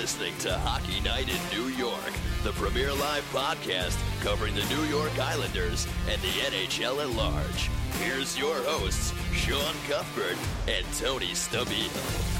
listening to Hockey Night in New York, the premier live podcast covering the New York Islanders and the NHL at large. Here's your hosts, Sean Cuthbert and Tony Stabile.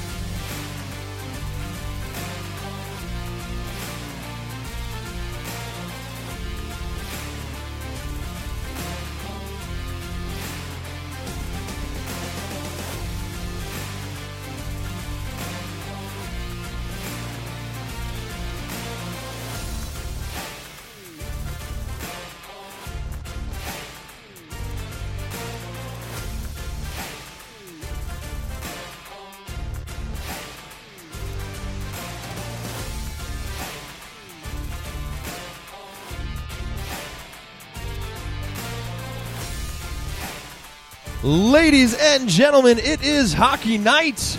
Ladies and gentlemen, it is hockey night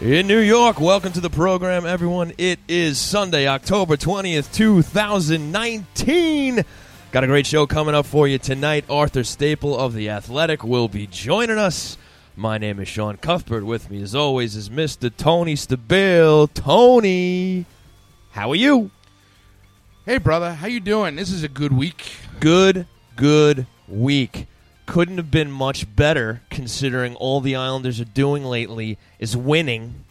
in New York. Welcome to the program, everyone. It is Sunday, October 20th, 2019. Got a great show coming up for you tonight. Arthur Staple of The Athletic will be joining us. My name is Sean Cuthbert. With me, as always, is Mr. Tony Stabile. Tony, how are you? Hey, brother, how you doing? This is a good week. Good, good week. Couldn't have been much better considering all the Islanders are doing lately is winning.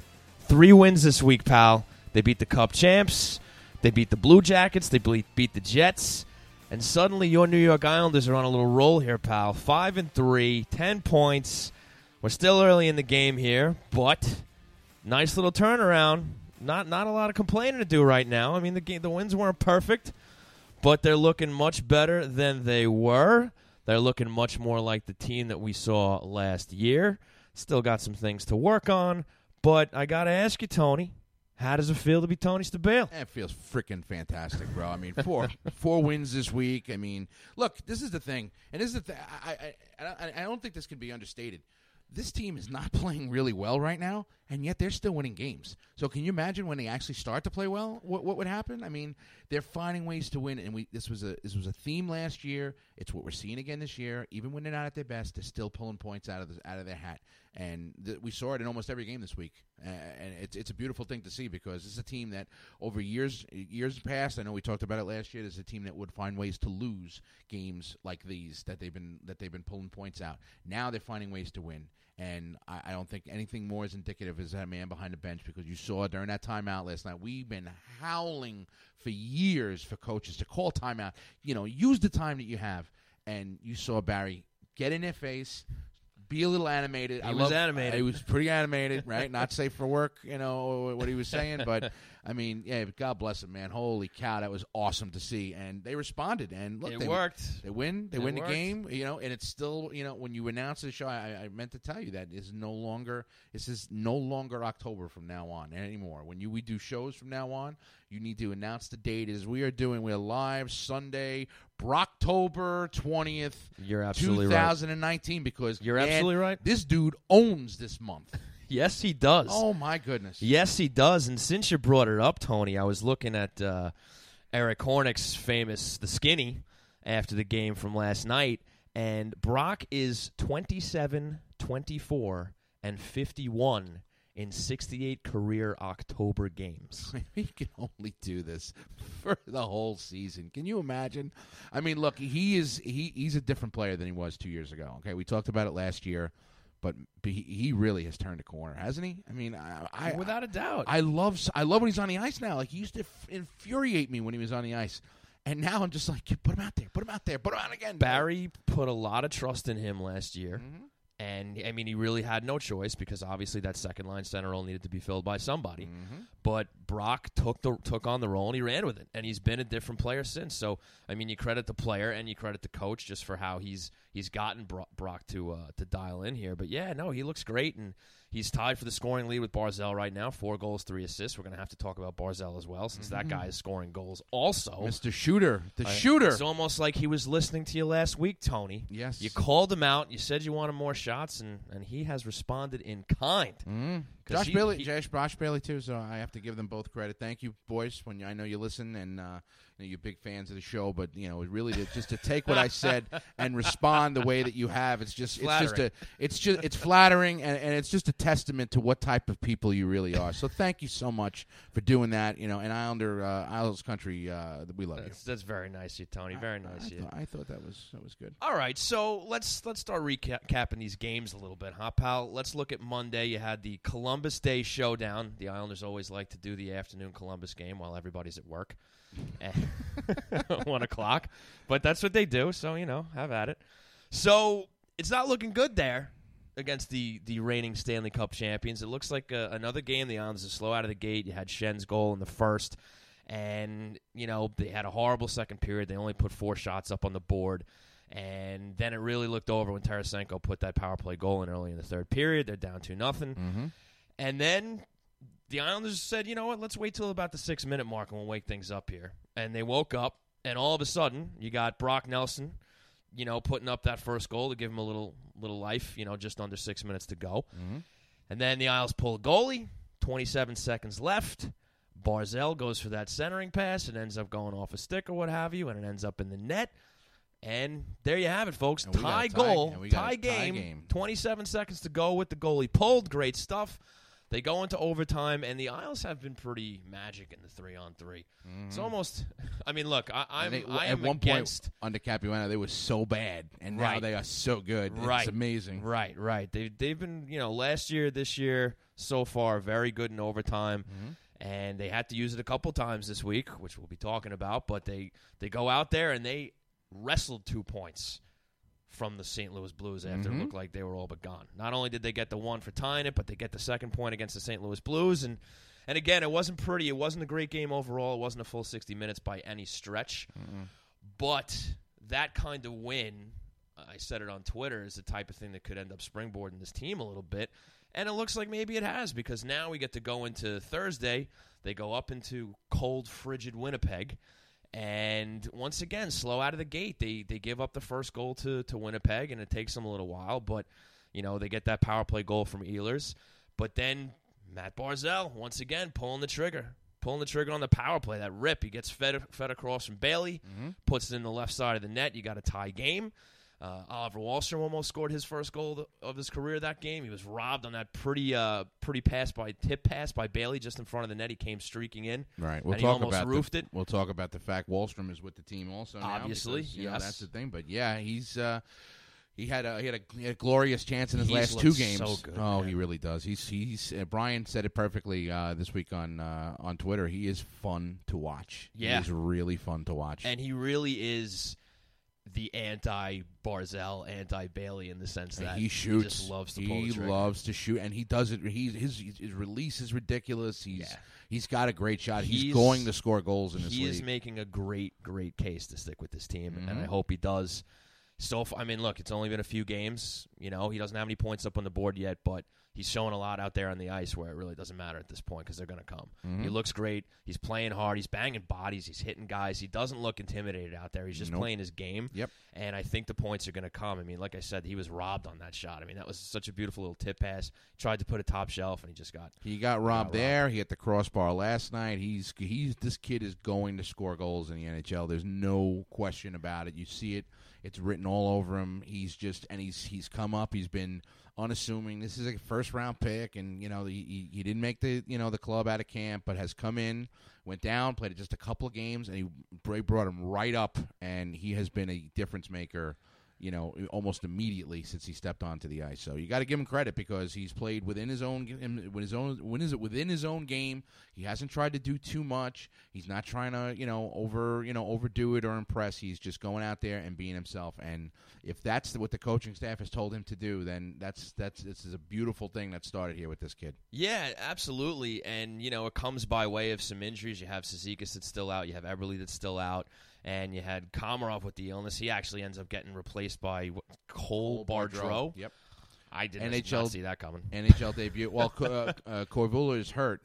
Three wins this week, pal. They beat the Cup champs, they beat the Blue Jackets, they beat the Jets, and suddenly your New York Islanders are on a little roll here, pal. Five and three, ten points. We're still early in the game here, but nice little turnaround. Not not a lot of complaining to do right now. I mean, the game, the wins weren't perfect, but they're looking much better than they were. They're looking much more like the team that we saw last year. Still got some things to work on, but I got to ask you, Tony, how does it feel to be Tony Stabile? It feels freaking fantastic, bro. I mean, four four wins this week. I mean, look, this is the thing, and this is the I, I, I don't think this can be understated. This team is not playing really well right now, and yet they're still winning games. So, can you imagine when they actually start to play well? What, what would happen? I mean, they're finding ways to win, and we this was a this was a theme last year. It's what we're seeing again this year. Even when they're not at their best, they're still pulling points out of the, out of their hat, and th- we saw it in almost every game this week. Uh, and it's it's a beautiful thing to see because it's a team that over years years past, I know we talked about it last year. There's a team that would find ways to lose games like these that they've been that they've been pulling points out. Now they're finding ways to win. And I, I don't think anything more is indicative as that man behind the bench because you saw during that timeout last night, we've been howling for years for coaches to call timeout. You know, use the time that you have. And you saw Barry get in their face, be a little animated. He I was love- animated. He was pretty animated, right? Not safe for work, you know what he was saying, but I mean, yeah, God bless him, man. Holy cow, that was awesome to see, and they responded. And look, It they, worked. They win. They It win worked. the game. You know, and it's still, you know, when you announce the show, I, I meant to tell you that is no longer. This is no longer October from now on anymore. When you we do shows from now on, you need to announce the date. As we are doing, we're live Sunday, Brocktober twentieth, You're absolutely right. 2019. Because You're man, absolutely right. This dude owns this month. Yes, he does. Oh my goodness. Yes, he does. And since you brought it up, Tony, I was looking at uh, Eric Hornick's famous "The Skinny" after the game from last night, and Brock is 27, 24, and 51 in 68 career October games. He can only do this for the whole season. Can you imagine? I mean, look, he is he he's a different player than he was two years ago. Okay, we talked about it last year, but he, really has turned a corner, hasn't he? I mean, I, I Without a doubt. I love I love when he's on the ice now. Like he used to infuriate me when he was on the ice, and now I'm just like, put him out there, put him out there, put him out again. Barry put a lot of trust in him last year. Mhm. And I mean, he really had no choice because obviously that second line center role needed to be filled by somebody. Mhm. But Brock took the took on the role and he ran with it, and he's been a different player since. So I mean, you credit the player and you credit the coach just for how he's he's gotten Bro- Brock to uh, to dial in here. But yeah, no, he looks great, and he's tied for the scoring lead with Barzal right now, four goals, three assists. We're gonna have to talk about Barzal as well, since that guy is scoring goals also. Mr. Shooter, the I- shooter. It's almost like he was listening to you last week, Tony. Yes. You called him out. You said you wanted more shots, and, and he has responded in kind. Mm. 'Cause Josh he- Bailey, he- Josh, Josh Bailey too. So I have to give them both credit. Thank you, boys. When you, I know you listen and uh, you know, you're big fans of the show, but you know, really to, just to take what I said and respond respond the way that you have. It's just it's just a Flattering. it's just it's flattering and, and it's just a testament to what type of people you really are. So thank you so much for doing that. You know, and Islander uh, Isles country, uh, we love That's, that's very nice of you, Tony. Very you. nice I, of you. thought, I thought that was that was good. All right, so let's let's start recapping these games a little bit, huh, pal? Let's look at Monday. You had the Columbus Day showdown. The Islanders always like to do the afternoon Columbus game while everybody's at work at one o'clock, but that's what they do. So you know, have at it. So it's not looking good there against the the reigning Stanley Cup champions. It looks like uh, another game. The Islanders are slow out of the gate. You had Schenn's goal in the first, and you know they had a horrible second period. They only put four shots up on the board. And then it really looked over when Tarasenko put that power play goal in early in the third period. They're down two nothing. Mm-hmm. And then the Islanders said, you know what, let's wait till about the six minute mark and we'll wake things up here. And they woke up, and all of a sudden, you got Brock Nelson, you know, putting up that first goal to give him a little little life, you know, just under six minutes to go. Mm-hmm. And then the Isles pull a goalie, 27 seconds left. Barzal goes for that centering pass. It ends up going off a stick or what have you, and it ends up in the net. And there you have it, folks. And we got Tie tie- goal, tie tie game, game. 27 seconds to go with the goalie pulled. Great stuff. They go into overtime, and the Isles have been pretty magic in the three on 3 It's almost. I mean, look, I, I'm Mm-hmm. And they- I at am one against. point under Capuano, they were so bad, and now they are so good. Right. It's amazing. Right, right. They they've been you know last year, this year so far very good in overtime, Mm-hmm. and they had to use it a couple times this week, which we'll be talking about. But they they go out there and they wrestled two points from the St. Louis Blues after Mhm. it looked like they were all but gone. Not only did they get the one for tying it, but they get the second point against the St. Louis Blues and. And again, it wasn't pretty. It wasn't a great game overall. It wasn't a full 60 minutes by any stretch. But that kind of win, I said it on Twitter, is the type of thing that could end up springboarding this team a little bit. And it looks like maybe it has because now we get to go into Thursday. They go up into cold, frigid Winnipeg. And once again, slow out of the gate. They they give up the first goal to, to Winnipeg, and it takes them a little while. But, you know, they get that power play goal from Ehlers. But then Matt Barzal, once again, pulling the trigger. Pulling the trigger on the power play. That rip. He gets fed, fed across from Bailey, mm-hmm. puts it in the left side of the net. You got a tie game. Uh, Oliver Wahlstrom almost scored his first goal of his career that game. He was robbed on that pretty uh, pretty pass by tip pass by Bailey just in front of the net. He came streaking in. Right. We'll talk almost about roofed the, it. We'll talk about the fact Wahlstrom is with the team also. now Obviously, because, you know, yes. that's the thing. But yeah, he's uh, he had a he had a, he had a glorious chance in his He's last two games. so good, oh, man. he really does. He's he's uh, Brian said it perfectly uh, this week on uh, on Twitter. He is fun to watch. Yeah. he is really fun to watch. And he really is the anti Barzal, anti Bailey in the sense that he shoots. just loves to pull he loves to shoot, and he does it. He's his his release is ridiculous. He's Yeah. he's got a great shot. He's, He's- going to score goals in this he league. is making a great, great case to stick with this team, and I Mhm. hope he does. So, I mean, look, it's only been a few games. You know, he doesn't have any points up on the board yet, but he's showing a lot out there on the ice where it really doesn't matter at this point because they're going to come. Mm-hmm. He looks great. He's playing hard. He's banging bodies. He's hitting guys. He doesn't look intimidated out there. He's just Nope. playing his game. Yep. And I think the points are going to come. I mean, like I said, he was robbed on that shot. I mean, that was such a beautiful little tip pass. Tried to put a top shelf, and he just got He got robbed robbed. there. He hit the crossbar last night. He's he's this kid is going to score goals in the NHL. There's no question about it. You see it. It's written all over him. He's just and he's he's come up. He's been unassuming. This is a first round pick, and you know he, he didn't make the you know the club out of camp, but has come in, went down, played just a couple of games, and he brought him right up, and he has been a difference maker you know, almost immediately since he stepped onto the ice. So you got to give him credit because he's played within his own with his own when is it within his own game. He hasn't tried to do too much. He's not trying to you know over you know overdo it or impress. He's just going out there and being himself. And if that's what the coaching staff has told him to do, then that's that's this is a beautiful thing that started here with this kid. Yeah, absolutely. And, you know, it comes by way of some injuries. You have Cizikas that's still out. You have Eberle that's still out. And you had Komarov with the illness. He actually ends up getting replaced by Cole Bardreau. Yep. I didn't NHL not see that coming. NHL debut. Well, uh, uh, Koivula is hurt,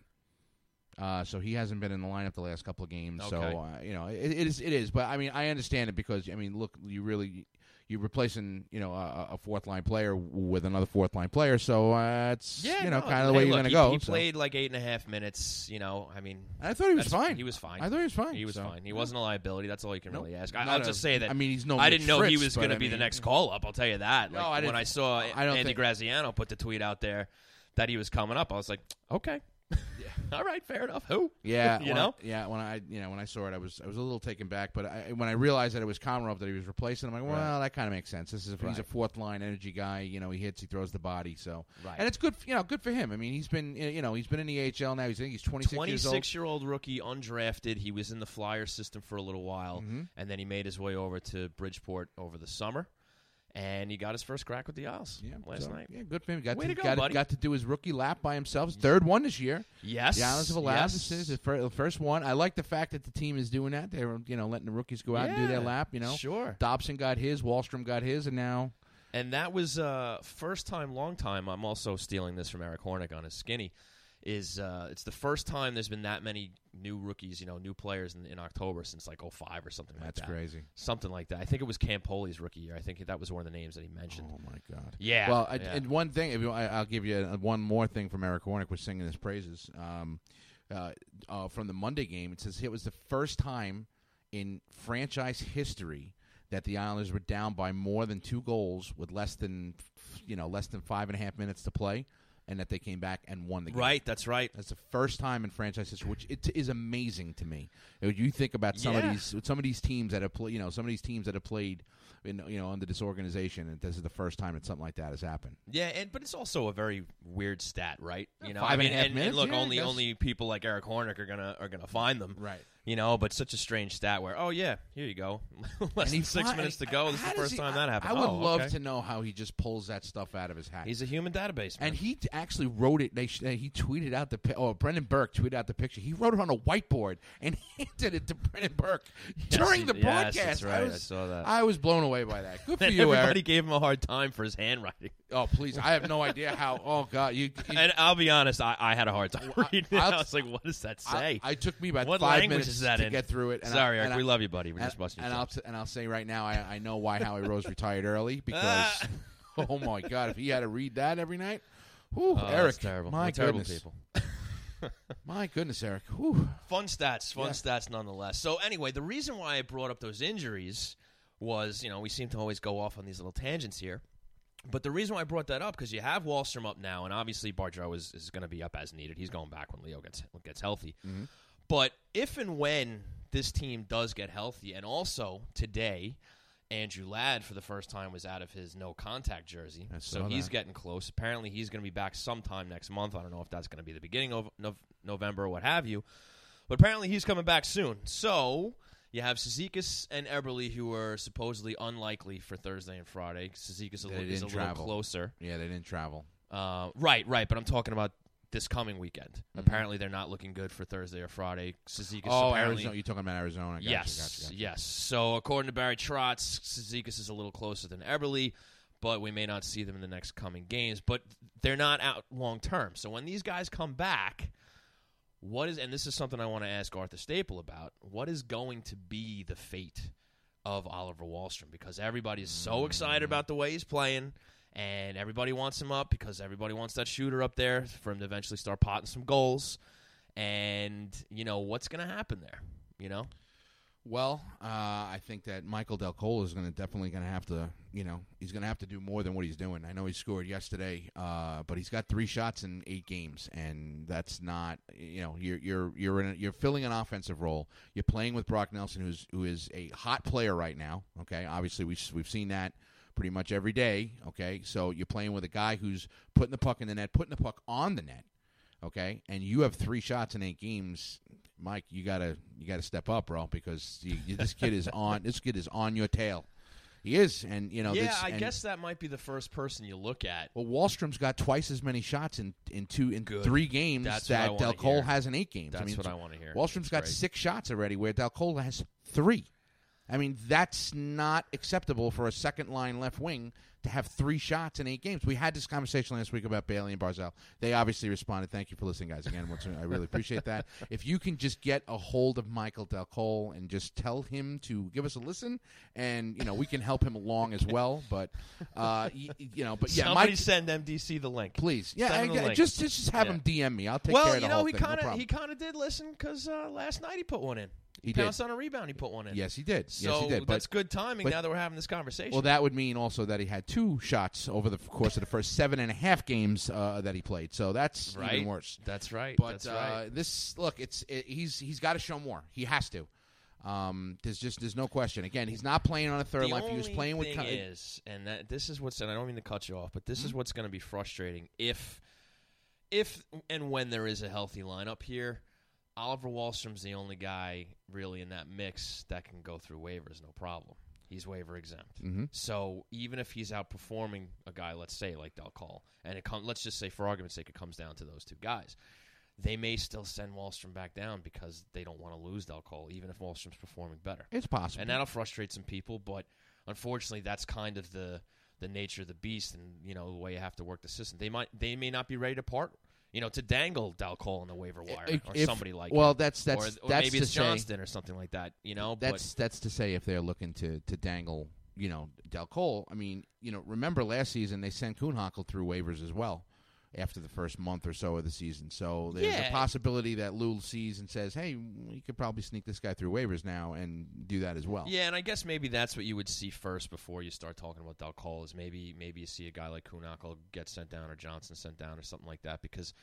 uh, so he hasn't been in the lineup the last couple of games. Okay. So uh, you know, it, it is it is. But I mean, I understand it because I mean, look, you really you're replacing you know a, a fourth line player with another fourth line player. So uh, it's Yeah, you know no, kind of the hey, way you're going to go. He so. played like eight and a half minutes. You know, I mean, I thought he was fine. He was fine. I thought he was fine. He was so. fine. He wasn't a liability. That's all you can Nope. really ask. I, I'll a- just say that. I mean, he's no I didn't know he was but going to I be the next call up. I'll tell you that. No, I when I saw I Andy think- Graziano put the tweet out there that he was coming up, I was like, okay, all right, fair enough. Who? Yeah, you know. I, yeah. When I, you know, when I saw it, I was, I was a little taken back. But I, when I realized that it was Komarov that he was replacing, I'm like, well, Right. that kind of makes sense. This is if he's a fourth line energy guy. You know, he hits, he throws the body. So, Right. and it's good, you know, good for him. I mean, he's been, you know, he's been in the AHL now. He's, I think he's 26, years old. year old rookie, undrafted. He was in the Flyer system for a little while, Mm-hmm. and then he made his way over to Bridgeport over the summer, and he got his first crack with the Isles Yeah, last so, night. Yeah, good for him. Got Way to, to go, got, buddy. got to do his rookie lap by himself. Third one this year. Yes, The Islands have allowed yes. this is his first one. I like the fact that the team is doing that. They're you know letting the rookies go out and do their lap. You know, sure. Dobson got his, Wahlstrom got his, and now And that was uh, first time, long time. I'm also stealing this from Eric Hornick on his skinny. Is uh, it's the first time there's been that many new rookies, you know, new players in, in October since like 05 or something like that. that's crazy. Something like that. I think it was Campoli's rookie year. I think that was one of the names that he mentioned. Oh my God. Yeah. Well, I, yeah. and one thing, if you, I, I'll give you uh one more thing from Eric Hornick was singing his praises. Um, uh, uh, from the Monday game, it says it was the first time in franchise history that the Islanders were down by more than two goals with less than, you know, less than five and a half minutes to play, and that they came back and won the game. right. That's right. That's the first time in franchise history, which it is amazing to me. You, think about some Yeah. of these, some of these teams that have played, you know, some of these teams that have played, in, you know, under this organization, and this is the first time that something like that has happened. Yeah, and but it's also a very weird stat, right? You know, Five I and a mean, half and, minutes? look, Yeah, only only people like Eric Hornick are gonna are gonna find them, Right. You know, but such a strange stat where, oh yeah, here you go, less than six fi- minutes to go. This is the first he- time that happened. I would Oh, love okay. to know how he just pulls that stuff out of his hat. He's a human database, man. and he t- actually wrote it. They sh- he tweeted out the oh Brendan Burke tweeted out the picture. He wrote it on a whiteboard and handed it to Brendan Burke during he- the yes, broadcast. that's right. I, I was, saw that. I was blown away by that. Good for you, everybody Eric. gave him a hard time for his handwriting. Oh please, I have no idea how. Oh God, you. you And I'll be honest, I, I had a hard time I- reading it. I'll- I was like, what does that say? I took me about what five minutes is that to in? get through it. And Sorry, I, Eric, we I, love you, buddy. We're and, just busting your and I'll t- and I'll say right now, I, I know why Howie Rose retired early because, oh my God, if he had to read that every night, whew, Oh, Eric, terrible. my We're terrible goodness, people. my goodness, Eric, whew. Fun stats, fun Yeah. stats nonetheless. So anyway, the reason why I brought up those injuries was, you know, we seem to always go off on these little tangents here. But the reason why I brought that up because you have Wahlstrom up now, and obviously Bardreau is, is going to be up as needed. He's going back when Leo gets gets healthy. Mm-hmm. But if and when this team does get healthy, and also today, Andrew Ladd for the first time was out of his no contact jersey, so saw he's getting close. Apparently, he's going to be back sometime next month. I don't know if that's going to be the beginning of November or what have you, but apparently he's coming back soon. So you have Cizikas and Eberle, who are supposedly unlikely for Thursday and Friday. Cizikas a is a little travel. closer. Yeah, they didn't travel. Uh, right, right. But I'm talking about this coming weekend. Mm-hmm. Apparently, they're not looking good for Thursday or Friday. Cizikas Oh. Arizona, you're talking about Arizona? Gotcha, yes, gotcha, gotcha. yes. So according to Barry Trotz, Cizikas is a little closer than Eberle, but we may not see them in the next coming games. But they're not out long term. So when these guys come back, what is and this is something I want to ask Arthur Staple about. What is going to be the fate of Oliver Wahlstrom? Because everybody is so excited about the way he's playing. And everybody wants him up because everybody wants that shooter up there for him to eventually start potting some goals. And you know what's going to happen there. You know, Well, uh, I think that Michael Dal Colle is going to definitely going to have to, you know, he's going to have to do more than what he's doing. I know he scored yesterday, uh, but he's got three shots in eight games, and that's not, you know, you're you're you're in a, you're filling an offensive role. You're playing with Brock Nelson, who's who is a hot player right now. Okay, obviously we we've seen that pretty much every day. Okay, so you're playing with a guy who's putting the puck in the net, putting the puck on the net. Okay, and you have three shots in eight games. Mike, you gotta you gotta step up, bro, because you, you, this kid is on this kid is on your tail. He is, and you know. yeah, this, I and- guess that might be the first person you look at. Well, Wahlstrom's got twice as many shots in in two in Good. three games That's that Dal Colle hear. has in eight games. That's I mean, what I wanna hear. Wahlstrom's That's got great. six shots already, where Dal Colle has three. I mean, that's not acceptable for a second line left wing to have three shots in eight games. We had this conversation last week about Bailey and Barzal. They obviously responded. Thank you for listening, guys. Again, once I really appreciate that. If you can just get a hold of Michael Dal Colle and just tell him to give us a listen, and you know we can help him along as well. But uh, y- you know, but yeah, Somebody Mike, send MDC the link. please, yeah, send him the I- link. just just have Yeah. him DM me. I'll take care well, of you the know, whole he thing. no of he kind of did listen because uh, last night he put one in. He did. on a rebound. He put one in. Yes, he did. So yes, he did. But that's good timing. but- now that we're having this conversation. Well, that would mean also that he had two shots over the course of the first seven and a half games uh, that he played. So that's right. even worse. That's right. But that's uh, right. this look, it's it, he's he's got to show more. He has to. Um, there's just there's no question. Again, he's not playing on a third the line. He was playing with. Con- is, and that this is what's, and I don't mean to cut you off, but this is Mm-hmm. what's going to be frustrating if, if and when there is a healthy lineup here. Oliver Wahlstrom's the only guy really in that mix that can go through waivers, no problem. He's waiver exempt. Mhm. So even if he's outperforming a guy, let's say like Dal Colle, and it come, let's just say for argument's sake, it comes down to those two guys, they may still send Wahlstrom back down because they don't want to lose Dal Colle, even if Wahlstrom's performing better it's possible. and that'll frustrate some people. But unfortunately, that's kind of the the nature of the beast, and you know the way you have to work the system. They might they may not be ready to part. You know, to dangle Dal Colle on the waiver wire If- or somebody like that. well, him. that's that's or, or that's maybe to it's say, Johnston or something like that. You know, That's that's to say if they're looking to to dangle, you know, Dal Colle. I mean, you know, remember last season they sent Kuhnhackl through waivers as well after the first month or so of the season. So there's Yeah. a possibility that Lou sees and says, "Hey, we could probably sneak this guy through waivers now and do that as well." yeah, and I guess maybe that's what you would see first before you start talking about Dal Colle. Is maybe maybe you see a guy like Kuhnhackl get sent down or Johnston sent down or something like that because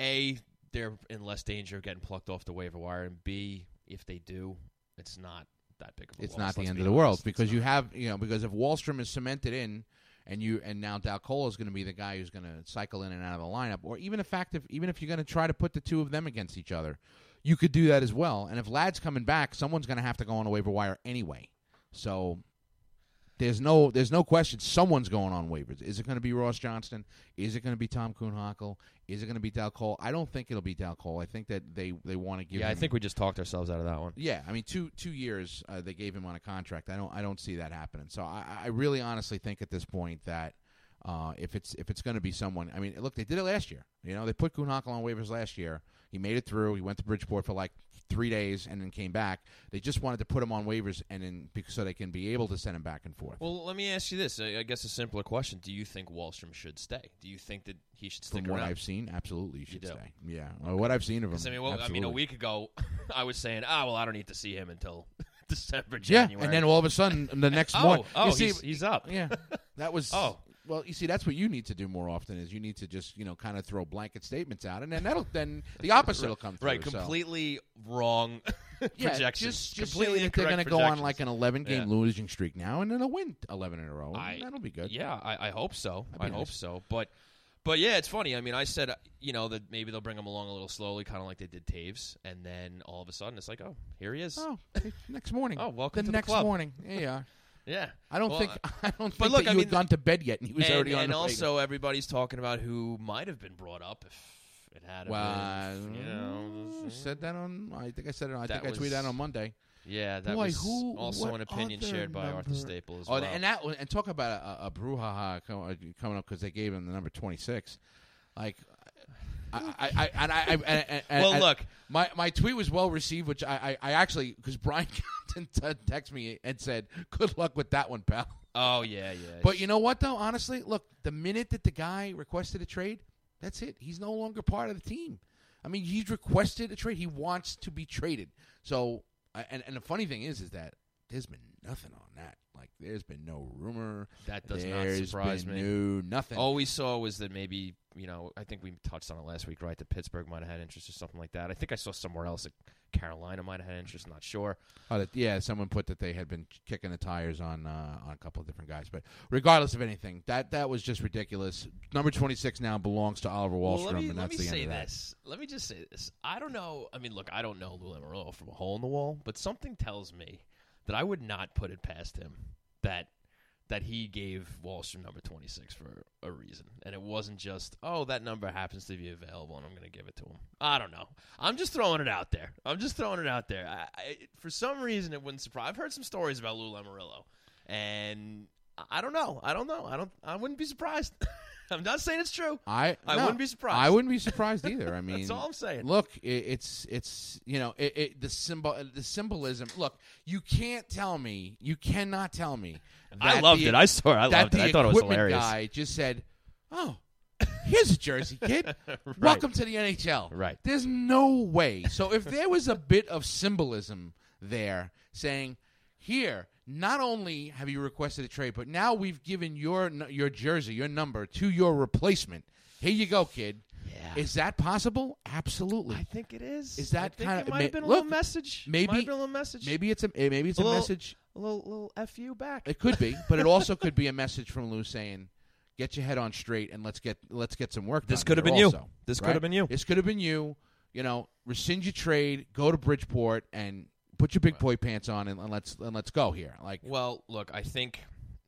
a they're in less danger of getting plucked off the waiver wire, and b if they do, it's not that big of a deal. it's loss, not the end of the world honest. It's because you have you know because if Wahlstrom is cemented in and you and now Dal Colle is going to be the guy who's going to cycle in and out of the lineup. Or even the fact if even if you're going to try to put the two of them against each other you could do that as well. And if Ladd's coming back someone's going to have to go on a waiver wire anyway. So there's no there's no question someone's going on waivers is it going to be Ross Johnston is it going to be Tom Kuhnhackl is it going to be Dal Colle I don't think it'll be Dal Colle I think that they they want to give Yeah, I think we just talked ourselves out of that one. yeah, I mean, two two years uh, they gave him on a contract. I don't I don't see that happening. So I, I really honestly think at this point that uh, if it's if it's going to be someone, I mean, look, they did it last year. You know, they put Kuhnhackl on waivers last year. He made it through. He went to Bridgeport for like three days and then came back. They just wanted to put him on waivers and then because so they can be able to send him back and forth. Well, let me ask you this. I I guess a simpler question. Do you think Wahlstrom should stay? Do you think that he should stick From what around? I've seen, absolutely, you should do? stay. Yeah, well, what I've seen of him. I mean, well, I mean, a week ago, I was saying, ah, well, I don't need to see him until December, Yeah, January. and then all of a sudden, the next oh, morning, oh, you see, he's, he's up. Yeah, that was. Oh. Well, you see, that's what you need to do more often. Is you need to just you know kind of throw blanket statements out, and then that'll then the opposite will come through. Right, so. completely wrong Yeah, projections. just just completely that they're going to go on like an 11 game Yeah. losing streak now, and then they'll win 11 in a row. I- that'll be good. Yeah, I, I hope so. I be hope so. But, but yeah, it's funny. I mean, I said, you know, that maybe they'll bring him along a little slowly, kind of like they did Taves, and then all of a sudden it's like, oh, here he is. Oh, next morning. Oh, welcome the to the next morning. There you are. Yeah, I don't Well, think I don't think look, that I you mean, had gone to bed yet, and he was and, already on and also everybody's talking about who might have been brought up if it had. Well, been, you know, said that on. I think I said it. I That think I tweeted that on Monday. Yeah, that Boy, was who- also an opinion shared by Arthur number- Staple as Oh, well. and that and talk about a, a brouhaha uh, coming up because they gave him the number twenty six. Like, I, I, I and I, I and, and, well, look, my my tweet was well received, which I, I, I actually because Brian Compton t- texted me and said, "Good luck with that one, pal." oh yeah, yeah. But you know what, though? Honestly, look, the minute that the guy requested a trade, that's it. He's no longer part of the team. I mean, he's requested a trade. He wants to be traded. So, and and the funny thing is, is that there's been nothing on that. Like, there's been no rumor. That does not surprise been me. No, nothing. All we saw was that maybe you know I think we touched on it last week, right? That Pittsburgh might have had interest or something like that. I think I saw somewhere else that Carolina might have had interest. Not sure. Oh, that, yeah, someone put that they had been kicking the tires on uh, on a couple of different guys. But regardless of anything, that that was just ridiculous. Number twenty six now belongs to Oliver Wahlstrom, well, let me, and that's the say end of that. this. Let me just say this. I don't know. I mean, look, I don't know Lou Lamoriello from a hole in the wall, but something tells me that I would not put it past him that that he gave Wahlstrom number 26 for a reason. And it wasn't just, oh, that number happens to be available and I'm going to give it to him. I don't know. I'm just throwing it out there. I'm just throwing it out there. I, I, for some reason, it wouldn't surprise. I've heard some stories about Lou Lamoriello. And I don't know. I don't know. I don't. I wouldn't be surprised. I'm not saying it's true. I I no, wouldn't be surprised. I wouldn't be surprised either. I mean, That's all I'm saying. Look, it, it's it's you know it, it, the symbol the symbolism. Look, you can't tell me, you cannot tell me. I loved the- it. I saw it. I loved it. I thought it was hilarious. guy just said, "Oh, here's a jersey, kid. Right. Welcome to the NHL." Right. There's no way. So if there was a bit of symbolism there, saying, "Here, not only have you requested a trade, but now we've given your your jersey, your number to your replacement. Here you go, kid." Yeah. Is that possible? Absolutely. I think it is. Is that I think kinda- it might ma- have been a look, little message? maybe- might have been a little message. Maybe it's a eh, maybe it's a, A little- message. a little little fu back. It could be, but it also could be a message from Lou saying, "Get your head on straight and let's get let's get some work." This done could have here been you. also," This could have been you. This could have been you. You know, rescind your trade, go to Bridgeport, and put your big boy pants on, and, and let's and let's go here. Like, Well, look, I think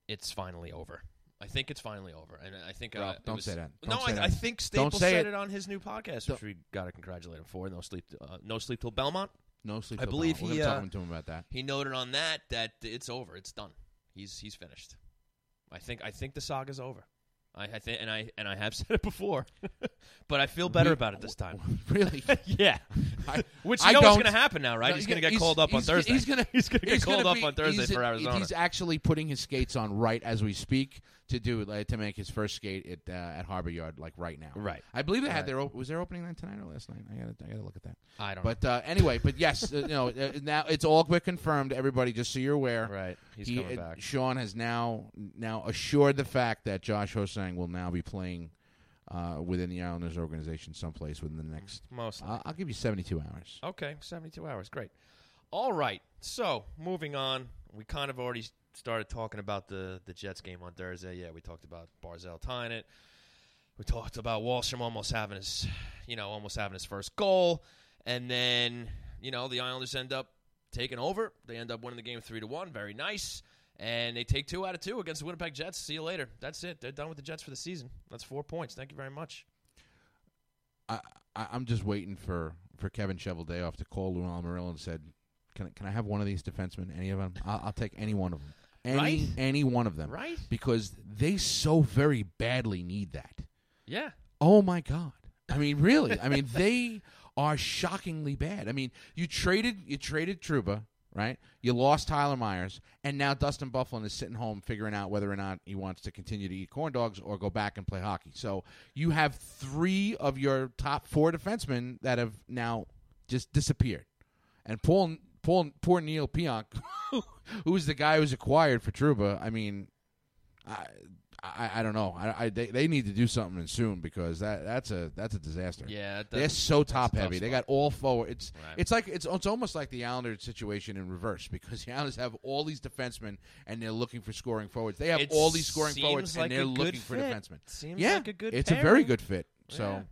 it's finally over. I think it's finally over, and I think uh, don't was- say that. no, Don't say I, that. I think Staples said it. it. on his new podcast, Don't- which we got to congratulate him for. No sleep, uh, no sleep till Belmont. no sleep. I till believe. We're he, gonna uh, talk to him about that. He noted on that that it's over. It's done. He's he's finished. I think I think the saga's over. I, I think, and I and I have said it before, but I feel better about it this time. really. yeah, I- which I know what's going to happen now, right? No, he's going to get called up on Thursday. He's gonna he's going to get called up on Thursday for Arizona. He's actually putting his skates on right as we speak to do like, to make his first skate at uh, at Harbor Yard like right now. Right. I believe they had their op- was their opening night tonight or last night. I got to I got to look at that. I don't But uh, anyway, but yes, uh, you know uh, now it's all been confirmed. Everybody, just so you're aware. Right, he's he, coming uh, back. Sean has now now assured the fact that Josh Will now be playing uh, within the Islanders organization someplace within the next. Mostly. I'll, I'll give you 72 hours. Okay, 72 hours. Great. All right. So, moving on. We kind of already started talking about the, the Jets game on Thursday. Yeah, we talked about Barzal tying it. We talked about Wahlstrom almost having his, you know, almost having his first goal. And then, you know, the Islanders end up taking over. They end up winning the game 3 to 1. Very nice. And they take two out of two against the Winnipeg Jets. See you later. That's it. They're done with the Jets for the season. That's four points. Thank you very much. I, I I'm just waiting for, for Kevin Cheveldayoff to call Lou Lamoriello and said, "Can I, can I have one of these defensemen? Any of them? I'll, I'll take any one of them. Any Right? any one of them, Right? Because they so very badly need that. Yeah. Oh my god! I mean, really? I mean, they are shockingly bad. I mean, you traded you traded Trouba, right? You lost Tyler Myers, and now Dustin Byfuglien is sitting home figuring out whether or not he wants to continue to eat corn dogs or go back and play hockey. So you have three of your top four defensemen that have now just disappeared, and Paul. Paul, poor Neal Pionk, who's the guy who's acquired for Trouba. I mean, I, I, I don't know. I, I they, they need to do something soon because that that's a that's a disaster. Yeah. that- They're so top heavy. They got all forward. It's Right. it's like it's it's almost like the Islanders situation in reverse because the Islanders have all these defensemen and they're looking for scoring forwards. They have It all these scoring forwards like and they're looking for fit. defensemen. Seems yeah, like a good It's a very good fit. So Yeah.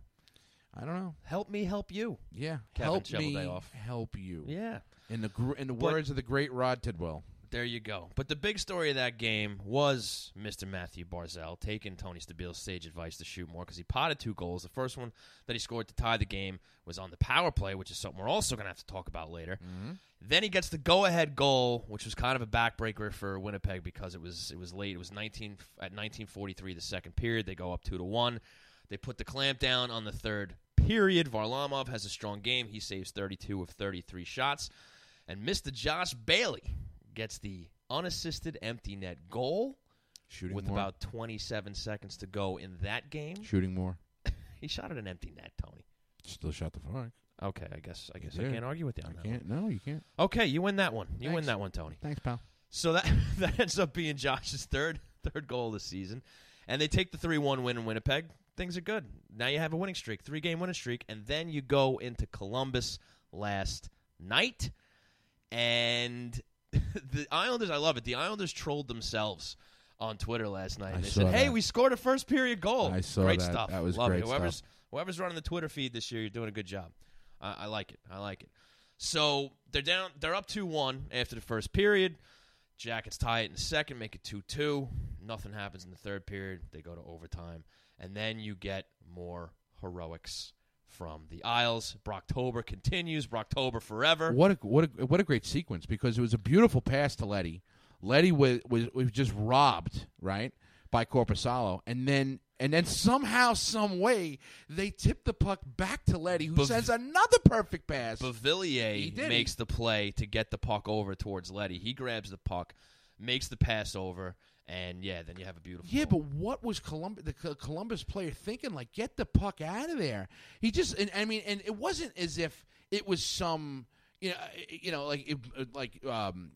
I don't know. Help me help you. Yeah, Kevin help me Cheveldayoff. help you. Yeah. In the gr- in the But- words of the great Rod Tidwell. There you go. But the big story of that game was Mr. Matthew Barzal taking Tony Stabile's sage advice to shoot more because he potted two goals. The first one that he scored to tie the game was on the power play, which is something we're also going to have to talk about later. Mm-hmm. Then he gets the go-ahead goal, which was kind of a backbreaker for Winnipeg because it was it was late. It was 19 at 1943, the second period. They go up two to one. They put the clamp down on the third period. Varlamov has a strong game. He saves 32 of 33 shots, and Mr. Josh Bailey gets the unassisted empty net goal Shooting with more. about 27 seconds to go in that game. shooting more. He shot at an empty net, Tony. Still shot the puck. Okay, I guess I guess I can't argue with you on I that. can't. No, you can't. Okay, you win that one. You win that one, Tony. Thanks, pal. So that that ends up being Josh's third third goal this season, and they take the three one win in Winnipeg. Things are good. Now you have a winning streak, three game winning streak, and then you go into Columbus last night, and the Islanders. I love it. The Islanders trolled themselves on Twitter last night. I they said, "Hey, that. we scored a first period goal." I saw great that. stuff. That was love great it. Whoever's stuff. whoever's running the Twitter feed this year, you're doing a good job. I, I like it. I like it. So they're down. They're up two one after the first period. Jackets tie it in the second, make it 2 2. Nothing happens in the third period. They go to overtime. And then you get more heroics from the Isles. Brocktober continues. Brocktober forever. What a what a what a great sequence because it was a beautiful pass to Leddy. Leddy was was, was just robbed right by Korpisalo, and then and then somehow, some way, they tip the puck back to Leddy, who Bav- sends another perfect pass. Beauvillier makes the play to get the puck over towards Leddy. He grabs the puck, makes the pass over, and yeah, then you have a beautiful. Yeah, but what was Columbus, the Columbus player thinking? Like, get the puck out of there. He just, and, I mean, and it wasn't as if it was some, you know, eh, eh, you know, like, it, eh, like um,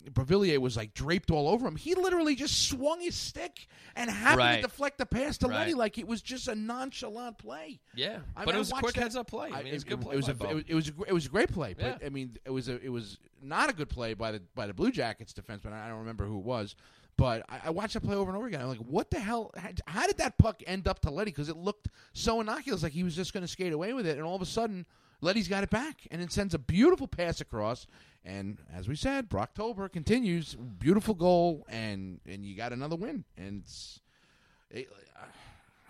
was like draped all over him. He literally just swung his stick and happened Right. to deflect the pass to Right. Leddy like it was just a nonchalant play. yeah, I but mean, it was a quick that- heads up play. I mean, it's a good play. It was a, it was, it was a it was a great play, but Yeah. I mean, it was a it was not a good play by the by the Blue Jackets defenseman. I don't remember who it was, but I, I watched that play over and over again. I'm like, what the hell? How, how did that puck end up to Leddy? Because it looked so innocuous, like he was just going to skate away with it, and all of a sudden, Leddy's got it back, and it sends a beautiful pass across. And as we said, Brocktober continues, beautiful goal, and and you got another win, and it's. It, uh,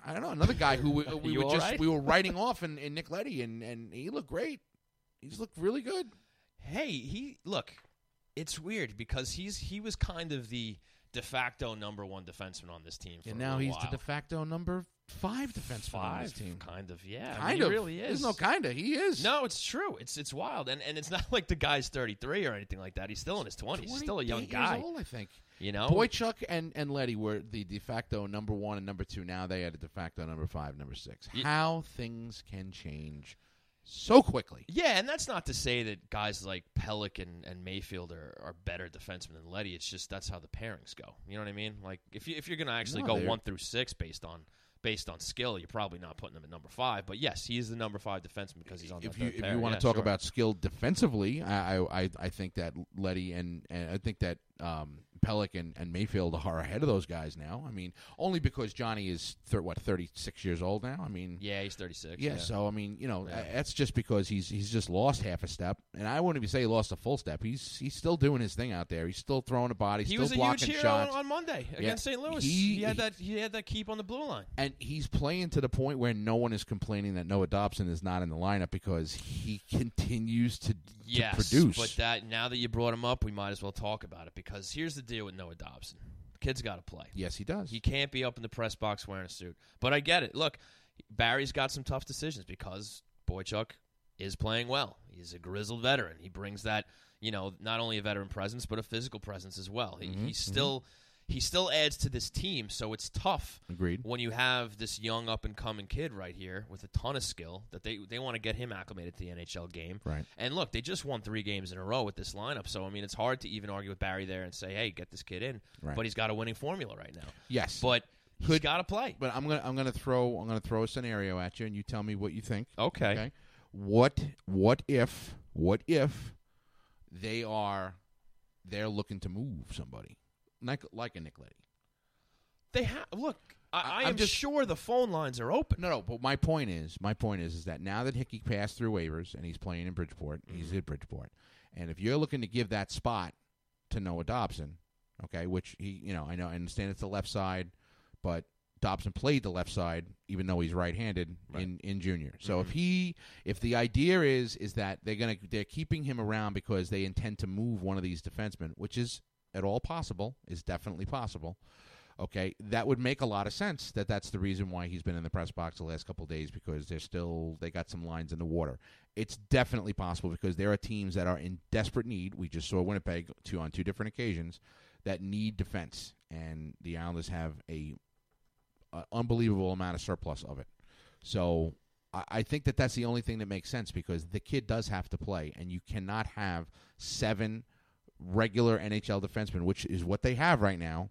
I don't know another guy who we, we were just right? we were writing off in, in Nick Leddy and, and he looked great. He's looked really good. Hey, he look. It's weird because he's he was kind of the de facto number one defenseman on this team. For And now he's while. the de facto number five defenseman on this team. kind of. Yeah, I Kind mean, of. He really is. There's no kind of. He is. No, it's true. It's it's wild, and and it's not like the guy's thirty three or anything like that. He's still in his twenties. He's still a young 28 years guy. old, I think. You know, Boychuk and, and Leddy were the de facto number one and number two. Now they had a de facto number five, number six. How things can change so quickly. Yeah, and that's not to say that guys like Pelech and, and Mayfield are, are better defensemen than Leddy. It's just that's how the pairings go. You know what I mean? Like if you if you're gonna actually No, go they're- one through six based on based on skill, you're probably not putting them at number five. But yes, he is the number five defenseman because he's on if you if pair. you want Yeah, to talk sure. about skill defensively, I I, I- I think that Letty and, and I think that um, Pelech and, and Mayfield are ahead of those guys now. I mean, only because Johnny is thir- what thirty six years old now. I mean, yeah, he's thirty six. yeah, So I mean, you know, Yeah. that's just because he's he's just lost half a step, and I wouldn't even say he lost a full step. He's he's still doing his thing out there. He's still throwing a body, he still was a blocking huge hero on, shots. on Monday against St. Louis. He- He, had that he had that keep on the blue line. and he's playing to the point where no one is complaining that Noah Dobson is not in the lineup because he continues to, Yes, to produce. but that now that you brought him up, we might as well talk about it because here's the deal with Noah Dobson. The kid's got to play. yes, he does. He can't be up in the press box wearing a suit. But I get it. Look, Barry's got some tough decisions because Boychuk is playing well. He's a grizzled veteran. He brings that, you know, not only a veteran presence but a physical presence as well. He, Mm-hmm, he still he still adds to this team, so it's tough Agreed. when you have this young up and coming kid right here with a ton of skill that they they want to get him acclimated to the NHL game. Right. And look, they just won three games in a row with this lineup, so I mean it's hard to even argue with Barry there and say, "Hey, get this kid in." Right. But he's got a winning formula right now. Yes, But he's Could- got to play. But I'm gonna I'm gonna throw I'm gonna throw a scenario at you, and you tell me what you think. Okay. Okay. What what if what if they are they're looking to move somebody like like a Nick Leddy? They have look. I, I- am just- sure the phone lines are open. No, no. But my point is my point is is that now that Hickey passed through waivers and he's playing in Bridgeport, he's mm-hmm. at Bridgeport, and if you're looking to give that spot to Noah Dobson, okay, which he you know I know I understand it's the left side, but Dobson played the left side even though he's right-handed in in junior. So if mm-hmm. he if the idea is is that they're gonna they're keeping him around because they intend to move one of these defensemen, which is at all possible, is definitely possible. Okay, that would make a lot of sense. That that's the reason why he's been in the press box the last couple days because they're still they got some lines in the water. It's definitely possible because there are teams that are in desperate need. We just saw Winnipeg two on two different occasions that need defense, and the Islanders have a, a unbelievable amount of surplus of it. So I, I think that that's the only thing that makes sense because the kid does have to play, and you cannot have seven regular NHL defensemen, which is what they have right now.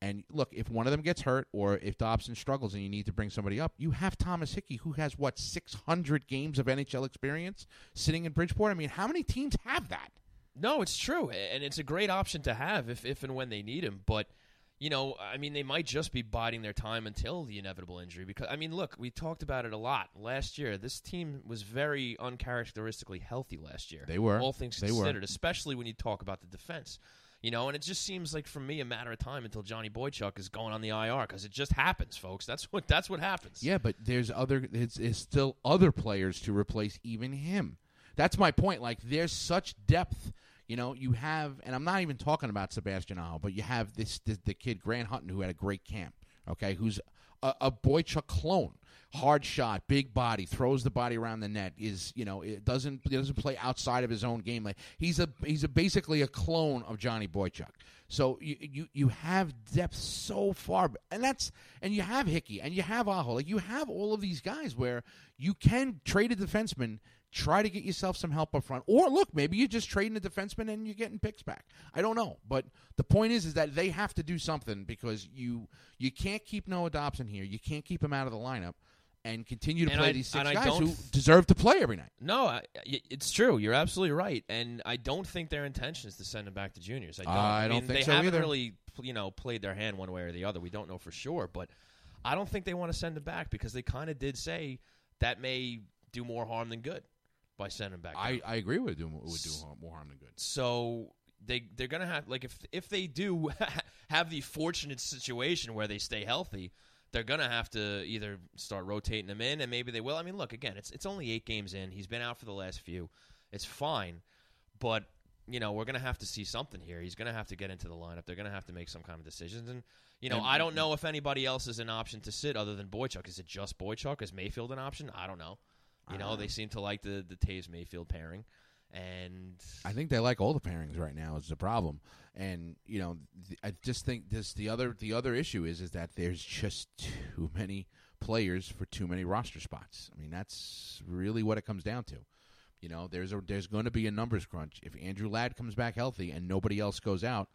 And look, if one of them gets hurt or if Dobson struggles and you need to bring somebody up, you have Thomas Hickey, who has what six hundred games of NHL experience sitting in Bridgeport. I mean, how many teams have that? No, it's true, and it's a great option to have if if and when they need him. But you know, I mean, they might just be biding their time until the inevitable injury. Because I mean, look, we talked about it a lot last year. This team was very uncharacteristically healthy last year. They were. all things They were. considered, especially when you talk about the defense. You know, and it just seems like for me a matter of time until Johnny Boychuk is going on the IR because it just happens, folks. That's what that's what happens. Yeah, but there's other. There's, there's still other players to replace even him. That's my point. Like there's such depth. You know, you have, and I'm not even talking about Sebastian Aho, but you have this, this the kid Grant Hutton who had a great camp. Okay, who's a, a Boychuk clone. Hard shot, big body, throws the body around the net. Is you know it doesn't it doesn't play outside of his own game. Like he's a he's a basically a clone of Johnny Boychuk. So you you you have depth so far, and that's and you have Hickey and you have Aho. Like you have all of these guys where you can trade a defenseman try to get yourself some help up front. Or look, maybe you're just trading a defenseman and you're getting picks back. I don't know, but the point is, is that they have to do something because you you can't keep Noah Dobson here. You can't keep him out of the lineup and continue to And play I- these six guys who deserve to play every night. No, I, it's true. You're absolutely right, and I don't think their intention is to send them back to juniors. I don't. I I don't think they so haven't either. really, you know, played their hand one way or the other. We don't know for sure, but I don't think they want to send them back because they kind of did say that may do more harm than good by sending back. I, down. I agree with it. Would do more harm than good. so they they're gonna have like if if they do have the fortunate situation where they stay healthy, they're gonna have to either start rotating them in, and maybe they will. I mean, look again, it's it's only eight games in. He's been out for the last few. It's fine, but you know we're gonna have to see something here. He's gonna have to get into the lineup. They're gonna have to make some kind of decisions, and you know And- I don't know if anybody else is an option to sit other than Boychuk. Is it just Boychuk? Is Mayfield an option? I don't know. You know, they ah. seem to like the the Toews Mayfield pairing, and I think they like all the pairings right now. Is the problem, and you know, th- I just think this the other the other issue is is that there's just too many players for too many roster spots. I mean, that's really what it comes down to. You know, there's a there's going to be a numbers crunch if Andrew Ladd comes back healthy and nobody else goes out.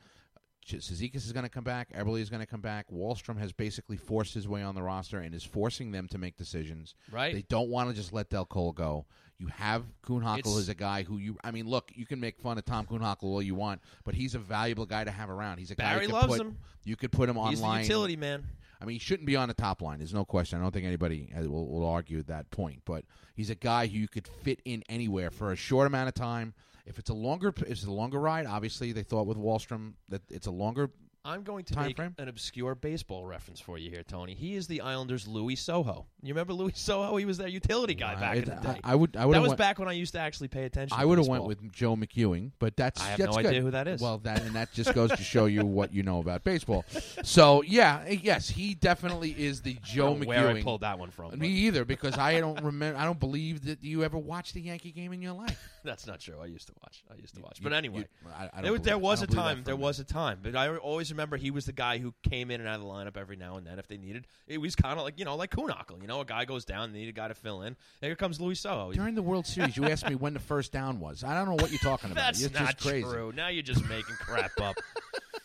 Cizikas is going to come back. Eberle is going to come back. Wahlstrom has basically forced his way on the roster and is forcing them to make decisions. Right. They don't want to just let Dal Colle go. You have Kuhnhackl as a guy who you. I mean, look, you can make fun of Tom Kuhnhackl all you want, but he's a valuable guy to have around. He's a guy Barry you could loves put, him. You could put him he's the online. utility man. I mean, he shouldn't be on the top line. There's no question. I don't think anybody uh, will, will argue that point. But he's a guy who you could fit in anywhere for a short amount of time. If it's a longer, it's a longer ride. Obviously, they thought with Wahlstrom that it's a longer. I'm going to Time make frame? an obscure baseball reference for you here, Tony. He is the Islanders' Louis Sojo. You remember Louis Sojo? He was their utility guy back I, in the day. I, I would. I would. that was went, back when I used to actually pay attention. I would have went with Joe McEwing, but that's I have that's no good. idea who that is. Well, that and that just goes to show you what you know about baseball. So yeah, yes, he definitely is the I Joe don't know where I McEwing. pulled that one from. Me but either, because I don't remember. I don't believe that you ever watched a Yankee game in your life. That's not true. I used to watch. I used to watch. You- But anyway, you- I, I there, was- there was a don't believe that time. There minute. was a time. But I always remember he was the guy who came in and out of the lineup every now and then if they needed. It was kind of like you know, like Kuhnhackl. You know, a guy goes down, they need a guy to fill in. Here comes Louis Sojo. During the World Series, you asked me when the first down was. I don't know what you're talking about. That's You're not just crazy. true. Now you're just making crap up.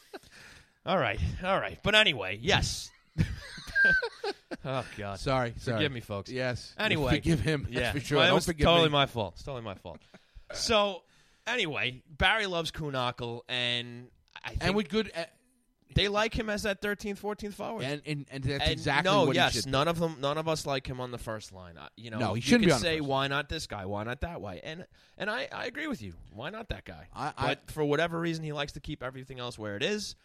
all right, all right. But anyway, yes. oh God. Sorry, sorry. Forgive me, folks. Yes. Anyway, forgive him. That's yeah, for sure. Well, it was totally me. my fault. It's totally my fault. So, anyway, Barry loves Kuhnhackl, and I think and with good. Uh, they like him as that 13th, 14th forward. and, and and that's And exactly no, what yes, he should. none of them, none of us like him on the first line. Uh, you know, No, he you shouldn't could be on the say why not this guy, why not that way, and and I, I agree with you. Why not that guy? I- I- but for whatever reason, he likes to keep everything else where it is,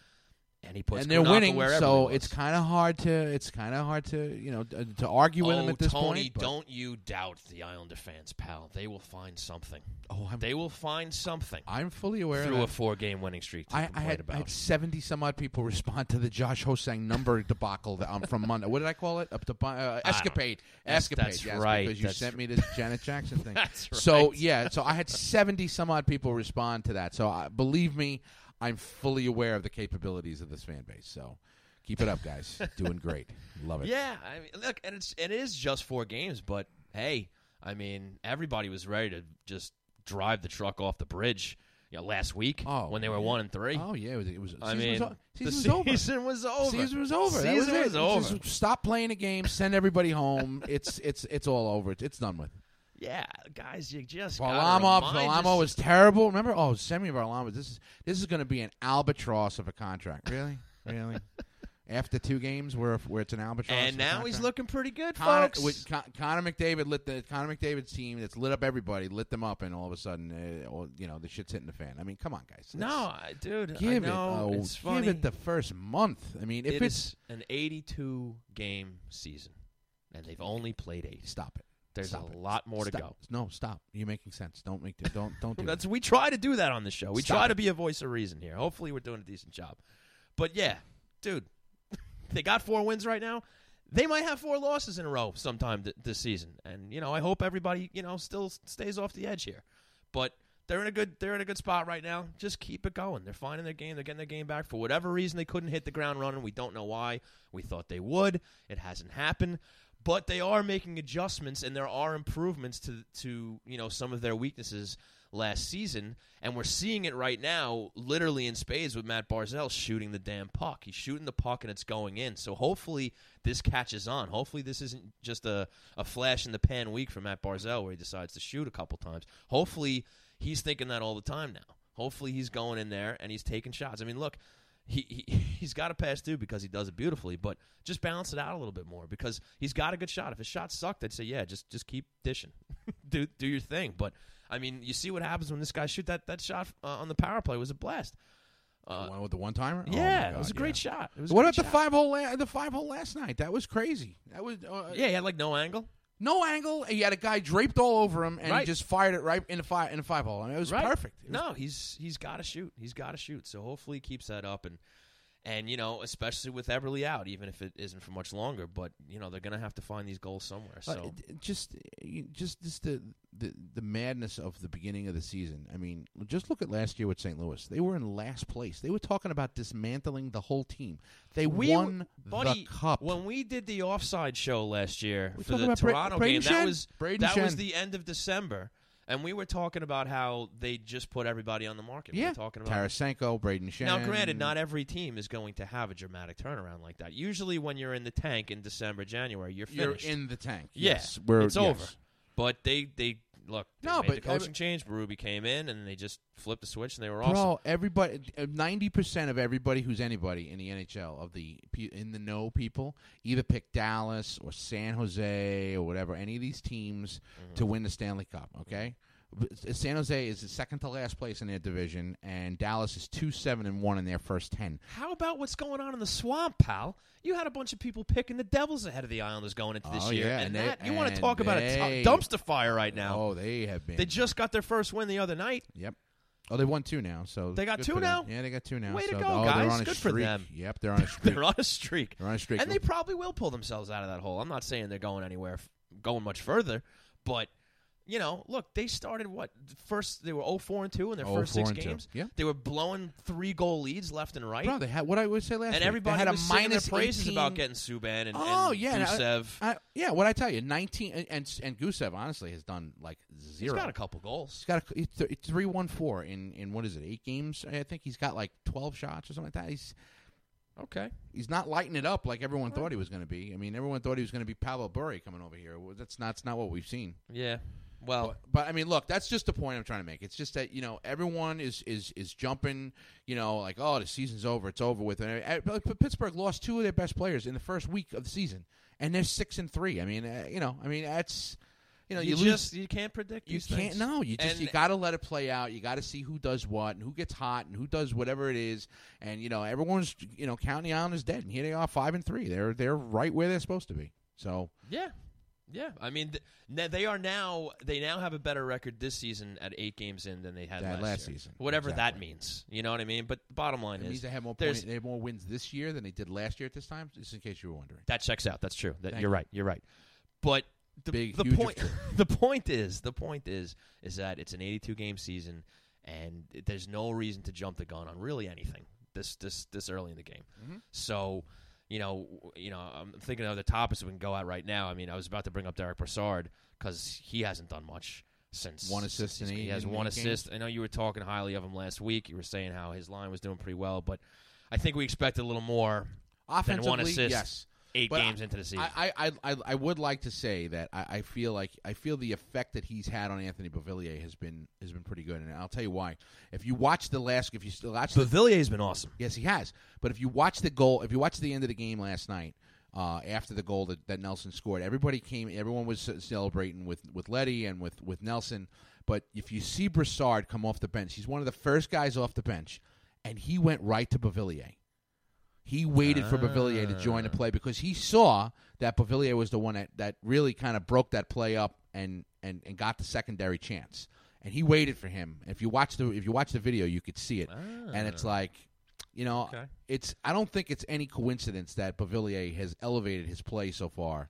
and he puts and they're winning, wherever so it's kind of hard to it's kind of hard to you know to, to argue with oh, them at this Tony, point. but- don't you doubt the Islander fans, pal. They will find something. Oh, I'm They will find something I'm fully aware through of a four-game winning streak. I, I had. I had seventy some odd people respond to the Josh Ho-Sang number debacle that, um, from Monday. What did I call it? Up to uh, escapade, escapade. that's yes, right, Because you that's sent me this Janet Jackson thing. That's right. So yeah, so I had seventy some odd people respond to that. So uh, believe me, I'm fully aware of the capabilities of this fan base. So keep it up, guys. Doing great. Love it. Yeah, I mean, look, and it's it is just four games, but hey, I mean, everybody was ready to just drive the truck off the bridge. You know, last week Oh, when they were yeah. one and three. Oh yeah, it was. It was I mean, was, o- the season was over. season was over. Season was over. Season was, was over. Just stop playing a game. Send everybody home. it's it's it's all over. It's, it's done with. Yeah, guys, you just Varlamov, Varlamov was terrible. Remember? Oh, Semi Varlamov. This is this is going to be an albatross of a contract. Really, really, after two games where where it's an albatross. and now he's looking pretty good, Connor, folks. with Con- Connor McDavid lit the Connor McDavid's team that's lit up everybody, lit them up, and all of a sudden, uh, all, you know, the shit's hitting the fan. I mean, come on, guys. no, I- dude, give I know it. Funny. Give it the first month. I mean, if It it's an 82 game season, and they've only played eight. stop it. There's Stop a it. lot more to go. No, stop. You're making sense. Don't make. The, don't don't do That's that. we try to do that on the show. We Stop try it. to be a voice of reason here. Hopefully, we're doing a decent job. But yeah, dude, they got four wins right now. They might have four losses in a row sometime th- this season, and you know, I hope everybody you know still stays off the edge here. But they're in a good they're in a good spot right now. Just keep it going. They're finding their game. They're getting their game back. For whatever reason, they couldn't hit the ground running. We don't know why. We thought they would. It hasn't happened. But they are making adjustments, and there are improvements to to you know some of their weaknesses last season, and we're seeing it right now, literally in spades with Matt Barzal shooting the damn puck. He's shooting the puck and it's going in. So hopefully this catches on. Hopefully this isn't just a, a flash in the pan week for Matt Barzal where he decides to shoot a couple times. Hopefully he's thinking that all the time now. Hopefully he's going in there and he's taking shots. I mean, look, he, he he's got to pass through because he does it beautifully, but just balance it out a little bit more because he's got a good shot. If his shot sucked, I'd say yeah, just just keep dishing, do do your thing. But I mean, you see what happens when this guy shoot that that shot uh, on the power play was a blast. Uh, the one with the one timer. yeah, it was a great shot. It was What about the five hole? La- the five hole last night. That was crazy. That was uh, Yeah, he had like no angle. No angle. He had a guy draped all over him, and Right. he just fired it right in the five in the five hole. I mean, it was Right. perfect. It was No, he's he's got to shoot. He's got to shoot. So hopefully he keeps that up and and you know, especially with Eberle out, even if it isn't for much longer. But you know, they're gonna have to find these goals somewhere. Uh, So it- just, just, just the, the the madness of the beginning of the season. I mean, just look at last year with St. Louis. They were in last place. They were talking about dismantling the whole team. They we won buddy, the cup. when we did the offside show last year We for the Bra- Toronto game. That was Braden that was the end of December. And we were talking about how they just put everybody on the market. We yeah, were talking about Tarasenko, Braden. Now, granted, not every team is going to have a dramatic turnaround like that. Usually, when you're in the tank in December, January, you're finished. you're in the tank. Yeah, yes, we're, it's yes. over. But they they look. No, but- the coaching change. Ruby came in, and they just flipped the switch, and they were Bro, awesome. everybody, ninety percent of everybody who's anybody in the NHL of the in the know people either pick Dallas or San Jose or whatever any of these teams Mm-hmm. to win the Stanley Cup. Okay, San Jose is the second to last place in their division, and Dallas is two seven and one in their first ten. How about what's going on in the swamp, pal? You had a bunch of people picking the Devils ahead of the Islanders going into this Oh, year, yeah, and, and they- that you want to talk about a they- t- dumpster fire right now? Oh, they have been. They just got their first win the other night. yep. Oh, they won two now. So They got two now? Yeah, they got two now. Way to go, oh, guys. on a Good for streak. them. Yep, they're on a streak. They're on a streak. They're on a streak. And they probably will pull themselves out of that hole. I'm not saying they're going anywhere, f- going much further, but you know, look, they started what first they were 0-4 and 2 in their first 0-4 six oh, two. games. Yeah. They were blowing three goal leads left and right. Bro, they had what I would say last and week. everybody they had was a singing their praises 18 about getting Subban and, Oh and yeah, and I- Gusev. I, yeah. What I tell you, nineteen and and, and Gusev honestly has done like He's zero. got a couple goals. He's got a he's th- three one four in in what is it eight games? I think he's got like twelve shots or something like that. He's Okay. he's not lighting it up like everyone thought he was going to be. I mean, everyone thought he was going to be Pavel Bure coming over here. That's not that's not what we've seen. Yeah. Well, But, but I mean, look, that's just the point I'm trying to make. It's just that you know everyone is is is jumping. You know, like oh, the season's over, it's over with. And uh, but- but Pittsburgh lost two of their best players in the first week of the season, and they're six and three. I mean, uh, you know, I mean that's you know you, you, lose. just you can't predict. You these can't. things. No, you just And- you got to let it play out. You got to see who does what and who gets hot and who does whatever it is. And you know, everyone's you know counting the Islanders dead, and here they are, five and three. They're they're right where they're supposed to be. So Yeah, yeah. I mean, th- they are now. They now have a better record this season at eight games in than they had last, last year. season. Whatever that means, you know what I mean. But the bottom line it is means they have more point, they have more wins this year than they did last year at this time. Just in case you were wondering. that checks out. That's true. That, you're you. right. You're right. But the, Big, the point, the point is, the point is, is that it's an 82 game season, and there's no reason to jump the gun on really anything this this this early in the game. Mhm. So, you know, you know, I'm thinking of the topics we can go at right now. I mean, I was about to bring up Derek Brassard because he hasn't done much since One assist since in He has one games. assist. I know you were talking highly of him last week. You were saying how his line was doing pretty well, but I think we expected a little more. Offensively, one assist. yes. Eight But games into the season. I, I, I, I would like to say that I, I feel like I feel the effect that he's had on Anthony Beauvillier has been has been pretty good, and I'll tell you why. If you watch the last, if you still watch the Beauvillier's been awesome. Yes, he has. But if you watch the goal, if you watch the end of the game last night, uh, after the goal that, that Nelson scored, everybody came. Everyone was celebrating with with Leddy and with with Nelson. But if you see Brassard come off the bench, he's one of the first guys off the bench, and he went right to Beauvillier. He waited for Beauvillier to join the ah. play because he saw that Beauvillier was the one that, that really kind of broke that play up and, and, and got the secondary chance. And he waited for him. If you watch the if you watch the video, you could see it. And it's ah. like, you know, Okay. it's I don't think it's any coincidence that Beauvillier has elevated his play so far.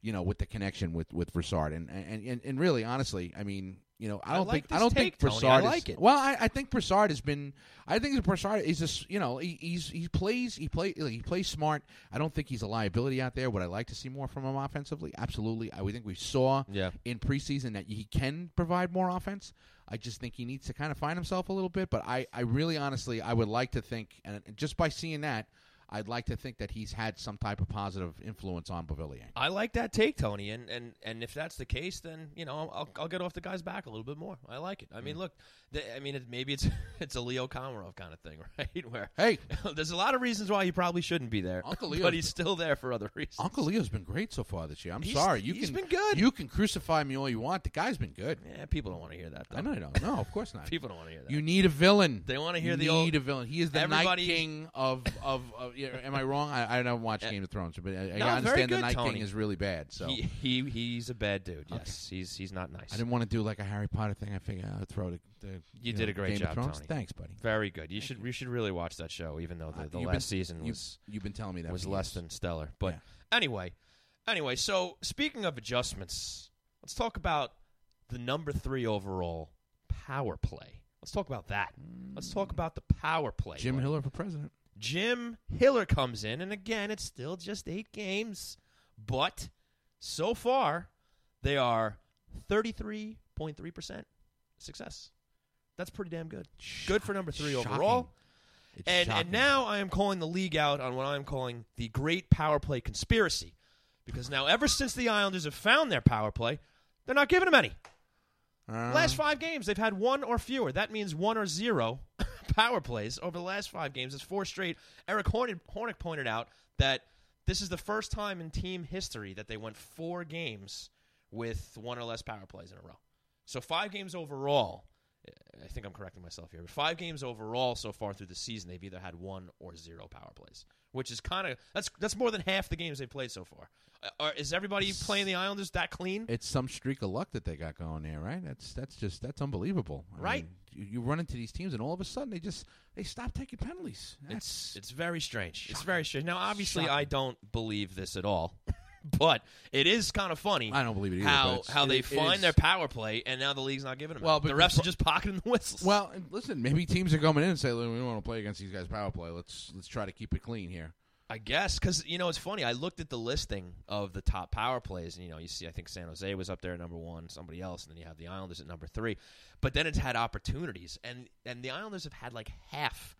You know, with the connection with with Brassard, and and and, and really, honestly, I mean, you know, I I don't like think I don't take, think Tony. Brassard. I is- like it. Well, I, I think Brassard has been. I think Brassard is just you know he, he's he plays he play he plays smart. I don't think he's a liability out there. Would I like to see more from him offensively? Absolutely. I would think we saw Yeah. in preseason that he can provide more offense. I just think he needs to kind of find himself a little bit. But I, I really honestly I would like to think, and just by seeing that, I'd like to think that he's had some type of positive influence on Beauvillier. I like that take, Tony, and, and, and if that's the case, then you know I'll, I'll get off the guy's back a little bit more. I like it. I Mm. mean, look, the, I mean, it, maybe it's it's a Leo Komarov kind of thing, right? Where Hey, there's a lot of reasons why he probably shouldn't be there, Uncle Leo's- but he's still there for other reasons. Uncle Leo's been great so far this year. I'm He's- sorry, you he's can been good. You can crucify me all you want. The guy's been good. yeah, people don't want to hear that. Though. I know don't. No, of course not. People don't want to hear that. You need a villain. They wanna hear you the need old- a villain. He is the Night King of of. of am I wrong? I, I don't watch uh, Game of Thrones, but I, I No, very understand the good, Night Tony. King is really bad. So he, he he's a bad dude. Yes, he's he's not nice. I didn't want to do like a Harry Potter thing. I figured I'd throw the. Uh, the You did a great Game job, of Thrones. Tony. Thanks, buddy. Very good. You should you should really watch that show, even though the, Uh, the you've last been- season you- was You've been telling me that was for less years. than stellar. But anyway, anyway. So speaking of adjustments, let's talk about the number three overall power play. Let's talk about that. Let's talk mm. about the power play. Jim. Hiller for president. Jim Hiller comes in, and again, it's still just eight games, but so far they are thirty-three point three percent success. That's pretty damn good. Good for number three Shocking. overall. It's And shocking. and now I am calling the league out on what I'm calling the great power play conspiracy, because now ever since the Islanders have found their power play, they're not giving them any. Uh, Last five games, they've had one or fewer. That means one or zero power plays over the last five games. It's four straight. Eric Hornick, Hornick pointed out that this is the first time in team history that they went four games with one or less power plays in a row. So five games overall. I think I'm correcting myself here, but five games overall so far through the season, they've either had one or zero power plays, which is kind of that's that's more than half the games they've played so far. Uh, are- is everybody playing the Islanders that clean? it's some streak of luck that they got going there, right? That's that's just that's unbelievable, I Right. mean, you, you run into these teams, and all of a sudden they just they stop taking penalties. It's That's- it's very strange. It's very strange. Now, obviously, Shocking. I don't believe this at all, but it is kind of funny. I don't believe it either, How how they it find their power play, and now the league's not giving them. Well, it. the refs are just pocketing the whistles. Well, and listen, maybe teams are coming in and say, "Look, "We don't want to play against these guys' power play. Let's let's try to keep it clean here." I guess because you know it's funny. I looked at the listing of the top power plays, and you know you see I think San Jose was up there at number one, somebody else, and then you have the Islanders at number three. But then it's had opportunities, and and the Islanders have had like half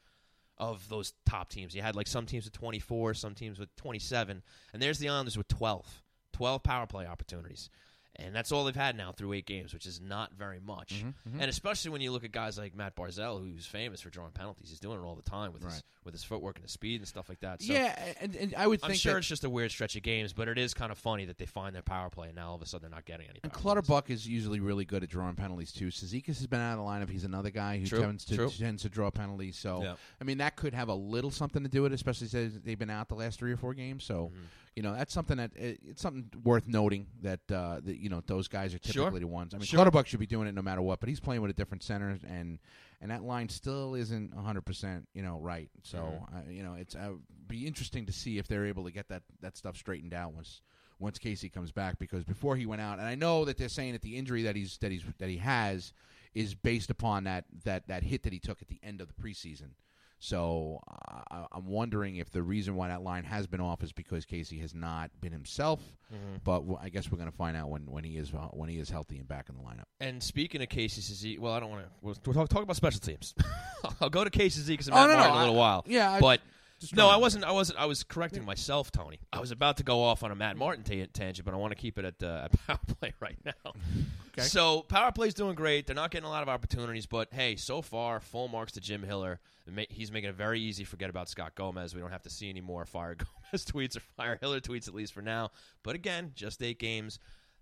of those top teams. You had like some teams with 24, some teams with 27, and there's the Islanders with 12, 12 power play opportunities. And that's all they've had now through eight games, which is not very much. Mm-hmm, And especially when you look at guys like Matt Barzal, who's famous for drawing penalties, he's doing it all the time with his with his footwork and his speed and stuff like that. So yeah, and, and I would I'm think sure it's just a weird stretch of games, but it is kind of funny that they find their power play and now all of a sudden they're not getting any. and power plays. Clutterbuck is usually really good at drawing penalties too. Cizikas has been out of the lineup. He's another guy who True, tends to true. tends to draw penalties. So Yeah. I mean that could have a little something to do with it, especially since they've been out the last three or four games. So Mm-hmm. You know that's something that it, it's something worth noting that uh, that you know those guys are Sure. typically the ones. I mean Sure. Clutterbuck should be doing it no matter what, but he's playing with a different center and. And that line still isn't 100, percent you know, right. So, Mm-hmm. uh, you know, it's uh, be interesting to see if they're able to get that, that stuff straightened out once once Casey comes back because before he went out, and I know that they're saying that the injury that he's that he's that he has is based upon that that that hit that he took at the end of the preseason. So uh, I- I'm wondering if the reason why that line has been off is because Casey has not been himself. But w- I guess we're going to find out when, when he is uh, when he is healthy and back in the lineup. And speaking of Casey Cizik, well, I don't want to. We'll, we'll talk, talk about special teams. I'll go to Casey Cizik because I'm Oh, no, no, in a little I- while. yeah, I- but Just No, I wasn't. I wasn't. I was correcting myself, Tony. I was about to go off on a Matt Martin ta- tangent, but I want to keep it at, uh, at power play right now. Okay. So power play's doing great. They're not getting a lot of opportunities, but hey, so far, full marks to Jim Hiller. He's making it very easy. Forget about Scott Gomez. We don't have to see any more fire Gomez tweets or fire Hiller tweets at least for now. But again, just eight games.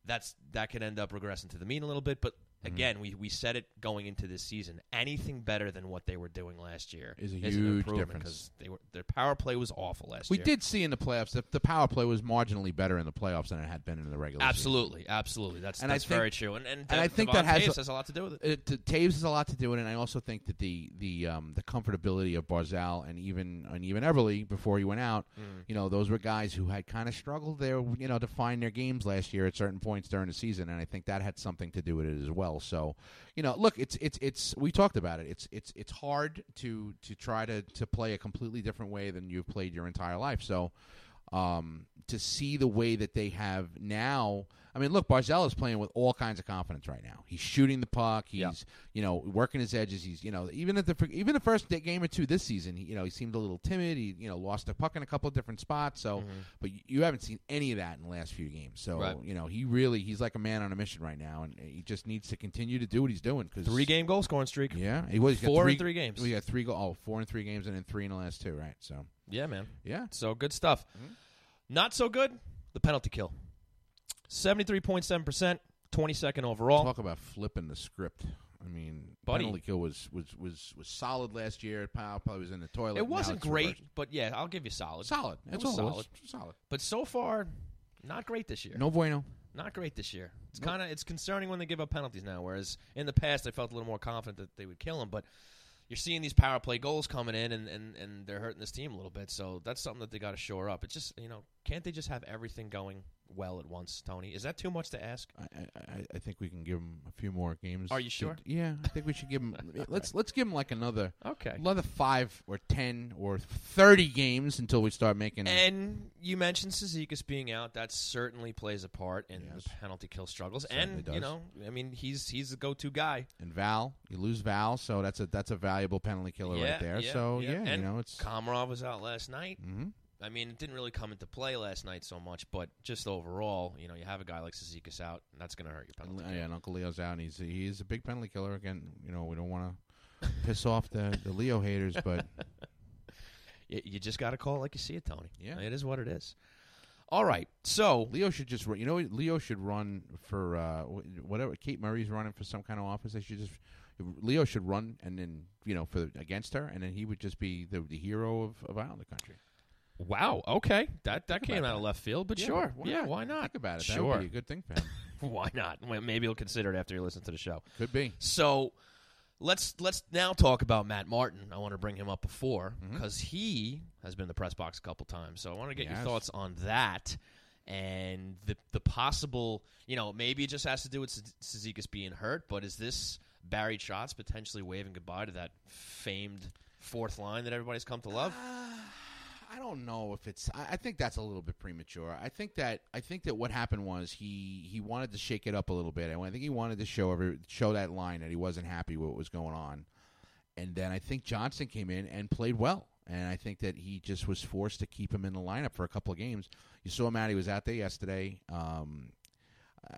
That's that could end up regressing to the mean a little bit, but. Mm-hmm. Again, we, we said it going into this season. Anything better than what they were doing last year Is a an huge improvement difference. 'cause they were their power play was awful last We year. We did see in the playoffs that the power play was marginally better in the playoffs than it had been in the regular season. Absolutely, absolutely. That's And that's think- very true. And and, and I think Devon that has Toews a- has a lot to do with it. It, t- Toews has a lot to do with it, and I also think that the the um, the comfortability of Barzal and even and even Eberle before he went out, Mm. you know, those were guys who had kind of struggled there, you know, to find their games last year at certain points during the season, and I think that had something to do with it as well. So, you know, look, it's it's it's we talked about it. It's it's it's hard to to try to to play a completely different way than you've played your entire life. So, um, to see the way that they have now. I mean, look, Barzal is playing with all kinds of confidence right now. He's shooting the puck. He's you know working his edges. He's you know even at the even the first day- game or two this season, he, you know he seemed a little timid. He you know lost the puck in a couple of different spots. So, but you- haven't seen any of that in the last few games. So Right. you know he really he's like a man on a mission right now, and he just needs to continue to do what he's doing. Cause, Three game goal scoring streak. yeah, he was Four three, in three games. We got three go oh four in three games, and then three in the last two. Right, so Yeah, man. yeah, So good stuff. Mm-hmm. Not so good. The penalty kill. Seventy-three point seven percent. Twenty-second overall. Talk about flipping the script. I mean, Buddy. penalty kill was, was was was solid last year. Powell probably was in the toilet. it wasn't great, reversed. but yeah, I'll give you solid. Solid. It That's was all. it solid. was. Solid. But so far, not great this year. No bueno. Not great this year. It's kind of it's concerning when they give up penalties now. Whereas in the past, I felt a little more confident that they would kill him. But you're seeing these power play goals coming in, and, and, and they're hurting this team a little bit. So that's something that they got to shore up. It's just you know, can't they just have everything going well at once, Tony? Is that too much to ask? I, I, I think we can give him a few more games. Are you to- sure? yeah, I think we should give him. let's let's give him like another Okay. another five or ten or thirty games until we start making. And you mentioned Cizikas being out. That certainly plays a part in Yes. the penalty kill struggles. Certainly and does. you know, I mean, he's he's the go-to guy. and Val, you lose Val, so that's a that's a valuable penalty killer yeah, right there. yeah, so yeah. yeah, and you know it's. Komarov was out last night. Mm hmm I mean, it didn't really come into play last night so much, but just overall, you know, you have a guy like Cizikas out, and that's going to hurt your penalty. Yeah, and Uncle Leo's out. And he's he's a big penalty killer. Again, you know we don't want to piss off the the Leo haters, but You, you just got to call it like you see it, Tony. Yeah. it is what it is. All right, so Leo should just run. You know. Leo should run for uh, whatever. Kate Murray's running for some kind of office. They should just Leo should run, and then you know for against her, and then he would just be the, the hero of, of Islander country. Wow, okay, that that came out of left field, but Yeah, sure, why yeah, not? why not? Think about it. That Sure, would be a good thing for him. why not? Well, Maybe he'll consider it after you listen to the show. Could be. So let's let's now talk about Matt Martin. I want to bring him up before mm-hmm. because he has been in the press box a couple times. So I want to get your thoughts on that and the the possible. You know, maybe it just has to do with Cizikas being hurt, but is this Barry Trotz potentially waving goodbye to that famed fourth line that everybody's come to love? Uh, I don't know if it's. I, I think that's a little bit premature. I think that I think that what happened was he he wanted to shake it up a little bit. I think he wanted to show every show that line that he wasn't happy with what was going on. And then I think Johnston came in and played well. And I think that he just was forced to keep him in the lineup for a couple of games. You saw him out; he was out there yesterday. Um,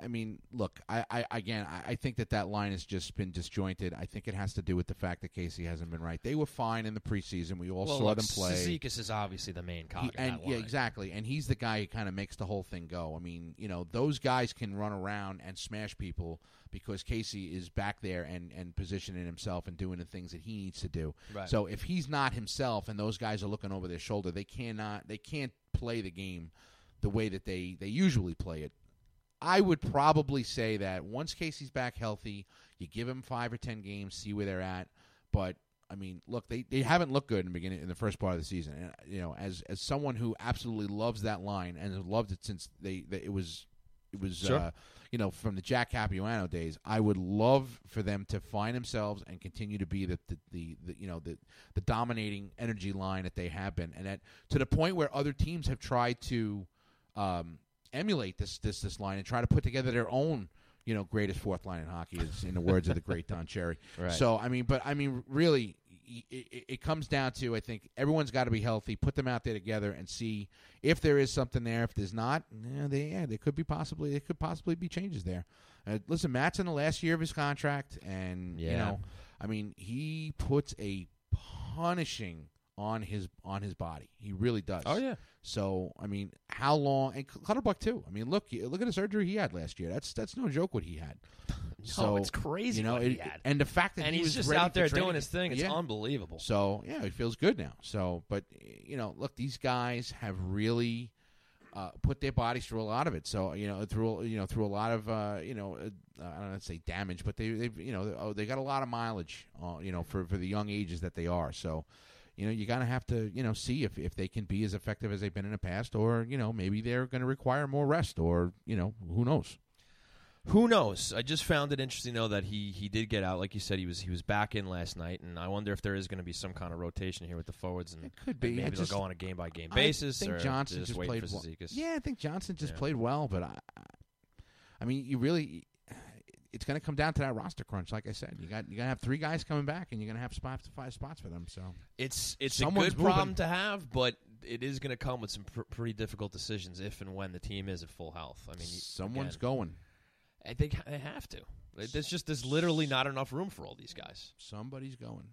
I mean, look, I, I again, I, I think that that line has just been disjointed. I think it has to do with the fact that Casey hasn't been right. They were fine in the preseason. We all well, saw look, them play. Cizikas is obviously the main cog He- in and yeah, exactly. And he's the guy who kind of makes the whole thing go. I mean, you know, those guys can run around and smash people because Casey is back there and and positioning himself and doing the things that he needs to do. Right. So if he's not himself and those guys are looking over their shoulder, they cannot they can't play the game the way that they they usually play it. I would probably say that once Casey's back healthy, you give him five or ten games, see where they're at. But I mean, look, they, they haven't looked good in the beginning in the first part of the season. And you know, as as someone who absolutely loves that line and has loved it since they, they it was it was Sure. uh, you know from the Jack Capuano days, I would love for them to find themselves and continue to be the the, the, the you know the the dominating energy line that they have been, and that to the point where other teams have tried to um, emulate this this this line and try to put together their own you know greatest fourth line in hockey is in the words of the great Don Cherry. Right. So I mean, but I mean, really, it, it, it comes down to I think everyone's got to be healthy. Put them out there together and see if there is something there. If there's not, yeah, they yeah, there could be possibly there could possibly be changes there. Uh, listen, Matt's in the last year of his contract, and you know, I mean, he puts a punishing on his on his body. He really does. Oh yeah. So I mean, how long? And Clutterbuck too. I mean, look, look at the surgery he had last year. That's that's no joke what he had. so it's crazy You know, what he it- had. and the fact that And he he's was just out there doing his thing. It's yeah. unbelievable. So yeah, he feels good now. So, but you know, look, these guys have really uh, put their bodies through a lot of it. So you know, through you know, through a lot of uh, you know, uh, I don't want to say damage, but they they you know, oh, they got a lot of mileage. Uh, you know, for for the young ages that they are. So. You know, you gotta have to, you know, see if, if they can be as effective as they've been in the past, or you know, maybe they're going to require more rest, or you know, who knows? Who knows? I just found it interesting though that he he did get out. Like you said, he was he was back in last night, and I wonder if there is going to be some kind of rotation here with the forwards, and It could be. and I maybe they'll go on a game by game basis. I think Johnston just, just, played well. Yeah, I think Johnston just Yeah. played well, but I, I mean, you really, it's going to come down to that roster crunch. Like I said, you got you got to have three guys coming back, and you're going to have spots five spots for them. So It's it's Someone's a good moving. problem to have, but it is going to come with some pr- pretty difficult decisions if and when the team is at full health. I mean, you- someone's again, going. I think they have to. There's just there's literally not enough room for all these guys. Somebody's going.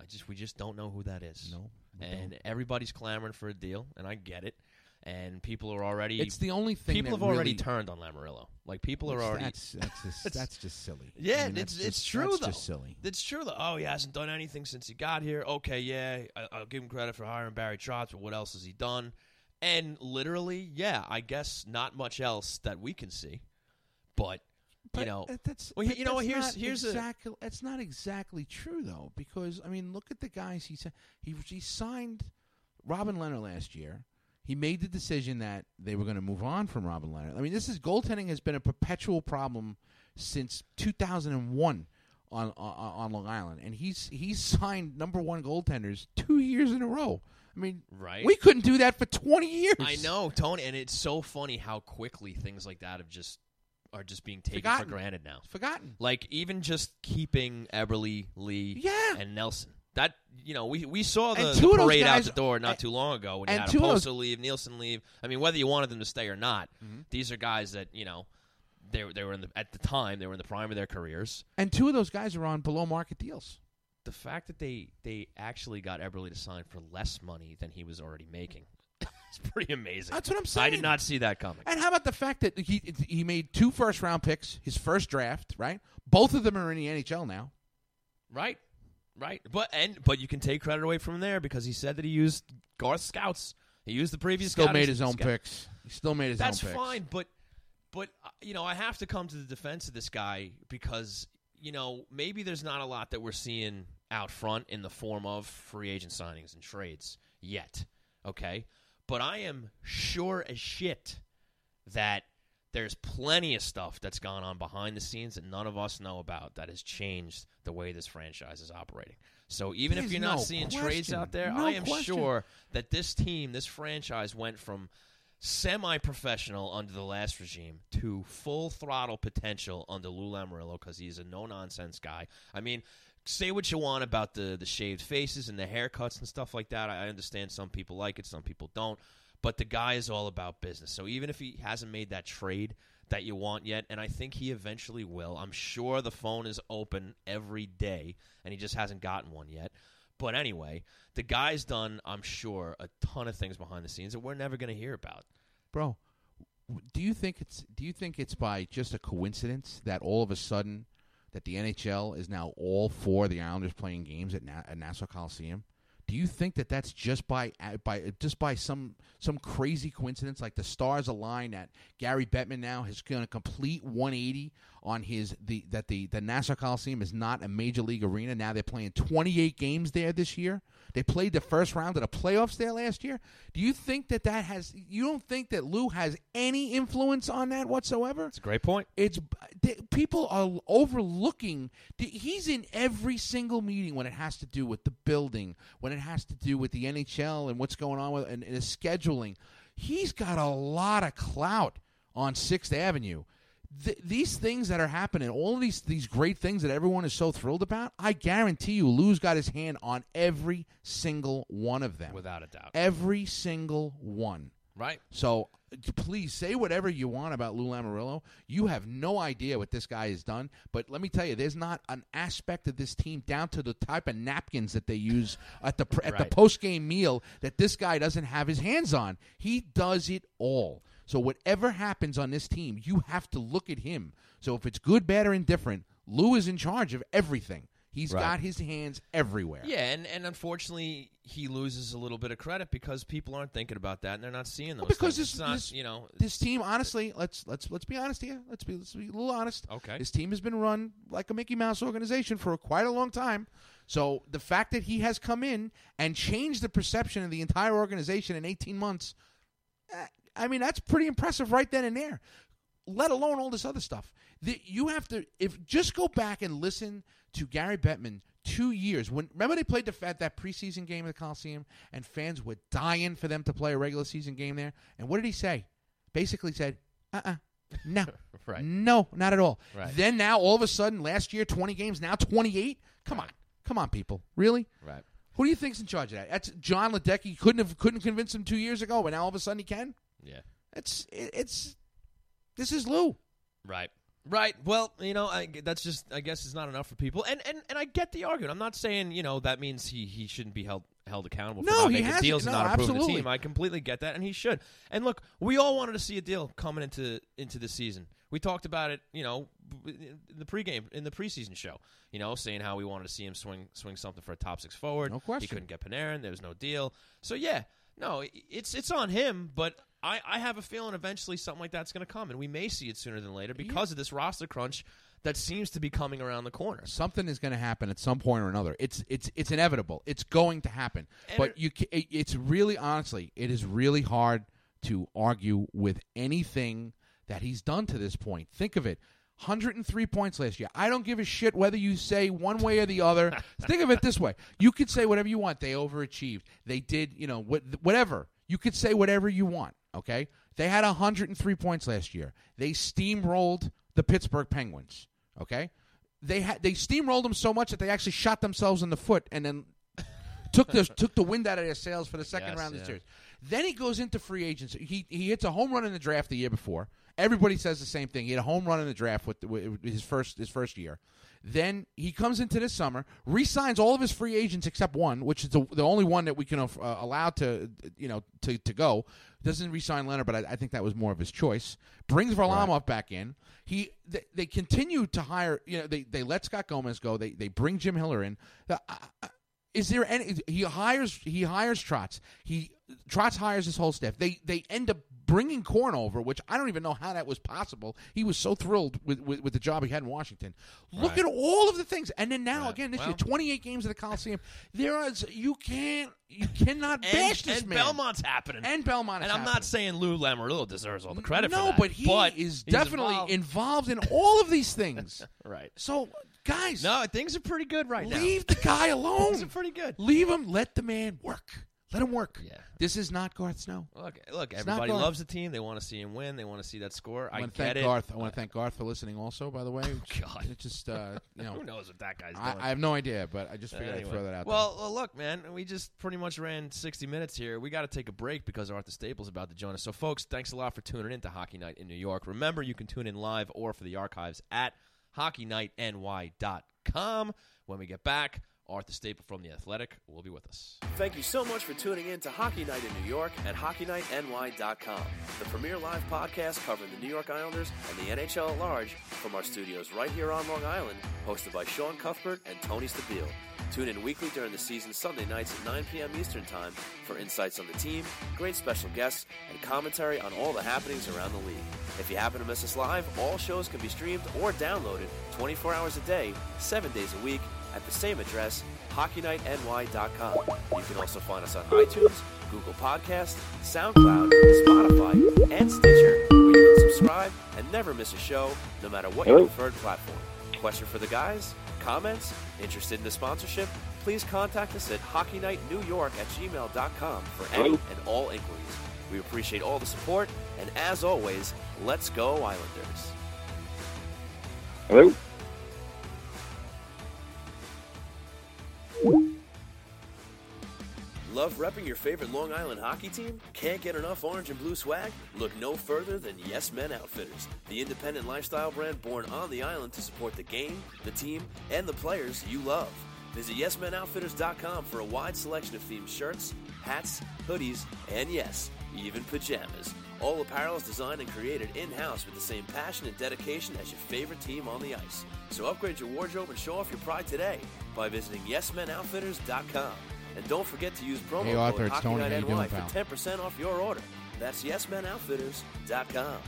I just we just don't know who that is. No, and don't. everybody's clamoring for a deal, and I get it. And people are already it's the only thing. people have already really- turned on Lamoriello. Like people are already. That's that's just, that's just silly. I Yeah, mean, it's- that's it's just- true, That's though. just silly. It's true though. Oh, he hasn't done anything since he got here. Okay, yeah, I, I'll give him credit for hiring Barry Trotz, but what else has he done? And literally, yeah, I guess not much else that we can see. But, you know, uh, that's well, but you know that's here's- here's a- exactly that's not exactly true though because I mean look at the guys he said he he signed Robin Lehner last year. He made the decision that they were going to move on from Robin Lehner. I mean, this is goaltending has been a perpetual problem since 2001 on on, on Long Island, and he's he's signed number one goaltenders two years in a row. I mean, Right. We couldn't do that for 20 years. I know, Tony, and it's so funny how quickly things like that have just are just being taken Forgotten. for granted now. Forgotten. Like even just keeping Eberle, Lee, Yeah. and Nelson. That you know, we we saw the, the parade out the door not too long ago when you and had two of those- leave, Nielsen leave. I mean, whether you wanted them to stay or not, Mm-hmm. these are guys that you know they were- they were in the at the time they were in the prime of their careers. And two of those guys are on below market deals. The fact that they they actually got Eberle to sign for less money than he was already making, it's pretty amazing. That's what I'm saying. I did not see that coming. And how about the fact that he he made two first round picks, his first draft, right? Both of them are in the NHL now. Right, right. But and but you can take credit away from there because he said that he used Garth scouts. He used the previous Still made his own scout- picks. He still made his That's own picks. That's fine, but but uh, you know I have to come to the defense of this guy because you know maybe there's not a lot that we're seeing out front in the form of free agent signings and trades yet. Okay, but I am sure as shit that there's plenty of stuff that's gone on behind the scenes that none of us know about that has changed the way this franchise is operating. So even if you're not no seeing trades out there, No I am question. sure that this team, this franchise went from semi-professional under the last regime to full throttle potential under Lou Lamoriello because he's a no-nonsense guy. I mean, say what you want about the the shaved faces and the haircuts and stuff like that. I understand some people like it, some people don't. But the guy is all about business. So even if he hasn't made that trade that you want yet, and I think he eventually will, I'm sure the phone is open every day, and he just hasn't gotten one yet. But anyway, the guy's done, I'm sure, a ton of things behind the scenes that we're never going to hear about. Bro, do you think it's do you think it's by just a coincidence that all of a sudden that the NHL is now all for the Islanders playing games at, Na- at Nassau Coliseum? Do you think that that's just by uh, by just by some some crazy coincidence like the stars align that Gary Bettman now has done a complete 180 on his the that the the Nassau Coliseum is not a major league arena now they're playing 28 games there this year. They played the first round of the playoffs there last year. Do you think that that has you don't think that Lou has any influence on that whatsoever? It's a great point. It's people are overlooking. He's in every single meeting when it has to do with the building, when it has to do with the NHL and what's going on with and, and the scheduling. He's got a lot of clout on Sixth Avenue. Th- these things that are happening, all of these these great things that everyone is so thrilled about, I guarantee you, Lou's got his hand on every single one of them. Without a doubt. Every single one. Right. So please say whatever you want about Lou Lamoriello. You have no idea what this guy has done. But let me tell you, there's not an aspect of this team down to the type of napkins that they use at the at the post game meal that this guy doesn't have his hands on. He does it all. So whatever happens on this team, you have to look at him. So if it's good, bad, or indifferent, Lou is in charge of everything. He's Right. got his hands everywhere. Yeah, and, and unfortunately, he loses a little bit of credit because people aren't thinking about that and they're not seeing those. Well, because things. this- It's not, this- you know, this team, honestly, let's let's let's be honest here. Let's be let's be a little honest. Okay. This team has been run like a Mickey Mouse organization for quite a long time. So the fact that he has come in and changed the perception of the entire organization in 18 months, eh, I mean that's pretty impressive right then and there. Let alone all this other stuff. The, you have to if just go back and listen to Gary Bettman two years when remember they played the at that preseason game at the Coliseum and fans were dying for them to play a regular season game there. And what did he say? Basically said, "Uh uh no, Right. no, not at all. Right. Then now all of a sudden, last year twenty games, now twenty eight. Come on, come on, people, really? right. Who do you think's in charge of that? That's John Ledecky. Couldn't have couldn't convince him two years ago, and now all of a sudden he can. Yeah. It's it, it's this is Lou. Right. Right. Well, you know, I, that's just I guess it's not enough for people, and and and I get the argument. I'm not saying you know that means he he shouldn't be held held accountable for No, not making deals and No, not approving absolutely. the team. I completely get that, and he should. And look, we all wanted to see a deal coming into into the season. We talked about it, you know, in the pregame in the preseason show. You know, saying how we wanted to see him swing swing something for a top six forward. No question. He couldn't get Panarin. There was no deal. So yeah, no, it's it's on him. But I I have a feeling eventually something like that's going to come, and we may see it sooner than later because of this roster crunch that seems to be coming around the corner. Something is going to happen at some point or another. It's it's it's inevitable. It's going to happen. And but it- you it, it's really honestly, it is really hard to argue with anything that he's done to this point. Think of it. 103 points last year. I don't give a shit whether you say one way or the other. Think of it this way. You could say whatever you want. They overachieved. They did, you know, what, whatever. You could say whatever you want, okay? They had 103 points last year. They steamrolled the Pittsburgh Penguins, okay? They had they steamrolled them so much that they actually shot themselves in the foot and then took the took the wind out of their sails for the second round of yeah. the series. Then he goes into free agency. He he hits a home run in the draft the year before. Everybody says the same thing. He had a home run in the draft with, with his first his first year. Then he comes into this summer, re-signs all of his free agents except one, which is the, the only one that we can uh, uh allow to you know to, to go. Doesn't re-sign Lehner, but I, I think that was more of his choice. Brings Varlamov back in. He they, they continue to hire. You know they, they let Scott Gomez go. They they bring Jim Hiller in. The- I- I- is there any? He hires he hires Trotz. He Trotz hires his whole staff. They they end up bringing Korn over, which I don't even know how that was possible. He was so thrilled with, with, with the job he had in Washington. Look Right. at all of the things, and then now Right. again this Well- year, twenty eight games at the Coliseum. There is you can't you cannot bash and, this and man. Belmont's happening. and Belmont. And I'm not saying Lou Lamoriello deserves all the credit no, for that. but he is definitely involved. involved in all of these things. right. So, guys, No, things are pretty good right now. leave the guy alone. Things are pretty good. Leave him. Let the man work. Let him work. Yeah. This is not Garth Snow. Look, look. It's not Everybody Garth. loves the team. They want to see him win. They want to see that score. I I, want to get thank it. Garth. I want to thank Garth for listening. Also, by the way, God. It just uh, you know, Who knows what that guy's I, doing? I have no idea, but I just figured Anyway. I'd throw that out. Well, well, look, man, we just pretty much ran 60 minutes here. We got to take a break because Arthur Staples is about to join us. So, folks, thanks a lot for tuning in to Hockey Night in New York. Remember, you can tune in live or for the archives at hockeynightny.com. When we get back, Arthur Staple from The Athletic will be with us. Thank you so much for tuning in to Hockey Night in New York at HockeyNightNY.com, the premier live podcast covering the New York Islanders and the NHL at large from our studios right here on Long Island, hosted by Sean Cuthbert and Tony Stabile. Tune in weekly during the season Sunday nights at 9 p.m. Eastern Time for insights on the team, great special guests, and commentary on all the happenings around the league. If you happen to miss us live, all shows can be streamed or downloaded 24 hours a day, 7 days a week at the same address, HockeyNightNY.com. You can also find us on iTunes, Google Podcasts, SoundCloud, Spotify, and Stitcher, where you can subscribe and never miss a show, no matter what your preferred platform. Question for the guys? Comments? Interested in the sponsorship? Please contact us at HockeyNightNewYork at gmail.com for any and all inquiries. We appreciate all the support, and as always, let's go Islanders. Hello. Love repping your favorite Long Island hockey team? Can't get enough orange and blue swag? Look no further than Yes Men Outfitters, the independent lifestyle brand born on the island to support the game, the team, and the players you love. Visit YesMenOutfitters.com for a wide selection of themed shirts, hats, hoodies, and yes, even pajamas. All apparel is designed and created in house with the same passion and dedication as your favorite team on the ice. So upgrade your wardrobe and show off your pride today by visiting YesMenOutfitters.com. And don't forget to use promo Hey, code. How you doing, for 10% off your order. That's YesMenOutfitters.com.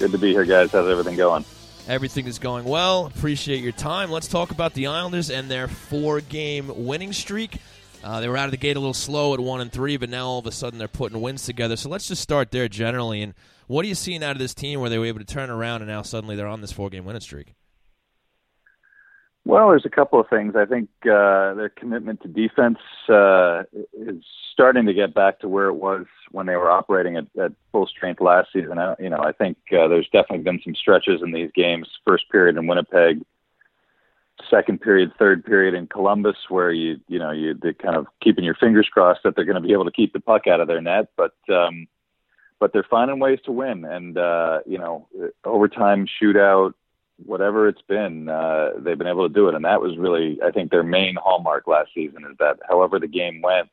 Good to be here, guys. How's everything going? Everything is going well. Appreciate your time. Let's talk about the Islanders and their four-game winning streak. Uh, they were out of the gate a little slow at one and three, but now all of a sudden they're putting wins together. So let's just start there generally. And what are you seeing out of this team where they were able to turn around and now suddenly they're on this four-game winning streak? Well, there's a couple of things. I think uh, their commitment to defense uh, is starting to get back to where it was when they were operating at, at full strength last season. I, you know, I think uh, there's definitely been some stretches in these games. First period in Winnipeg, second period, third period in Columbus, where you you know you are kind of keeping your fingers crossed that they're going to be able to keep the puck out of their net, but. Um, but they're finding ways to win, and uh, you know, overtime shootout, whatever it's been, uh, they've been able to do it. And that was really, I think, their main hallmark last season is that however the game went,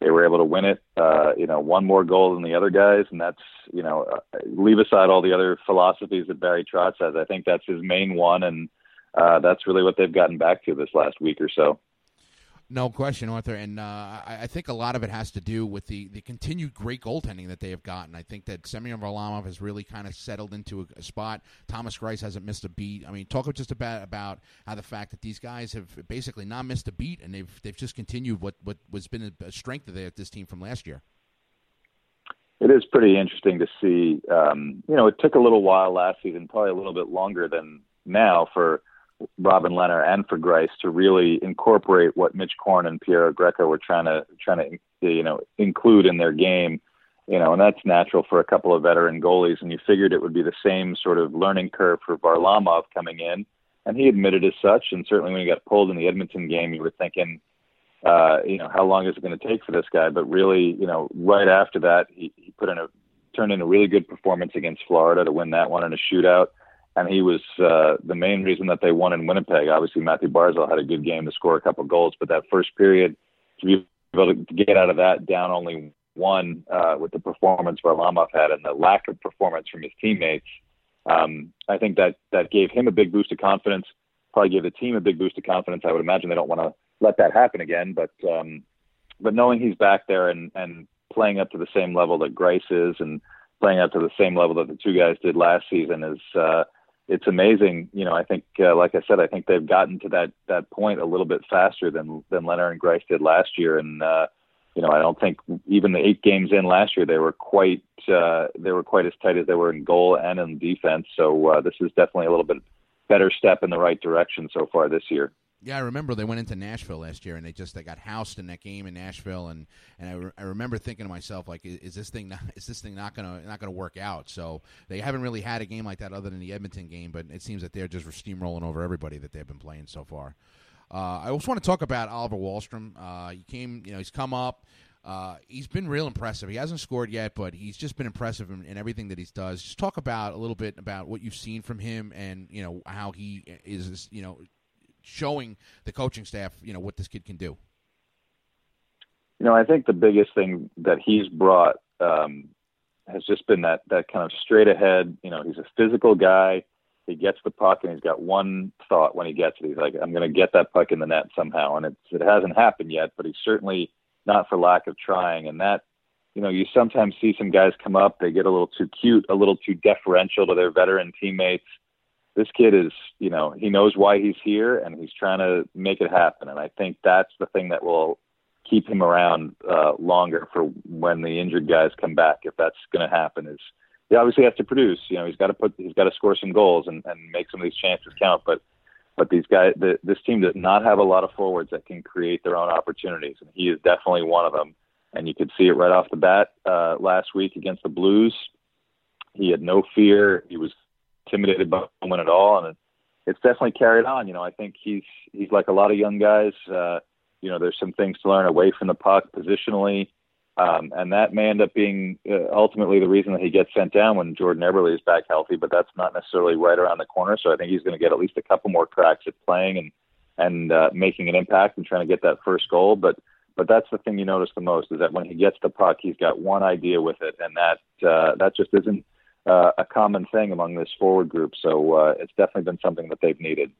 they were able to win it. Uh, you know, one more goal than the other guys, and that's you know, uh, leave aside all the other philosophies that Barry Trotz has. I think that's his main one, and uh, that's really what they've gotten back to this last week or so. No question, Arthur, and uh, I, I think a lot of it has to do with the, the continued great goaltending that they have gotten. I think that Semyon Varlamov has really kind of settled into a, a spot. Thomas Greiss hasn't missed a beat. I mean, talk just about about how the fact that these guys have basically not missed a beat, and they've they've just continued what what was been a, strength of this team from last year. It is pretty interesting to see. Um, you know, it took a little while last season, probably a little bit longer than now for Robin Lehner and for Greiss to really incorporate what Mitch Korn and Piero Greco were trying to trying to you know include in their game. You know, and that's natural for a couple of veteran goalies. And you figured it would be the same sort of learning curve for Varlamov coming in, and he admitted as such. And certainly when he got pulled in the Edmonton game, you were thinking, uh, you know, how long is it going to take for this guy? But really, you know, right after that, he, he put in a turned in a really good performance against Florida to win that one in a shootout and he was uh, the main reason that they won in Winnipeg. Obviously, Matthew Barzal had a good game to score a couple goals, but that first period, to be able to get out of that down only one uh, with the performance Varlamov had and the lack of performance from his teammates, um, I think that that gave him a big boost of confidence. Probably gave the team a big boost of confidence. I would imagine they don't want to let that happen again, but um, but knowing he's back there and and playing up to the same level that Greiss is and playing up to the same level that the two guys did last season is. Uh, it's amazing. You know, I think, uh, like I said, I think they've gotten to that that point a little bit faster than than Lehner and Greiss did last year. And uh, you know, I don't think even the eight games in last year they were quite uh, they were quite as tight as they were in goal and in defense. So uh, this is definitely a little bit better step in the right direction so far this year. Yeah, I remember they went into Nashville last year and they just they got housed in that game in Nashville and and I, re- I remember thinking to myself like is, is this thing not, is this thing not gonna not gonna work out? So they haven't really had a game like that other than the Edmonton game, but it seems that they're just steamrolling over everybody that they've been playing so far. Uh, I also want to talk about Oliver Wahlstrom. Uh, he came, you know, he's come up. Uh, he's been real impressive. He hasn't scored yet, but he's just been impressive in, in everything that he does. Just talk about a little bit about what you've seen from him, and you know how he is, you know, showing the coaching staff, you know, what this kid can do. You know, I think the biggest thing that he's brought um, has just been that that kind of straight ahead. You know, he's a physical guy. He gets the puck and he's got one thought when he gets it. He's like, "I'm going to get that puck in the net somehow." And it's, it hasn't happened yet, but he's certainly not for lack of trying. And that you know, you sometimes see some guys come up, they get a little too cute, a little too deferential to their veteran teammates. This kid is, you know, he knows why he's here and he's trying to make it happen. And I think that's the thing that will keep him around uh, longer for when the injured guys come back. If that's going to happen, is he obviously has to produce. You know, he's got to put, he's got to score some goals and, and make some of these chances count. But but these guys, the, this team does not have a lot of forwards that can create their own opportunities, and he is definitely one of them and you could see it right off the bat uh, last week against the Blues. He had no fear. He was intimidated by one at all, and it's definitely carried on. You know, I think he's he's like a lot of young guys. Uh, you know, there's some things to learn away from the puck positionally, um, and that may end up being uh, ultimately the reason that he gets sent down when Jordan Eberle is back healthy. But that's not necessarily right around the corner. So I think he's going to get at least a couple more cracks at playing and and uh, making an impact and trying to get that first goal. But but that's the thing you notice the most is that when he gets the puck, he's got one idea with it, and that uh, that just isn't uh, a common thing among this forward group. So uh, it's definitely been something that they've needed.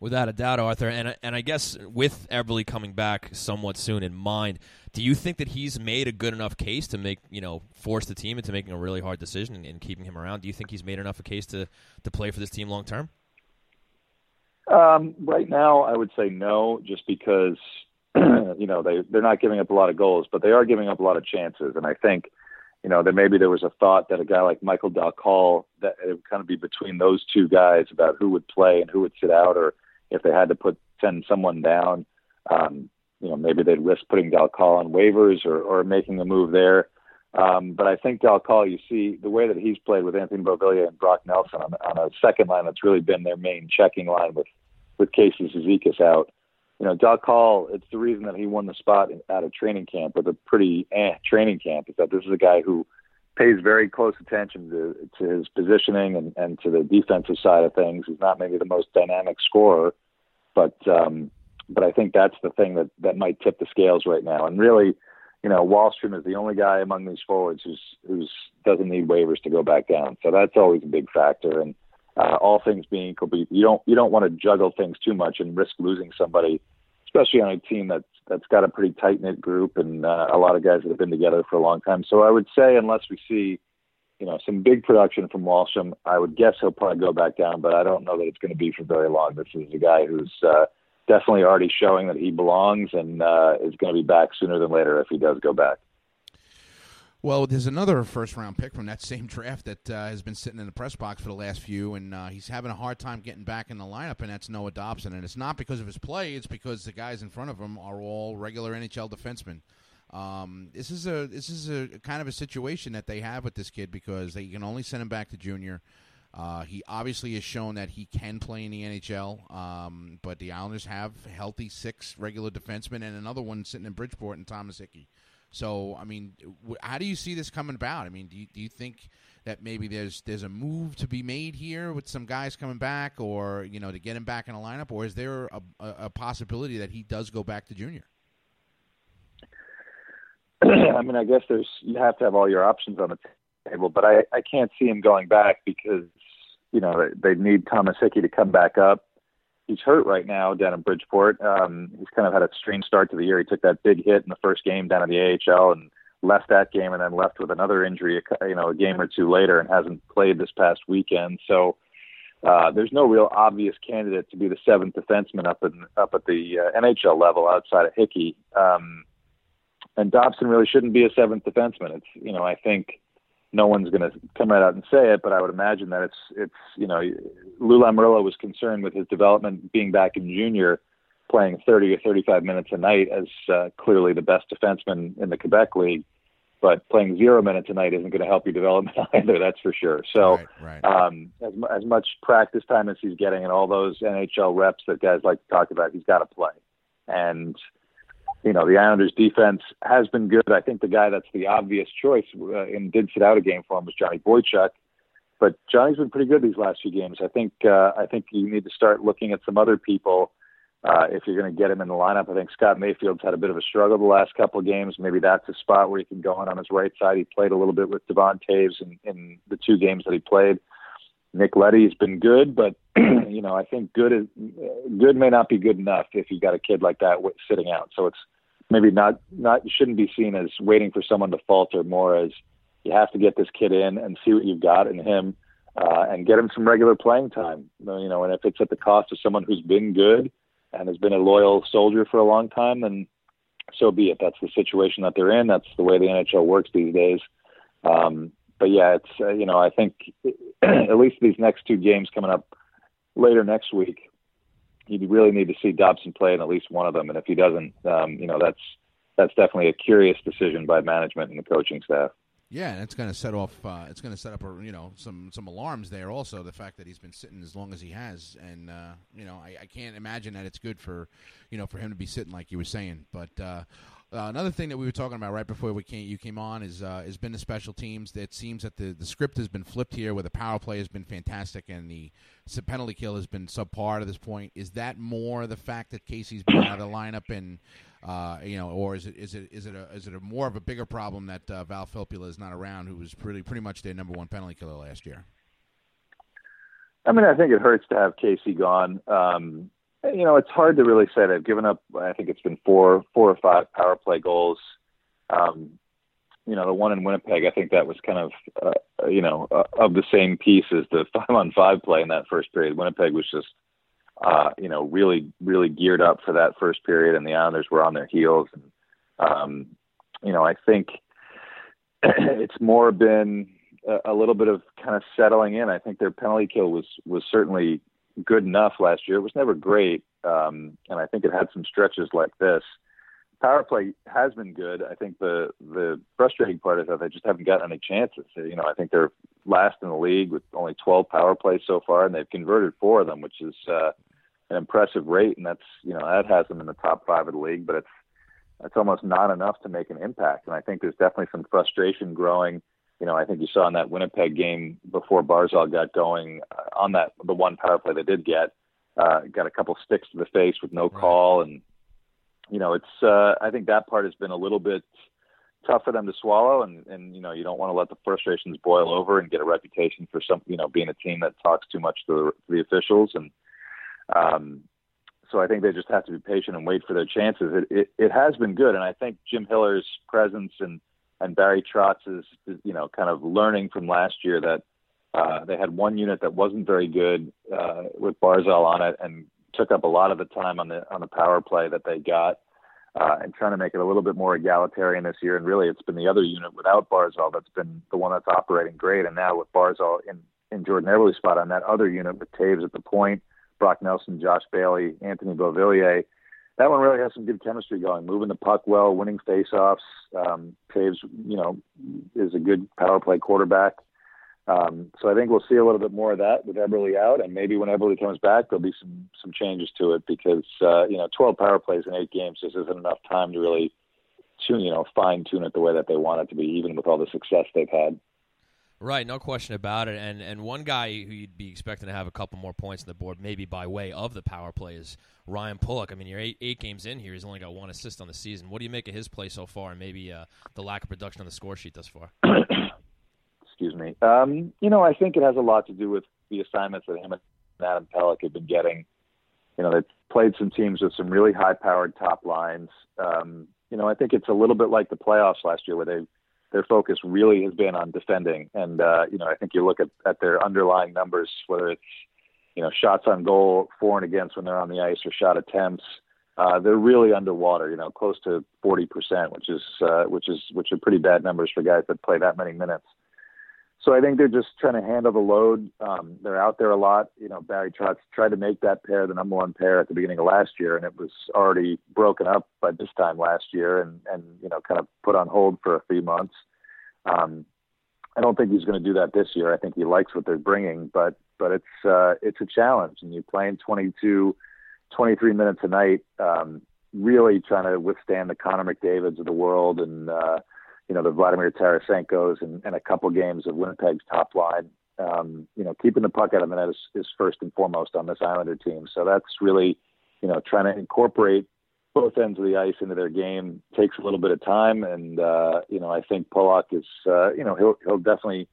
Without a doubt, Arthur, and and I guess with Eberle coming back somewhat soon in mind, do you think that he's made a good enough case to make you know force the team into making a really hard decision and, and keeping him around? Do you think he's made enough a case to to play for this team long term? Um, right now, I would say no, just because you know, they they're not giving up a lot of goals, but they are giving up a lot of chances. And I think, you know, that maybe there was a thought that a guy like Michael Dal Colle that it would kind of be between those two guys about who would play and who would sit out, or if they had to put send someone down, um, you know, maybe they'd risk putting Dal Colle on waivers or or making a move there. Um, but I think Dal Colle, you see the way that he's played with Anthony Beauvillier and Brock Nelson on, on a second line that's really been their main checking line with with Casey Cizikas out you know, Dal Colle, it's the reason that he won the spot out of training camp with a pretty eh, training camp is that this is a guy who pays very close attention to, to his positioning and, and to the defensive side of things. He's not maybe the most dynamic scorer, but um, but I think that's the thing that that might tip the scales right now. And really, you know, Wahlstrom is the only guy among these forwards who's who's doesn't need waivers to go back down. So that's always a big factor. And uh, all things being equal, you don't you don't want to juggle things too much and risk losing somebody, especially on a team that's that's got a pretty tight knit group and uh, a lot of guys that have been together for a long time. So I would say unless we see, you know, some big production from Wahlstrom, I would guess he'll probably go back down, but I don't know that it's going to be for very long. This is a guy who's uh, definitely already showing that he belongs and uh, is going to be back sooner than later if he does go back. Well, there's another first round pick from that same draft that uh, has been sitting in the press box for the last few, and uh, he's having a hard time getting back in the lineup, and that's Noah Dobson. And it's not because of his play; it's because the guys in front of him are all regular NHL defensemen. Um, this is a this is a kind of a situation that they have with this kid because they can only send him back to junior. Uh, he obviously has shown that he can play in the NHL, um, but the Islanders have healthy six regular defensemen and another one sitting in Bridgeport and Thomas Hickey. So, I mean, how do you see this coming about? I mean, do you, do you think that maybe there's there's a move to be made here with some guys coming back, or you know, to get him back in a lineup, or is there a, a, possibility that he does go back to junior? I mean, I guess there's you have to have all your options on the table, but I I can't see him going back because you know they need Thomas Hickey to come back up he's hurt right now down in Bridgeport. Um, he's kind of had a strange start to the year. He took that big hit in the first game down in the AHL and left that game, and then left with another injury, you know, a game or two later, and hasn't played this past weekend. So uh, there's no real obvious candidate to be the seventh defenseman up in up at the uh, NHL level outside of Hickey. Um, and Dobson really shouldn't be a seventh defenseman. It's you know I think no one's going to come right out and say it, but I would imagine that it's it's you know Lou Lamoriello was concerned with his development being back in junior, playing 30 or 35 minutes a night as uh, clearly the best defenseman in the Quebec League, but playing zero minutes a night isn't going to help your development either. That's for sure. So right, right. Um, as as much practice time as he's getting and all those NHL reps that guys like to talk about, he's got to play. And you know, the Islanders defense has been good. I think the guy that's the obvious choice uh, and did sit out a game for him was Johnny Boychuk. But Johnny's been pretty good these last few games. I think uh, I think you need to start looking at some other people uh, if you're going to get him in the lineup. I think Scott Mayfield's had a bit of a struggle the last couple of games. Maybe that's a spot where he can go in on his right side. He played a little bit with Devon Toews in, in the two games that he played. Nick Leddy's been good, but you know I think good is good may not be good enough if you've got a kid like that sitting out. So it's maybe not not shouldn't be seen as waiting for someone to falter, more as you have to get this kid in and see what you've got in him, uh, and get him some regular playing time. You know, and if it's at the cost of someone who's been good and has been a loyal soldier for a long time, then so be it. That's the situation that they're in. That's the way the NHL works these days. Um, but yeah, it's uh, you know I think at least these next two games coming up later next week, you really need to see Dobson play in at least one of them. And if he doesn't, um, you know that's that's definitely a curious decision by management and the coaching staff. Yeah, and it's going to set off. Uh, it's going to set up, a, you know, some some alarms there. Also, the fact that he's been sitting as long as he has, and uh, you know, I, I, can't imagine that it's good for, you know, for him to be sitting like you were saying. But uh, uh, another thing that we were talking about right before we came, you came on is uh, has been the special teams. It seems that the, the script has been flipped here, where the power play has been fantastic and the penalty kill has been subpar to this point. Is that more the fact that Casey's been out of the lineup and uh, you know, or is it is it is it a is it a more of a bigger problem that uh, Val Filppula is not around, who was pretty pretty much their number one penalty killer last year? I mean, I think it hurts to have Casey gone. Um, you know, it's hard to really say. They've given up. I think it's been four, four or five power play goals. Um, you know, the one in Winnipeg, I think that was kind of, uh, you know, uh, of the same piece as the five on five play in that first period. Winnipeg was just, uh, you know, really, really geared up for that first period, and the Islanders were on their heels. And, um, you know, I think it's more been a, a little bit of kind of settling in. I think their penalty kill was was certainly good enough last year. It was never great, um, and I think it had some stretches like this. Power play has been good. I think the the frustrating part is that they just haven't gotten any chances. You know, I think they're last in the league with only 12 power plays so far, and they've converted four of them, which is uh, an impressive rate. And that's you know that has them in the top five of the league, but it's it's almost not enough to make an impact. And I think there's definitely some frustration growing you know, I think you saw in that Winnipeg game before Barzal got going uh, on that the one power play they did get, uh, got a couple sticks to the face with no call, and you know, it's uh, I think that part has been a little bit tough for them to swallow, and and you know, you don't want to let the frustrations boil over and get a reputation for some, you know, being a team that talks too much to the, to the officials, and um, so I think they just have to be patient and wait for their chances. It, it it has been good, and I think Jim Hiller's presence and and Barry Trotz is, is you know kind of learning from last year that uh, they had one unit that wasn't very good uh, with Barzal on it and took up a lot of the time on the on the power play that they got. Uh, and trying to make it a little bit more egalitarian this year. And really, it's been the other unit without Barzal that's been the one that's operating great. And now with Barzal in, in Jordan Eberle's spot on that other unit with Toews at the point, Brock Nelson, Josh Bailey, Anthony Beauvillier, that one really has some good chemistry going, moving the puck well, winning faceoffs. Um, Toews, you know, is a good power play quarterback. Um, so I think we'll see a little bit more of that with Eberle out, and maybe when Eberle comes back, there'll be some some changes to it because uh, you know 12 power plays in eight games just isn't enough time to really tune, you know, fine tune it the way that they want it to be, even with all the success they've had. Right, no question about it. And and one guy who you'd be expecting to have a couple more points on the board, maybe by way of the power play, is Ryan Pulock. I mean, you're eight, eight games in here. He's only got one assist on the season. What do you make of his play so far, and maybe uh, the lack of production on the score sheet thus far? Excuse me. Um, you know, I think it has a lot to do with the assignments that him and Adam Pelech have been getting. You know, they've played some teams with some really high-powered top lines. Um, you know, I think it's a little bit like the playoffs last year, where they their focus really has been on defending. And uh, you know, I think you look at, at their underlying numbers, whether it's you know shots on goal, for and against when they're on the ice, or shot attempts. Uh, they're really underwater, you know, close to 40%, which is uh, which is which are pretty bad numbers for guys that play that many minutes. So I think they're just trying to handle the load. Um, they're out there a lot. You know, Barry Trotz tried to make that pair the number one pair at the beginning of last year, and it was already broken up by this time last year, and and you know, kind of put on hold for a few months. Um, I don't think he's going to do that this year. I think he likes what they're bringing, but but it's uh, it's a challenge, and you're playing 22, 23 minutes a night, um, really trying to withstand the Connor McDavid's of the world, and uh, you know, the Vladimir Tarasenko's and, and a couple games of Winnipeg's top line. Um, you know, keeping the puck out of the net is, is first and foremost on this Islander team. So that's really, you know, trying to incorporate both ends of the ice into their game takes a little bit of time. And, uh, you know, I think Pulock is, uh, you know, he'll, he'll definitely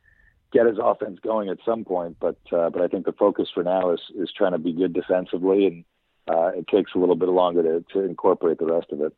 get his offense going at some point. But, uh, but I think the focus for now is, is trying to be good defensively. And uh, it takes a little bit longer to, to incorporate the rest of it.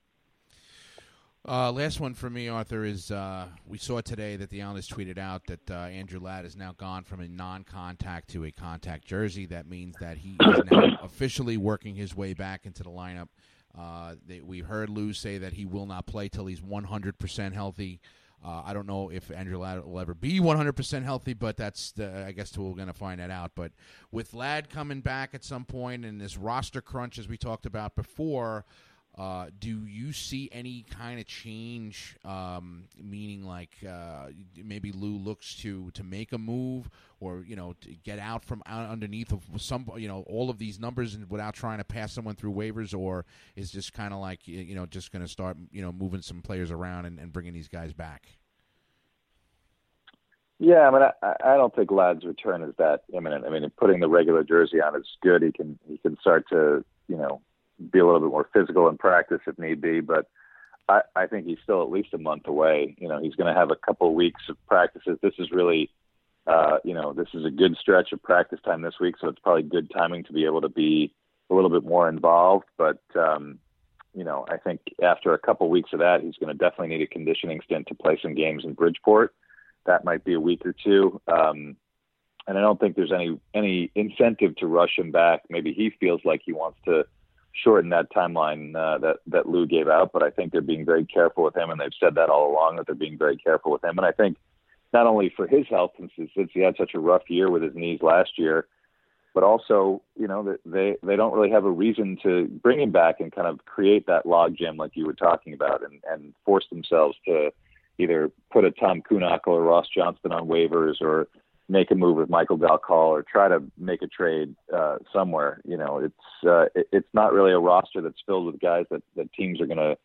Uh, last one for me, Arthur, is uh, we saw today that the Islanders tweeted out that uh, Andrew Ladd is now gone from a non-contact to a contact jersey. That means that he is now officially working his way back into the lineup. Uh, they, we heard Lou say that he will not play till he's 100% healthy. Uh, I don't know if Andrew Ladd will ever be 100% healthy, but that's the, I guess we're going to find that out. But with Ladd coming back at some point and this roster crunch, as we talked about before, uh, do you see any kind of change? Um, meaning, like uh, maybe Lou looks to to make a move, or you know, to get out from out underneath of some, you know, all of these numbers, and without trying to pass someone through waivers, or is just kind of like you know, just going to start, you know, moving some players around and, and bringing these guys back. Yeah, I mean, I, I don't think Ladd's return is that imminent. I mean, putting the regular jersey on is good. He can he can start to you know be a little bit more physical in practice if need be. But I, I think he's still at least a month away. You know, he's going to have a couple weeks of practices. This is really, uh, you know, this is a good stretch of practice time this week, so it's probably good timing to be able to be a little bit more involved. But um, you know, I think after a couple weeks of that, he's going to definitely need a conditioning stint to play some games in Bridgeport. That might be a week or two. Um, and I don't think there's any any incentive to rush him back. Maybe he feels like he wants to shorten that timeline uh, that that Lou gave out. But I think they're being very careful with him, and they've said that all along that they're being very careful with him. And I think not only for his health, since, since he had such a rough year with his knees last year, but also you know they they don't really have a reason to bring him back and kind of create that logjam like you were talking about, and and force themselves to either put a Tom Kuhnhackl or Ross Johnston on waivers or make a move with Michael Dal or try to make a trade uh, somewhere. You know, it's uh, it, it's not really a roster that's filled with guys that, that teams are going to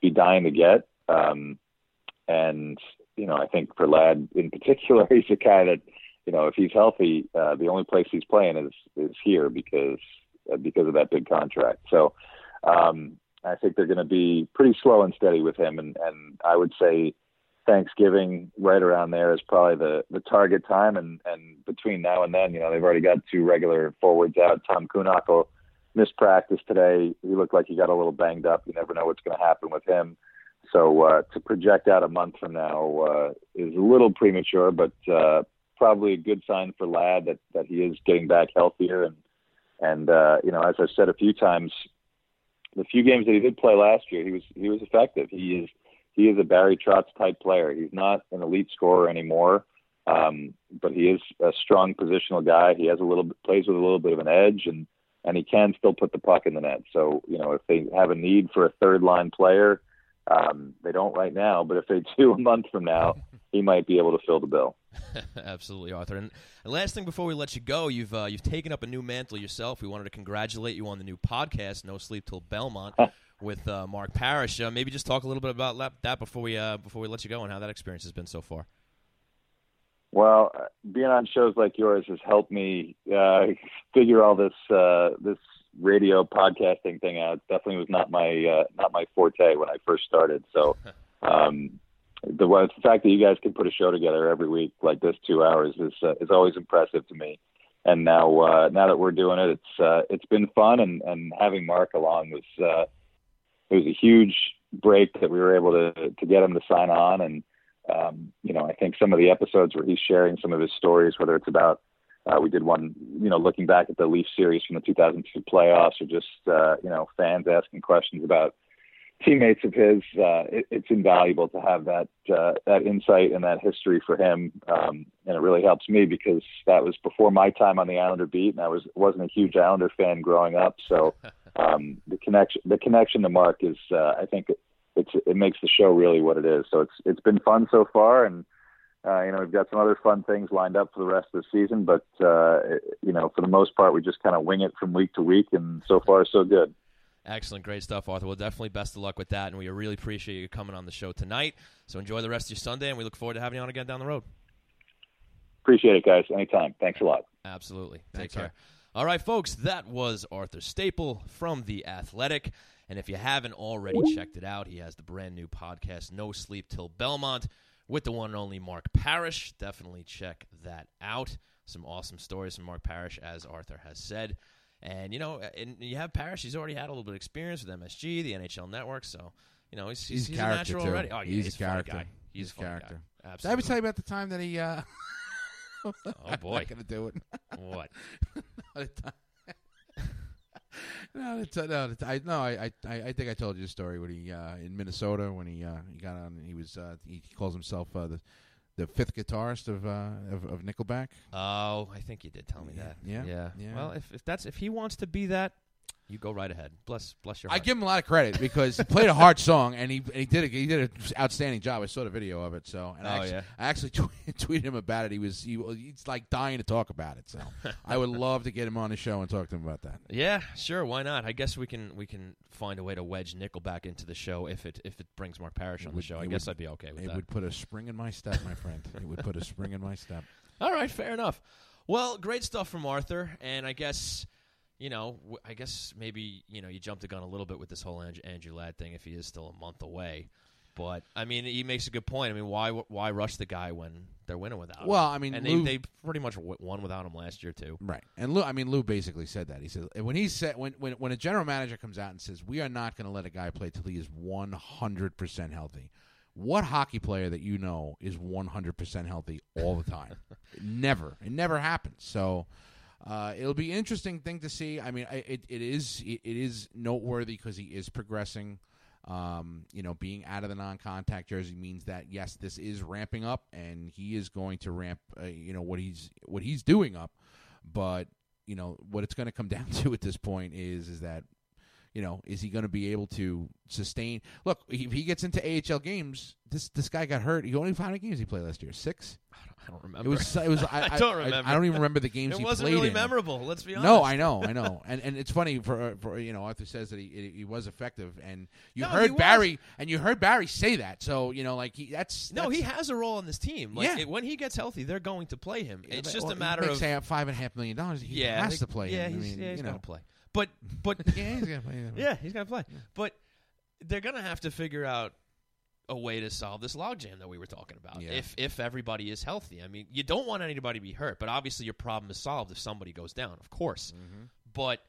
be dying to get. Um, and you know, I think for Ladd in particular, he's a guy that you know if he's healthy, uh, the only place he's playing is is here because uh, because of that big contract. So. Um, I think they're going to be pretty slow and steady with him, and, and I would say Thanksgiving right around there is probably the the target time, and and between now and then, you know, they've already got two regular forwards out. Tom Kuhnhackl missed practice today. He looked like he got a little banged up. You never know what's going to happen with him. So uh, to project out a month from now uh, is a little premature, but uh, probably a good sign for Ladd that that he is getting back healthier and and uh, you know, as I've said a few times, the few games that he did play last year, he was he was effective. He is he is a Barry Trotz type player. He's not an elite scorer anymore, um, but he is a strong positional guy. He has a little plays with a little bit of an edge, and and he can still put the puck in the net. So you know, if they have a need for a third line player, um, they don't right now, but if they do a month from now, he might be able to fill the bill. Absolutely, Arthur. And, and, last thing before we let you go, you've uh, you've taken up a new mantle yourself. We wanted to congratulate you on the new podcast, No Sleep Till Belmont with uh, Mark Parrish. Uh, maybe just talk a little bit about that before we uh, before we let you go and how that experience has been so far. Well, uh, being on shows like yours has helped me uh, figure all this uh, this radio podcasting thing out. Definitely was not my not my forte when I first started. So. Um, the, the fact that you guys can put a show together every week like this, two hours, is is always impressive to me and now uh, now that we're doing it, it's uh, it's been fun, and, and having Mark along was uh, it was a huge break that we were able to to get him to sign on. And um, you know, I think some of the episodes where he's sharing some of his stories, whether it's about uh, we did one, you know, looking back at the Leaf series from the 2002 playoffs, or just uh, you know fans asking questions about teammates of his. Uh, it, it's invaluable to have that uh, that insight and that history for him, um, and it really helps me because that was before my time on the Islander beat, and I was wasn't a huge Islander fan growing up, so um, the connection the connection to Mark is uh, I think it, it's it makes the show really what it is. So it's it's been fun so far, and uh, you know we've got some other fun things lined up for the rest of the season. But uh, you know for the most part we just kind of wing it from week to week, and so far so good. Excellent, great stuff, Arthur. Well, definitely best of luck with that, and we really appreciate you coming on the show tonight. So enjoy the rest of your Sunday, and we look forward to having you on again down the road. Appreciate it, guys. Anytime. Thanks a lot. Absolutely. Take care. All right, folks, that was Arthur Staple from The Athletic. And if you haven't already checked it out, he has the brand new podcast, No Sleep Till Belmont, with the one and only Mark Parrish. Definitely check that out. Some awesome stories from Mark Parrish, as Arthur has said. And, you know, and you have Parrish, he's already had a little bit of experience with MSG, the NHL Network, so you know, he's He's he's, a a, character, natural too. already. Oh yeah, He's he's, a character. guy. He's, He's a character. Guy. Did I ever Absolutely. tell you about the time that he? Uh, Oh I'm boy, not gonna do it. what? no, it's, uh, no, it's, I no, I, I, I think I told you the story when he uh, in Minnesota when he uh, he got on. and He was uh, he calls himself uh, the the fifth guitarist of uh, of, of Nickelback. Oh, I think you did tell me that. yeah, yeah. yeah. Well, if if that's if he wants to be that, you go right ahead. Bless bless your I give him a lot of credit because he played a hard song and he he did a, he did an outstanding job. I saw the video of it. So and I Oh, actually, yeah? I actually tweet, tweeted him about it. He was he, he's like dying to talk about it. So I would love to get him on the show and talk to him about that. Yeah, sure. Why not? I guess we can we can find a way to wedge Nickelback into the show if it if it brings Mark Parrish on would- the show. I guess would- I'd be okay with It that. It would put a spring in my step, my friend. it would put a spring in my step. All right, fair enough. Well, great stuff from Arthur, and I guess you know, I guess maybe you know you jumped the gun a little bit with this whole Andrew, Andrew Ladd thing if he is still a month away. But I mean, he makes a good point. I mean, why why rush the guy when they're winning without him? Well, I mean, and Lou- they they pretty much won without him last year too. Right. And Lou, I mean, Lou basically said that. He said when he said when when when a general manager comes out and says we are not going to let a guy play till he is one hundred percent healthy. What hockey player that you know is one hundred percent healthy all the time? never. It never happens. So. Uh, it'll be interesting thing to see. I mean, it it is it, it is noteworthy because he is progressing. Um, you know, being out of the non-contact jersey means that yes, this is ramping up, and he is going to ramp. Uh, you know what he's what he's doing up, but you know what it's going to come down to at this point is is that you know is he going to be able to sustain? Look, if he gets into AHL games, this this guy got hurt. He only how many games he played last year? Six. I don't It remember. It was it was I, I don't remember. I, don't even remember the games it he wasn't really in. memorable. Let's be honest. No, I know, I know, and and it's funny for for you know Arthur says that he he was effective, and you No, he heard was. Barry and you heard Barry say that, so you know like he that's No, that's, he has a role on this team. Like Yeah. it, when he gets healthy, they're going to play him. It's just well, a he matter of say five and a half million dollars. He yeah, has they- to play. Yeah, him. he's, I mean, yeah, he's know. to play. But but yeah, he's gonna play. yeah, he's gonna play. But they're gonna have to figure out a way to solve this logjam that we were talking about. Yeah. If if everybody is healthy, I mean, you don't want anybody to be hurt, but obviously your problem is solved if somebody goes down, of course. Mm-hmm. But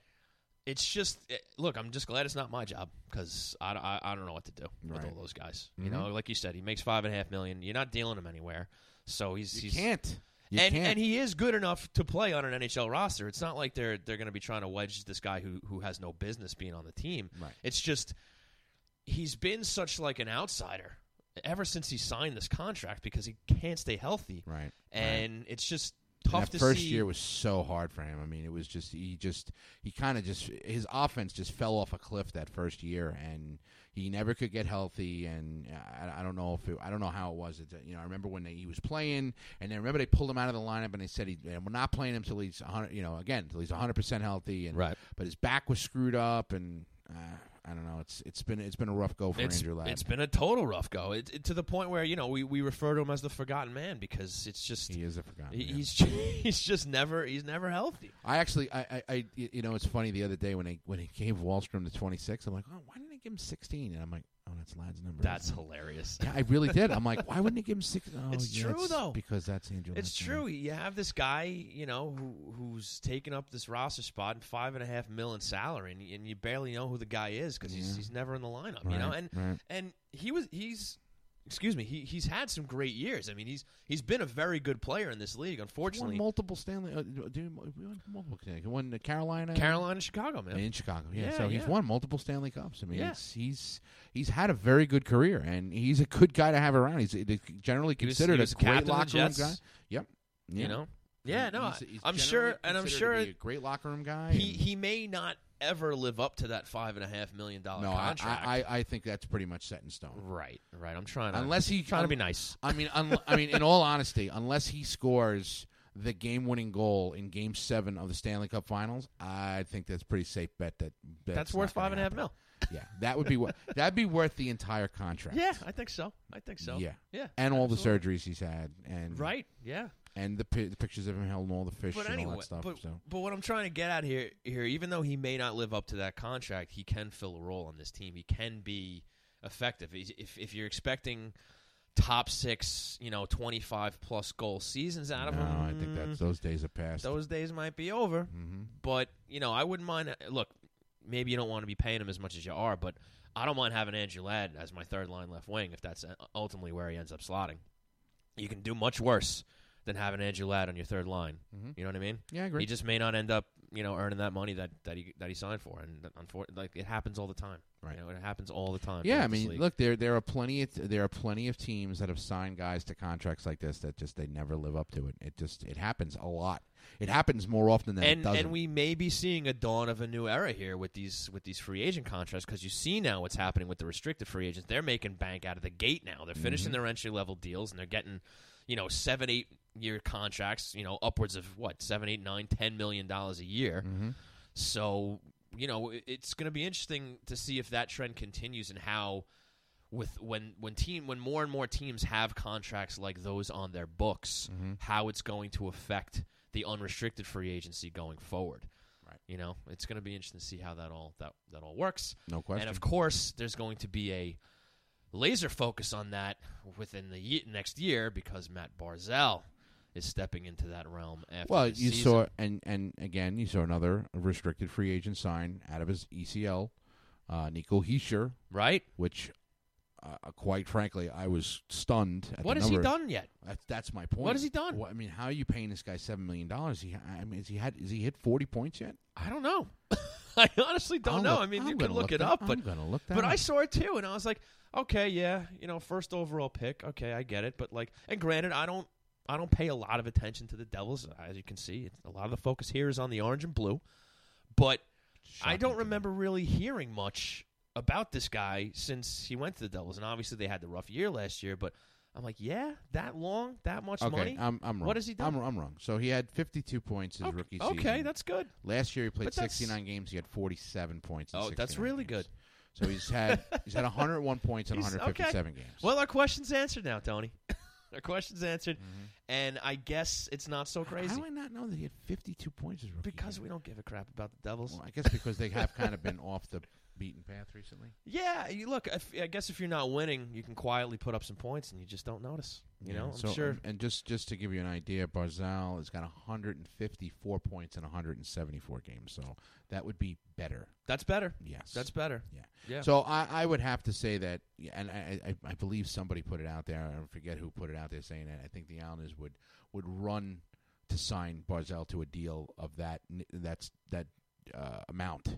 it's just eh, look. I'm just glad it's not my job because I, I, I don't know what to do with all those guys. You Mhm. know, like you said, he makes five and a half million. You're not dealing him anywhere, so he's You he's can't. You and can't. and he is good enough to play on an NHL roster. It's not like they're they're going to be trying to wedge this guy who who has no business being on the team. Right. It's just he's been such like an outsider ever since he signed this contract because he can't stay healthy, right. and it's just And tough that to first see. year was so hard for him. I mean, it was just he just he kind of just his offense just fell off a cliff that first year, and he never could get healthy. And I, I don't know if it, I don't know how it was. It, you know, I remember when they, he was playing, and then remember they pulled him out of the lineup, and they said he and we're not playing him till he's 100. You know, again till he's 100 percent healthy, and Right. but his back was screwed up, and uh, I don't know. It's it's been it's been a rough go for it's, Andrew Ladd. it's been a total rough go it, it- to the point where you know we, we refer to him as the forgotten man because it's just he is a forgotten. he- man. he's he's just never he's never healthy. I actually, I, I, I, you know, it's funny. The other day when they when he gave Wahlstrom the twenty six, I'm like, oh, why didn't they give him sixteen? And I'm like, oh, that's Ladd's number. That's hilarious. yeah, I really did. I'm like, why wouldn't he give him 16? Oh, It's yeah, true, though. because that's Andrew. It's true. You have this guy, you know, who who's taken up this roster spot and five and a half mil in salary, and, and you barely know who the guy is because he's Yeah. he's never in the lineup, you know. And right. and he was he's excuse me, he he's had some great years. I mean, he's he's been a very good player in this league. He Unfortunately, won multiple Stanley. Uh, dude, won multiple. He won Carolina. Carolina, Chicago, man. in Chicago. Yeah, Yeah, so he's won multiple Stanley Cups. I mean, Yeah. it's, he's he's had a very good career, and he's a good guy to have around. He's generally He was- considered he was a great captain of the locker room guy. Yep. You know, yeah, no, He's- he's I'm sure, and I'm sure a great locker room guy. he he may not ever live up to that five and a half million dollar no, I, contract. I, I think that's pretty much set in stone. right, right. I'm trying to Unless he trying to be nice. I mean, un, I mean, in all honesty, unless he scores the game-winning goal in Game Seven of the Stanley Cup Finals, I think that's pretty safe bet that that's, That's, worth five and a half mil. Yeah, that would be what that'd be worth the entire contract. Yeah, I think so. I think so. Yeah. yeah, and all the surgeries he's had, and Right. Yeah. And the, pi- the pictures of him holding all the fish But and anyway, all that stuff. but, so but what I'm trying to get at here, here, even though he may not live up to that contract, he can fill a role on this team. He can be effective. He's, if if you're expecting top six, you know, 25 plus goal seasons out of no, him, I think that's those days are past. those days might be over. hmm But you know, I wouldn't mind. Look, maybe you don't want to be paying him as much as you are, but I don't mind having Andrew Ladd as my third line left wing if that's uh, ultimately where he ends up slotting. You can do much worse than having Andrew Ladd on your third line. Mhm. You know what I mean? Yeah, I agree. He just may not end up, you know, earning that money that, that he that he signed for, and unfortunately, like it happens all the time. Right. You know, it happens all the time. Yeah, I mean, look, there there are plenty of there are plenty of teams that have signed guys to contracts like this that just they never live up to it. It just it happens a lot. It happens more often than it and doesn't. and we may be seeing a dawn of a new era here with these with these free agent contracts because you see now what's happening with the restricted free agents. They're making bank out of the gate now. They're finishing Mm-hmm. their entry level deals and they're getting you know seven eight year contracts. You know upwards of what seven eight nine ten million dollars a year. Mm-hmm. So you know it- it's going to be interesting to see if that trend continues and how with when when team when more and more teams have contracts like those on their books, Mm-hmm. how it's going to affect the unrestricted free agency going forward. Right. You know, it's going to be interesting to see how that all that that all works. no question. And of course, there's going to be a laser focus on that within the ye- next year because Matt Barzal is stepping into that realm after well, you season. saw and and again you saw another restricted free agent sign out of his ECL, uh, Nico Hischier, right. which. Uh, quite frankly, I was stunned. At What has he done yet? That's that's my point. What has he done? What, I mean, how are you paying this guy seven million dollars? He, I mean, is he had is he hit forty points yet? I don't know. I honestly don't I'll know. look- I mean, I'm you can look, it that- up, but I'm gonna look that But I saw it too, and I was like, okay, yeah, you know, first overall pick. Okay, I get it. But like, and granted, I don't, I don't pay a lot of attention to the Devils, as you can see. It's, a lot of the focus here is on the orange and blue. But I don't remember really hearing much about this guy since he went to the Devils, and obviously they had the rough year last year. But I'm like, yeah, that long, that much Okay, money. I'm I'm wrong. What has he done? I'm, I'm wrong. So he had 52 points his okay, rookie season. okay, that's good. last year he played 69 games. He had 47 points. In Oh, that's really games. good. So he's had he's had 101 points in He's- 157 games. Well, our question's answered now, Tony. Our question's answered, mm-hmm. and I guess it's not so crazy. How do I not know that he had 52 points his rookie because year? we don't give a crap about the Devils. Well, I guess because they have kind of been off the beaten path recently. Yeah, you look. If, I guess if you're not winning, you can quietly put up some points, and you just don't notice. You Yeah, know, I'm so, sure. um, and just just to give you an idea, Barzal has got 154 points in 174 games. So that would be better. that's better. Yes, That's better. Yeah. Yeah. So I, I would have to say that, and I, I, I believe somebody put it out there. I forget who put it out there saying that. I think the Islanders would would run to sign Barzal to a deal of that that's that uh, amount.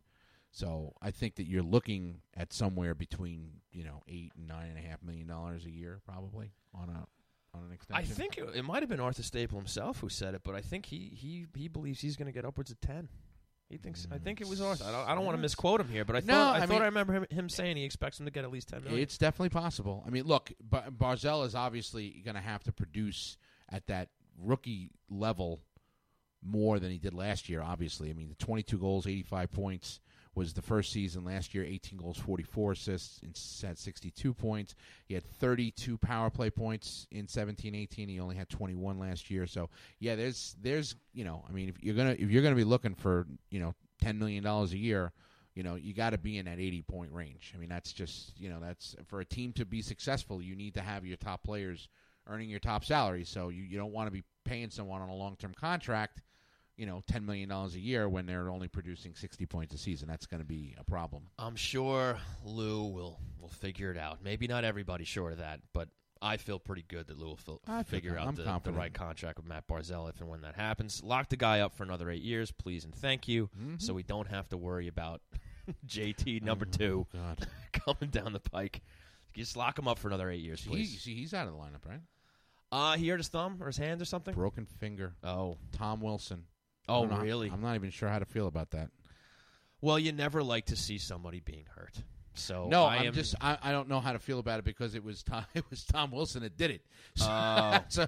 So I think that you're looking at somewhere between you know eight and nine and a half million dollars a year, probably on a on an extension. I think it, it might have been Arthur Staple himself who said it, but I think he he, he believes he's going to get upwards of ten. He thinks. I think it was Arthur. I don't, I don't want to misquote him here, but I No, thought I, I thought I remember him, him saying he expects him to get at least ten million. It's definitely possible. I mean, look, Bar- Barzal is obviously going to have to produce at that rookie level more than he did last year. Obviously, I mean, the 22 goals, 85 points was the first season last year. 18 goals, 44 assists, and had 62 points. He had 32 power play points in 17-18. He only had 21 last year. So yeah, there's there's you know, I mean, if you're gonna if you're gonna be looking for you know 10 million dollars a year you know, you got to be in that 80 point range. I mean, that's just, you know, that's for a team to be successful, you need to have your top players earning your top salary. So you, you don't want to be paying someone on a long term contract, you know, $10 million a year when they're only producing 60 points a season. That's going to be a problem. I'm sure Lou will will figure it out. Maybe not everybody's sure of that, but I feel pretty good that Lou will fil- figure out the, the right contract with Matt Barzal if and when that happens. Lock the guy up for another eight years, please and thank you, Mm-hmm. so we don't have to worry about JT number two Oh, God. coming down the pike. Just lock him up for another eight years, He, please. see, he's out of the lineup, right? Uh, he hurt his thumb or his hand or something. Broken finger. Oh, Tom Wilson. Oh, I'm not- really? I'm not even sure how to feel about that. Well, you never like to see somebody being hurt. So no, I I'm am just I, I don't know how to feel about it because it was Tom it was Tom Wilson that did it. So, Oh. so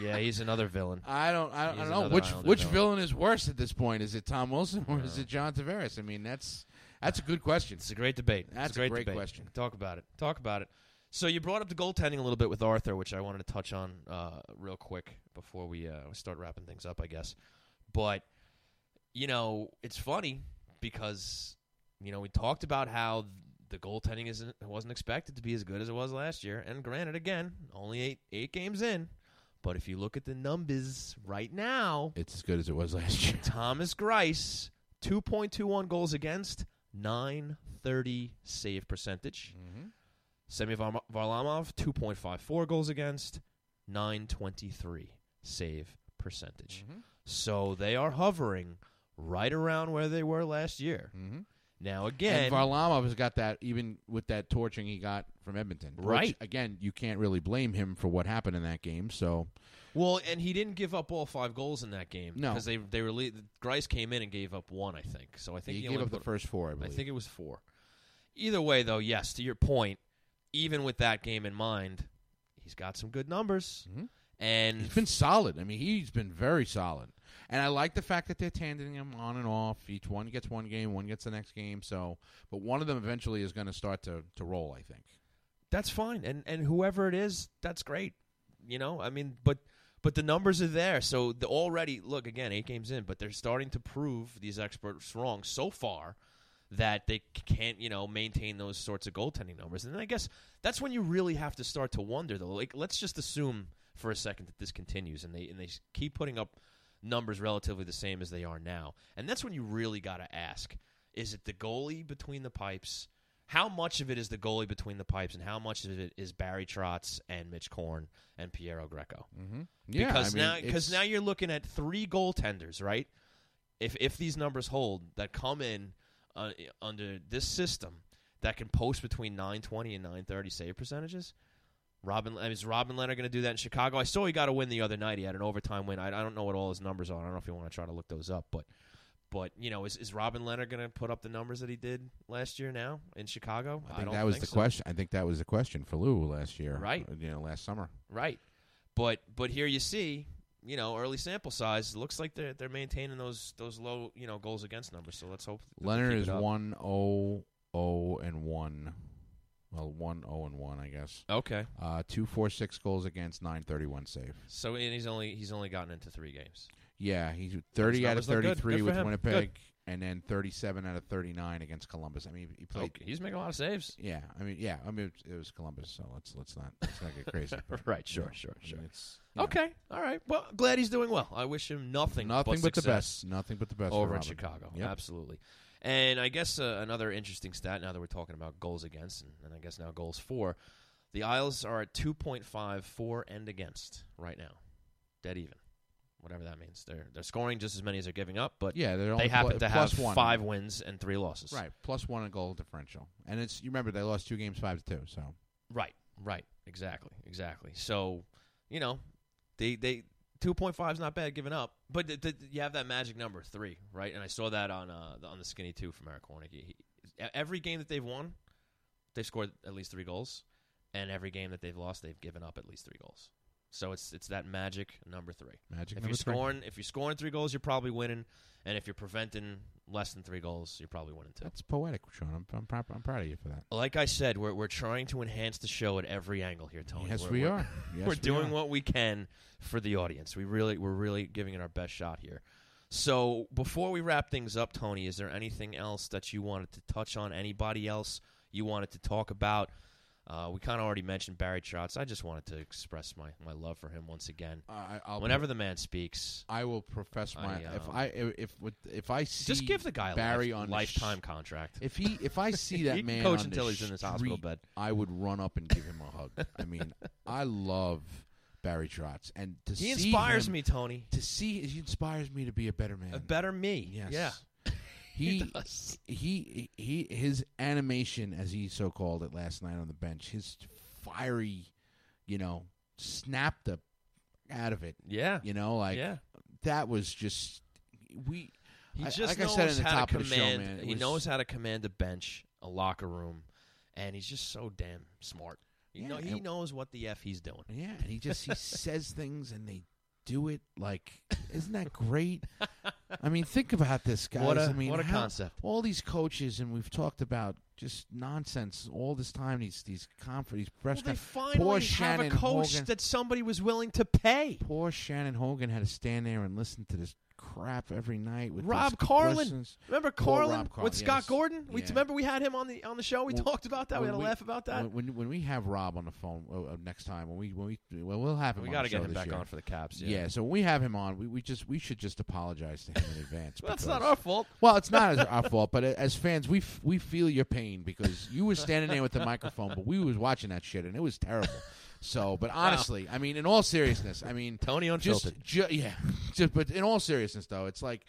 yeah, he's another villain. I don't. I don't, I don't know which Islander which villain. is worse at this point. Is it Tom Wilson or is it John Tavares? I mean, that's that's a good question. It's a great debate. It's That's a great, debate. question. Talk about it. Talk about it. So you brought up the goaltending a little bit with Arthur, which I wanted to touch on uh, real quick before we uh, start wrapping things up, I guess. But you know, it's funny because you know we talked about how the goaltending isn't wasn't expected to be as good as it was last year, and granted, again, only eight eight games in. But if you look at the numbers right now, It's as good as it was last year. Thomas Greiss, 2.21 goals against, 930 save percentage. Mm-hmm. Semi Varlamov, 2.54 goals against, 923 save percentage. Mm-hmm. So they are hovering right around where they were last year. Mm-hmm. Now, again, And Varlamov has got that even with that torching he got from Edmonton. which, Right. again, you can't really blame him for what happened in that game. So well, and he didn't give up all five goals in that game. No. because they they were Greiss came in and gave up one, I think. So I think he he, gave up the first four. I I think it was four. Either way, though, yes, to your point, even with that game in mind, he's got some good numbers, Mhm. and He's been solid. I mean, he's been very solid. And I like the fact that they're tandeming them on and off. Each one gets one game, one gets the next game. So, but one of them eventually is going to start to to roll. I think. that's fine. And and whoever it is, that's great. You know, I mean, but but the numbers are there. So the already look again, eight games in, but they're starting to prove these experts wrong so far that they can't, you know, maintain those sorts of goaltending numbers. And I guess that's when you really have to start to wonder though. Like let's just assume for a second that this continues and they and they keep putting up numbers relatively the same as they are now. And that's when you really got to ask, is it the goalie between the pipes? How much of it is the goalie between the pipes, and how much of it is Barry Trotz and Mitch Korn and Piero Greco? Mm-hmm. Yeah, because I mean, now because now you're looking at three goaltenders, right? If if these numbers hold, that come in uh, under this system that can post between 920 and 930 save percentages. Robin I mean, is Robin Lehner going to do that in Chicago? I saw he got a win the other night. He had an overtime win. I, I don't know what all his numbers are. I don't know if you want to try to look those up, but but you know, is is Robin Lehner going to put up the numbers that he did last year now in Chicago? I think don't that was think the so. question. I think that was the question for Lou last year, Right. uh, You know, last summer. Right. But but here you see, you know, early sample size. Looks like they're they're maintaining those those low you know goals against numbers. So let's hope Lehner is one oh oh and one. Well, one oh and one, I guess. Okay. Uh, two four six goals against nine thirty one save. So and he's only he's only gotten into three games. Yeah, he's thirty out of thirty good. three Good with him. Winnipeg, and then thirty seven out of thirty nine against Columbus. I mean, he played. Okay. He's making a lot of saves. Yeah, I mean, yeah, I mean, it was Columbus, so let's let's not let's not get crazy. but, Right, sure, you know, sure, I mean, sure. You know, Okay. All right. Well, glad he's doing well. I wish him nothing nothing but, but, the best. Nothing but the best over in Chicago. Yep. Absolutely. And I guess uh, another interesting stat now that we're talking about goals against, and, and I guess now goals for, the Isles are at 2.5 for and against right now. Dead even. Whatever that means. They're they're scoring just as many as they're giving up, but Yeah, they're they happen pl- to have one. five wins and three losses. Right, plus one in goal differential, and it's you remember they lost two games five to two. So Right. Right. Exactly. Exactly. So, you know, they they 2.5 is not bad giving up, but th- th- you have that magic number three, right? And I saw that on uh, on the skinny two from Eric Hornick. He, he- every game that they've won, they've scored at least three goals, and every game that they've lost, they've given up at least three goals. So it's it's that magic number three. magic If number you're three. scoring, if you're scoring three goals, you're probably winning, and if you're preventing less than three goals, you're probably winning too. That's poetic, Sean. I'm I'm, proud, I'm proud of you for that. Like I said, we're we're trying to enhance the show at every angle here, Tony. yes, We're- we are. Yes, we're we doing are. what we can for the audience. We really we're really giving it our best shot here. So before we wrap things up, Tony, is there anything else that you wanted to touch on? Anybody else you wanted to talk about? Uh, we kind of already mentioned Barry Trotz. I just wanted to express my, my love for him once again. I, I'll Whenever the man speaks, I will profess my I, if um, I if if, if I see just give the guy a Barry life- on the sh- lifetime contract. If he if I see that man coach on until the he's in his hospital bed. I would run up and give him a hug. I mean, I love Barry Trotz, and to He inspires him- me, Tony. To see he inspires me to be a better man. A better me. Yes. Yeah. He does. he he his animation as he so called it last night on the bench, his fiery, you know, snapped the out of it. Yeah. You know, like yeah. that was just we He I- just like I knows said in the how top to of the show, command. man, he was- knows how to command a bench, a locker room, and he's just so damn smart. You Yeah, know, he knows what the f he's doing. Yeah, and he just he says things and they do it like isn't that great? I mean, think about this, guys. What a- I mean, what a how- concept. All these coaches, and we've talked about just nonsense all this time. These these conference, these press Well, they finally Poor have Shannon a coach Hogan. that somebody was willing to pay. Poor Shannon Hogan had to stand there and listen to this crap every night with Rob Carlin. questions. Remember Carlin Rob Carlin, with Scott yes. Gordon? We Yeah. remember we had him on the on the show. We Well, talked about that. We had a we- laugh about that. When, when when we have Rob on the phone uh, next time, when we when we well, we'll have him. we got to get him back year. on for the Caps. Yeah. so when we have him on, we, we just we should just apologize to him in advance. Well, that's not our fault. Well, it's not as our fault, but as fans, we f- we feel your pain because you were standing there with the microphone, but we was watching that shit and it was terrible. So, but honestly, I mean, in all seriousness, I mean, Tony on just, ju- yeah, just, but in all seriousness, though, it's like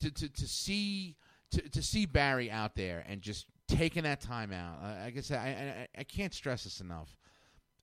to to, to see to, to see Barry out there and just taking that time out. Uh, I guess I, I I can't stress this enough.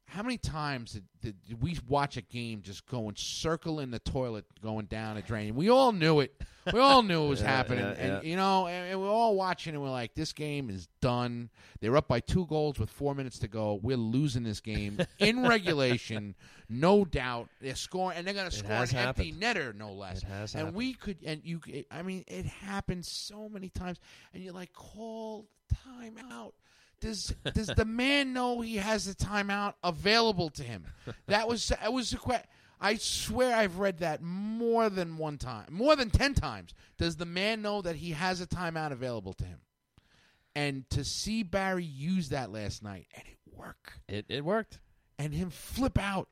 How many times did, did, did we watch a game just going circling the toilet, going down a drain? We all knew it. We all knew it was Yeah, happening, yeah, and yeah. you know, and, and we're all watching, and we're like, "This game is done." They're up by two goals with four minutes to go. We're losing this game in regulation, no doubt. They're scoring, and they're going to score an has empty happened. netter, no less. It has and happened. we could, and you, I mean, it happens so many times, and you're like, "Call timeout." Does does the man know he has a timeout available to him? That was that was a question. I swear I've read that more than one time, more than ten times. Does the man know that he has a timeout available to him? And to see Barry use that last night and it work, It it worked. and him flip out,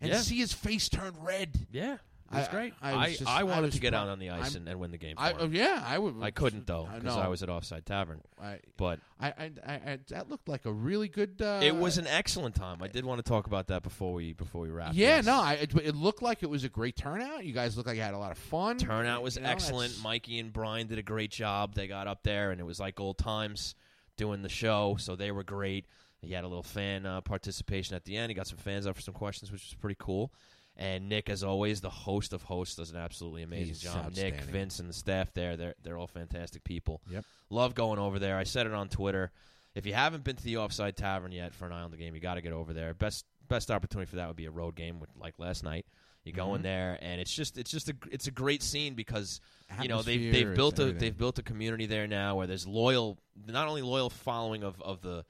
and Yeah. see his face turn red. Yeah, was I- great. I I, was just- I I wanted was to get proud. out on the ice I'm- and, and win the game. For I, him. oh, yeah, I would. I couldn't though because know. I was at Offside Tavern. I, But I, I, I, I, that looked like a really good. Uh, it was an excellent time. I did want to talk about that before we before we wrap. Yeah, this. no, I, it, it looked like it was a great turnout. You guys looked like you had a lot of fun. turnout was You know, excellent. that's- Mikey and Brian did a great job. They got up there, and it was like old times doing the show, so they were great. He had a little fan uh, participation at the end. He got some fans up for some questions, which was pretty cool. And Nick, as always, the host of hosts, does an absolutely amazing He's job. Nick. Vince, and the staff there, they're they're all fantastic people. Yep. Love going over there. I said it on Twitter. If you haven't been to the Offside Tavern yet for an Islander game, you got to get over there. Best best opportunity for that would be a road game, with, like last night. You go Mm-hmm. in there, and it's just it's just a it's a great scene because you know they've they've built a everything. they've built a community there now where there's loyal not only loyal following of, of the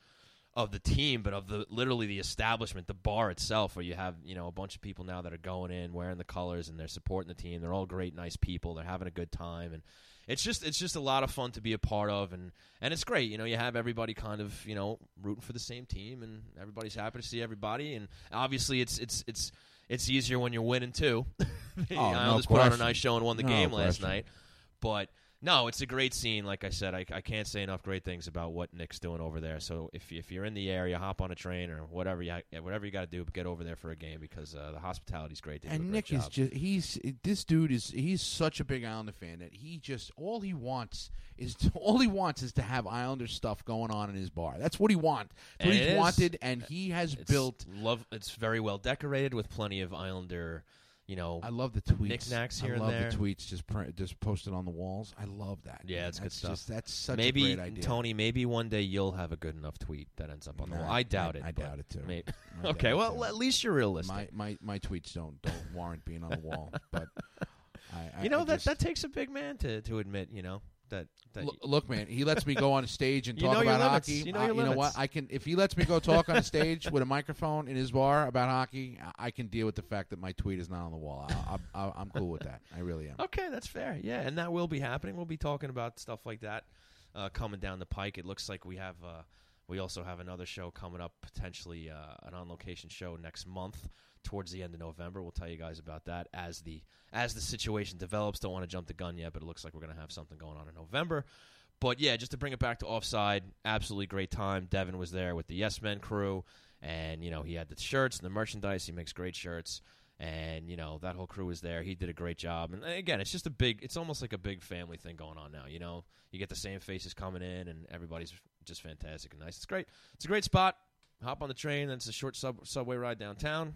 of the team but of the literally the establishment the bar itself where you have you know a bunch of people now that are going in wearing the colors and they're supporting the team. They're all great nice people. They're having a good time. And it's just it's just a lot of fun to be a part of. And and it's great. You know you have everybody kind of you know rooting for the same team and everybody's happy to see everybody. And obviously it's it's it's it's easier when you're winning too. the Oh, no put on a nice show and won the No game last question. night. But no, it's a great scene. Like I said, I, I can't say enough great things about what Nick's doing over there. So if if you're in the area, hop on a train or whatever you whatever you got to do, but get over there for a game because uh, the hospitality's great. They And great Nick is just he's this dude is he's such a big Islander fan that he just all he wants is to, all he wants is to have Islander stuff going on in his bar. That's what he wants. What And he's it is. wanted, and he has It's built. love. It's very well decorated with plenty of Islander, you know. I love the tweets. Knickknacks I here and love there. the tweets just print, just posted on the walls. I love that. Yeah, it's good that's stuff. Just, that's such maybe a great idea. Tony, maybe one day you'll have a good enough tweet that ends up on the Nah, wall. I doubt I- it. I but doubt it, too. may- I okay, it, well too. at least you're realistic. my, my my tweets don't don't warrant being on the wall, but I, I you know I that just- that takes a big man to to admit. You know that that. Look, look, man, he lets me go on a stage and You talk know about limits. hockey. You know I- you know what? I can if he lets me go talk on a stage with a microphone in his bar about hockey, I I can deal with the fact that my tweet is not on the wall. I, I, I, I'm cool with that. I really am. Okay, that's fair. Yeah, and that will be happening. We'll be talking about stuff like that uh, coming down the pike. It looks like we have. Uh, we also have another show coming up, potentially uh, an on-location show next month, towards the end of November. We'll tell you guys about that as the as the situation develops. Don't want to jump the gun yet, but it looks like we're going to have something going on in November. But yeah, just to bring it back to offside, absolutely great time. Devin was there with the Yes Men crew, and you know he had the shirts and the merchandise. He makes great shirts, and you know that whole crew was there. He did a great job. And again, it's just a big. It's almost like a big family thing going on now. You know, you get the same faces coming in, and everybody's just fantastic and nice. It's great. It's a great spot. Hop on the train. Then it's a short sub- subway ride downtown,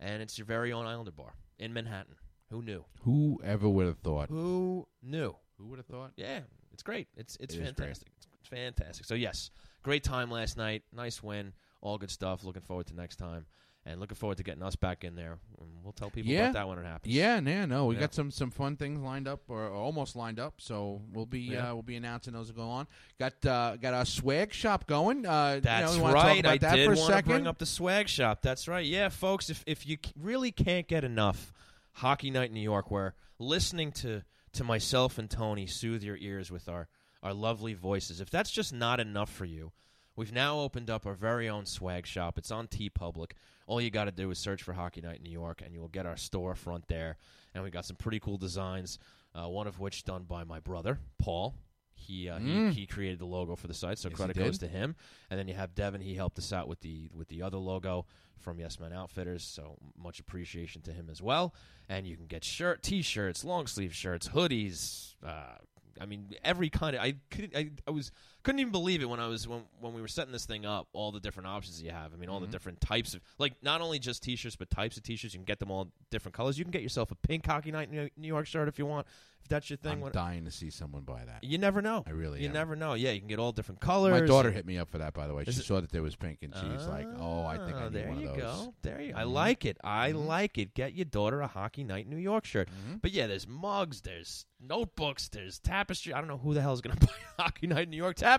and it's your very own Islander bar in Manhattan. Who knew? Whoever would have thought? Who knew? Who would have thought? Yeah, it's great. It's it's It is great. fantastic. It's fantastic. So yes, great time last night. Nice win. All good stuff. Looking forward to next time, and looking forward to getting us back in there. And we'll tell people Yeah. about that when it happens. Yeah, yeah, no, we Yeah. got some some fun things lined up or, almost lined up. So we'll be Yeah. uh, we'll be announcing those go on. Got uh, got our swag shop going. Uh, That's you know, we wanna talk right. about I that did want to bring up the swag shop. That's right. Yeah, folks. If if you c- really can't get enough Hockey Night in New York, where listening to to myself and Tony soothe your ears with our our lovely voices. If that's just not enough for you, we've now opened up our very own swag shop. It's on TeePublic. All you got to do is search for Hockey Night in New York, and you will get our storefront there. And we got some pretty cool designs. Uh, one of which done by my brother Paul. He, uh, Mm. he he created the logo for the site, so Yes, credit goes to him. And then you have Devin. He helped us out with the with the other logo from Yes Men Outfitters. So much appreciation to him as well. And you can get shirt, t-shirts, long sleeve shirts, hoodies. Uh, I mean, every kind of. I couldn't. I, I was couldn't even believe it when I was when when we were setting this thing up. All the different options you have. I mean, all Mm-hmm. the different types of like not only just t-shirts but types of t-shirts. You can get them all different colors. You can get yourself a pink Hockey Night New New York shirt if you want. If that's your thing. I'm What- dying to see someone buy that. you never know. I really You am. never know. Yeah, you can get all different colors. My daughter hit me up for that, by the way. She it- saw that there was pink, and she's like, "Oh, I think I Ah, need one of those." go. There you. I Mhm. like it. I Mhm. like it. Get your daughter a Hockey Night New York shirt. Mhm. But yeah, there's mugs, there's notebooks, there's tapestry. I don't know who the hell is going to buy Hockey Night New York tapestry,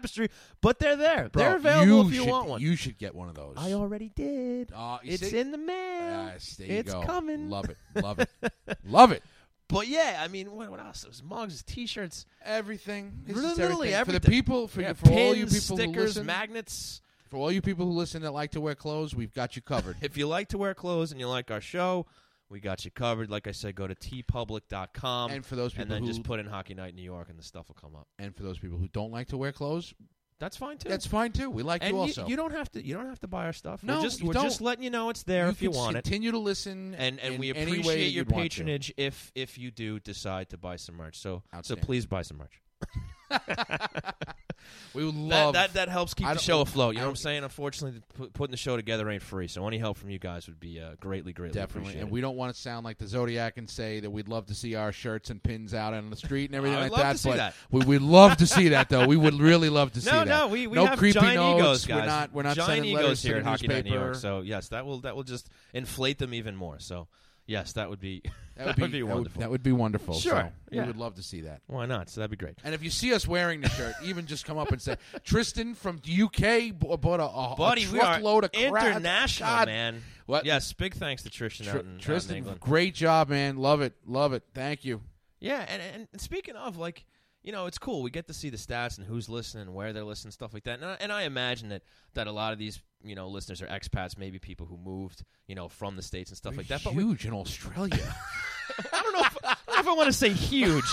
but they're there. Bro, they're available if you should, want one. You should get one of those. I already did. Uh, it's see? in the mail. Yes, there you it's go. coming. Love it. Love it. Love it. But yeah, I mean, what, what else? There's mugs, t-shirts, Everything. It's literally everything. everything. For the people, for, yeah, for pins, all you people who stickers, listen, magnets. for all you people who listen that like to wear clothes, we've got you covered. If you like to wear clothes and you like our show, we got you covered. Like I said, go to teepublic.com and for those people and then who just put in Hockey Night New York and the stuff will come up. and for those people who don't like to wear clothes, That's fine too. that's fine too. We like and you you, also. you don't have to. You don't have to buy our stuff. No, we're just, you we're just letting you know it's there if you want it. continue to listen, And and in we appreciate your you'd want to. patronage if if you do decide to buy some merch. So so please buy some merch. We would love that that helps keep the show afloat. You know what I'm saying? Unfortunately, pu- putting the show together ain't free. So any help from you guys would be uh, greatly greatly Definitely, appreciated. and we don't want to sound like the Zodiac and say that we'd love to see our shirts and pins out on the street and everything like that. but that. we would love to see that, though. We would really love to see no, that. no, we, we no have creepy giant notes. egos, guys. We're not. We're not giant sending egos letters here to at Hockey Night New York. So yes, that will that will just inflate them even more. So yes, that would be That would would be, be that would- wonderful. That would be wonderful. Sure, So yeah. we would love to see that. Why not? So that'd be great. And if you see us wearing the shirt, even just come up and say, "Tristan from the UK bought a, a, Buddy, a truckload of crap." international, God. man. What? Yes, big thanks to Tristan Tr- out, in, Tristan, great job, man. Love it, love it. Thank you. Yeah, and, and speaking of like, you know, it's cool. We get to see the stats and who's listening, where they're listening, stuff like that. And I, and I imagine that that a lot of these you know listeners are expats, maybe people who moved, you know, from the states and stuff like that. But we, huge in Australia. I don't know. If, I don't know if I want to say huge.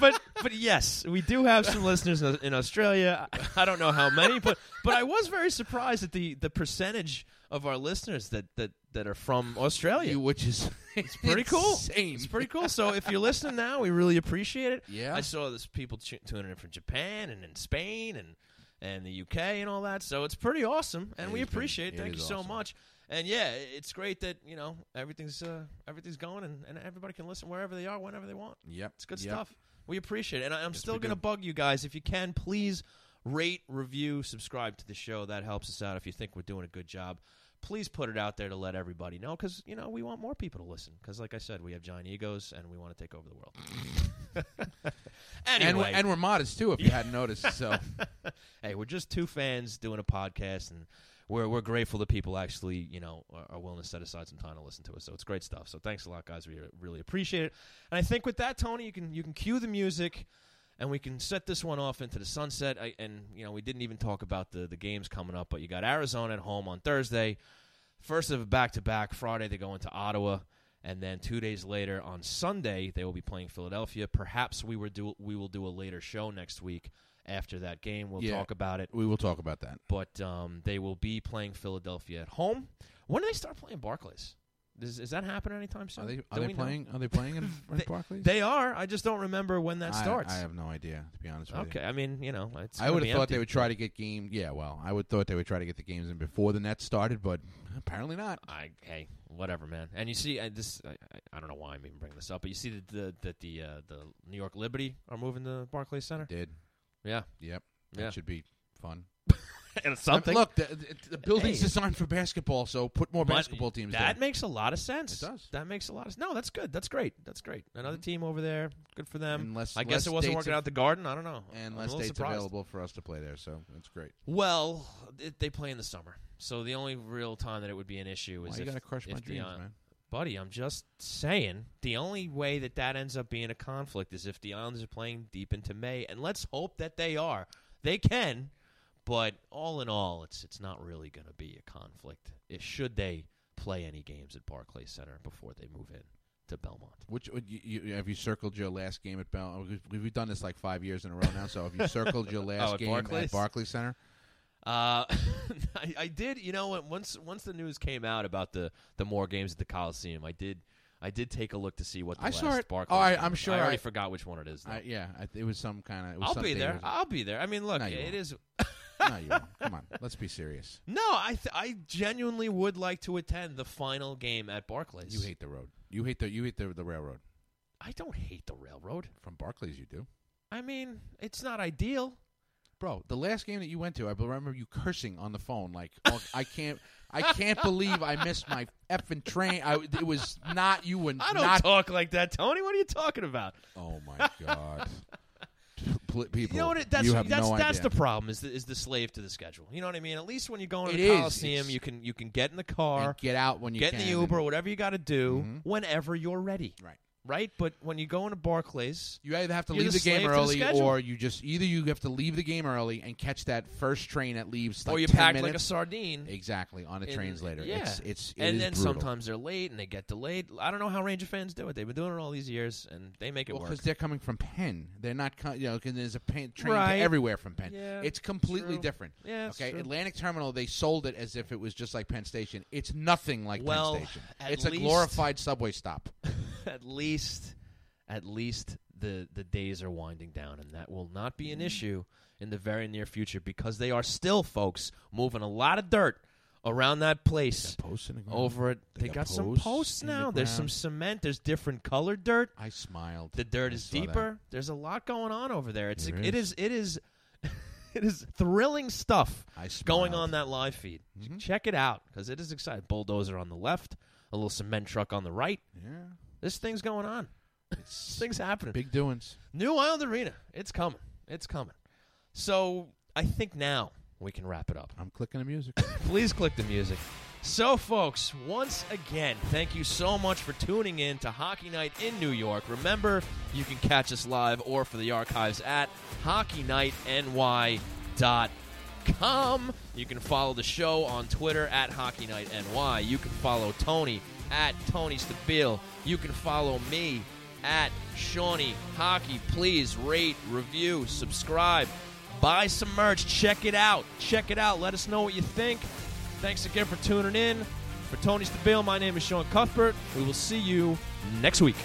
But but yes, we do have some listeners in in Australia. I I don't know how many, but but I was very surprised at the, the percentage of our listeners that, that, that are from Australia. Which is It's pretty cool. insane. It's pretty cool. So if you're listening now, we really appreciate it. Yeah. I saw this people tu- tuning in from Japan and in Spain and and the UK and all that. So it's pretty awesome, and It we has been- appreciate it. Thank you so awesome. much. And yeah, it's great that you know everything's uh, everything's going, and, and everybody can listen wherever they are, whenever they want. Yep, It's good yep. stuff. We appreciate it, and I, I'm Yes, still going to do. bug you guys if you can. Please rate, review, subscribe to the show. That helps us out. If you think we're doing a good job, please put it out there to let everybody know because you know we want more people to listen. Because like I said, we have giant egos and we want to take over the world. And, anyway, and we're modest too, if you hadn't noticed. So hey, we're just two fans doing a podcast, and we're we're grateful that people actually you know are, are willing to set aside some time to listen to us. So it's great stuff. So thanks a lot, guys. We really appreciate it. And I think with that, Tony, you can you can cue the music. And we can set this one off into the sunset. I, and you know, we didn't even talk about the the games coming up, but you got Arizona at home on Thursday. First of a back to back. Friday they go into Ottawa, and then two days later on Sunday they will be playing Philadelphia. Perhaps we will do we will do a later show next week after that game. We'll Yeah. talk about it. we will talk about that. But um, they will be playing Philadelphia at home. When do they start playing Barclays? Is, is that happening anytime soon? Are they are they we know? playing? Are they playing in, in Barclays? They are. I just don't remember when that I- starts. I, have no idea, to be honest with okay, I mean, you know, it's. I would have thought empty. they would try to get game. Yeah, well, I would thought they would try to get the games in before the Nets started, but apparently not. I hey, whatever, man. And you see, I, this I, I- I don't know why I'm even bringing this up, but you see that the that the uh, the New York Liberty are moving to Barclays Center. Did Yeah, yep. That Yeah. should be fun. and Um, look, the, the, building's Hey. designed for basketball, so put more But basketball teams That there. makes a lot of sense. It does. That makes a lot of sense. no. That's good. That's great. That's great. Another Mhm. team over there. Good for them. And less- I guess less it wasn't dates working av- out the Garden. I don't know. and I'm less a little dates surprised. available for us to play there, so it's great. Well, it, they play in the summer, so the only real time that it would be an issue Why is you if, gotta crush my if dreams, uh, man? buddy, I'm just saying the only way that that ends up being a conflict is if the Islanders are playing deep into May, and let's hope that they are. They can, but all in all, it's it's not really going to be a conflict. It, should they play any games at Barclays Center before they move in to Belmont? Which would you, you, have you circled your last game at Bell? We've, we've done this like five years in a row now. So have you circled your last Oh, at game Barclays? at Barclays Center? Uh, I, I did. You know, once once the news came out about the the more games at the Coliseum, I did. I did take a look to see what the I last saw it. Barclays. Oh, I, I'm was. sure I already I- forgot which one it is. though. I, yeah, I, it was some kind of. I'll be there. I'll be there. I mean, look, No, it won't. is. no, you. Come on, let's be serious. No, I th- I genuinely would like to attend the final game at Barclays. You hate the road. You hate the you hate the, the railroad. I don't hate the railroad. From Barclays, you do, I mean, it's not ideal. bro. The last game that you went to, I remember you cursing on the phone like, oh, "I can't, I can't believe I missed my effing train." I, it was not you were I don't not. talk like that, Tony. What are you talking about? oh my god, Pl- people. You know what? It, that's you that's no that's idea. the problem. Is the, is the slave to the schedule? You know what I mean? At least when you're going to It the is. Coliseum, It's- you can you can get in the car, And get out when you get in can the Uber, whatever you got to do, Mhm. whenever you're ready. Right. Right. But when you go into Barclays, You either have to leave the the game to the early, or you just either you have to leave the game early and catch that first train that leaves. Like or you 10 pack like a sardine. exactly on the in- trains later. Yeah. It's it's it and then brutal. sometimes they're late and they get delayed. I don't know how Ranger fans do it. They've been doing it all these years, and they make it Well, work. because they're coming from Penn, they're not. Co- you know, because there's a Penn, train Right. everywhere from Penn. Yeah, it's completely true. different. Yeah, okay. true. Atlantic Terminal, they sold it as if it was just like Penn Station. It's nothing like Well, Penn Station. It's a glorified subway stop. at least, at least the the days are winding down, and that will not be an issue in the very near future because they are still, folks, moving a lot of dirt around that place. Posts the. Over it, They they, got got, some posts posts in the now. There's some cement. There's different colored dirt. I smiled. The dirt I is saw that. deeper. There's a lot going on over there. It's There it is. is it is it is thrilling stuff going on that live feed. Mhm. Check it out because it is exciting. Bulldozer on the left, a little cement truck on the right. Yeah, This thing's going on. This thing's happening. big doings. New Island Arena. It's coming. It's coming. So I think now we can wrap it up. I'm clicking the music. Please click the music. So, folks, once again, thank you so much for tuning in to Hockey Night in New York. Remember, you can catch us live or for the archives at hockeynightny.com. You can follow the show on Twitter at HockeyNightNY. You can follow Tony at Tony Stabile. You can follow me at Shawnee Hockey. Please rate, review, subscribe, buy some merch. Check it out. Check it out. Let us know what you think. Thanks again for tuning in. For Tony Stabile, my name is Sean Cuthbert. We will see you next week.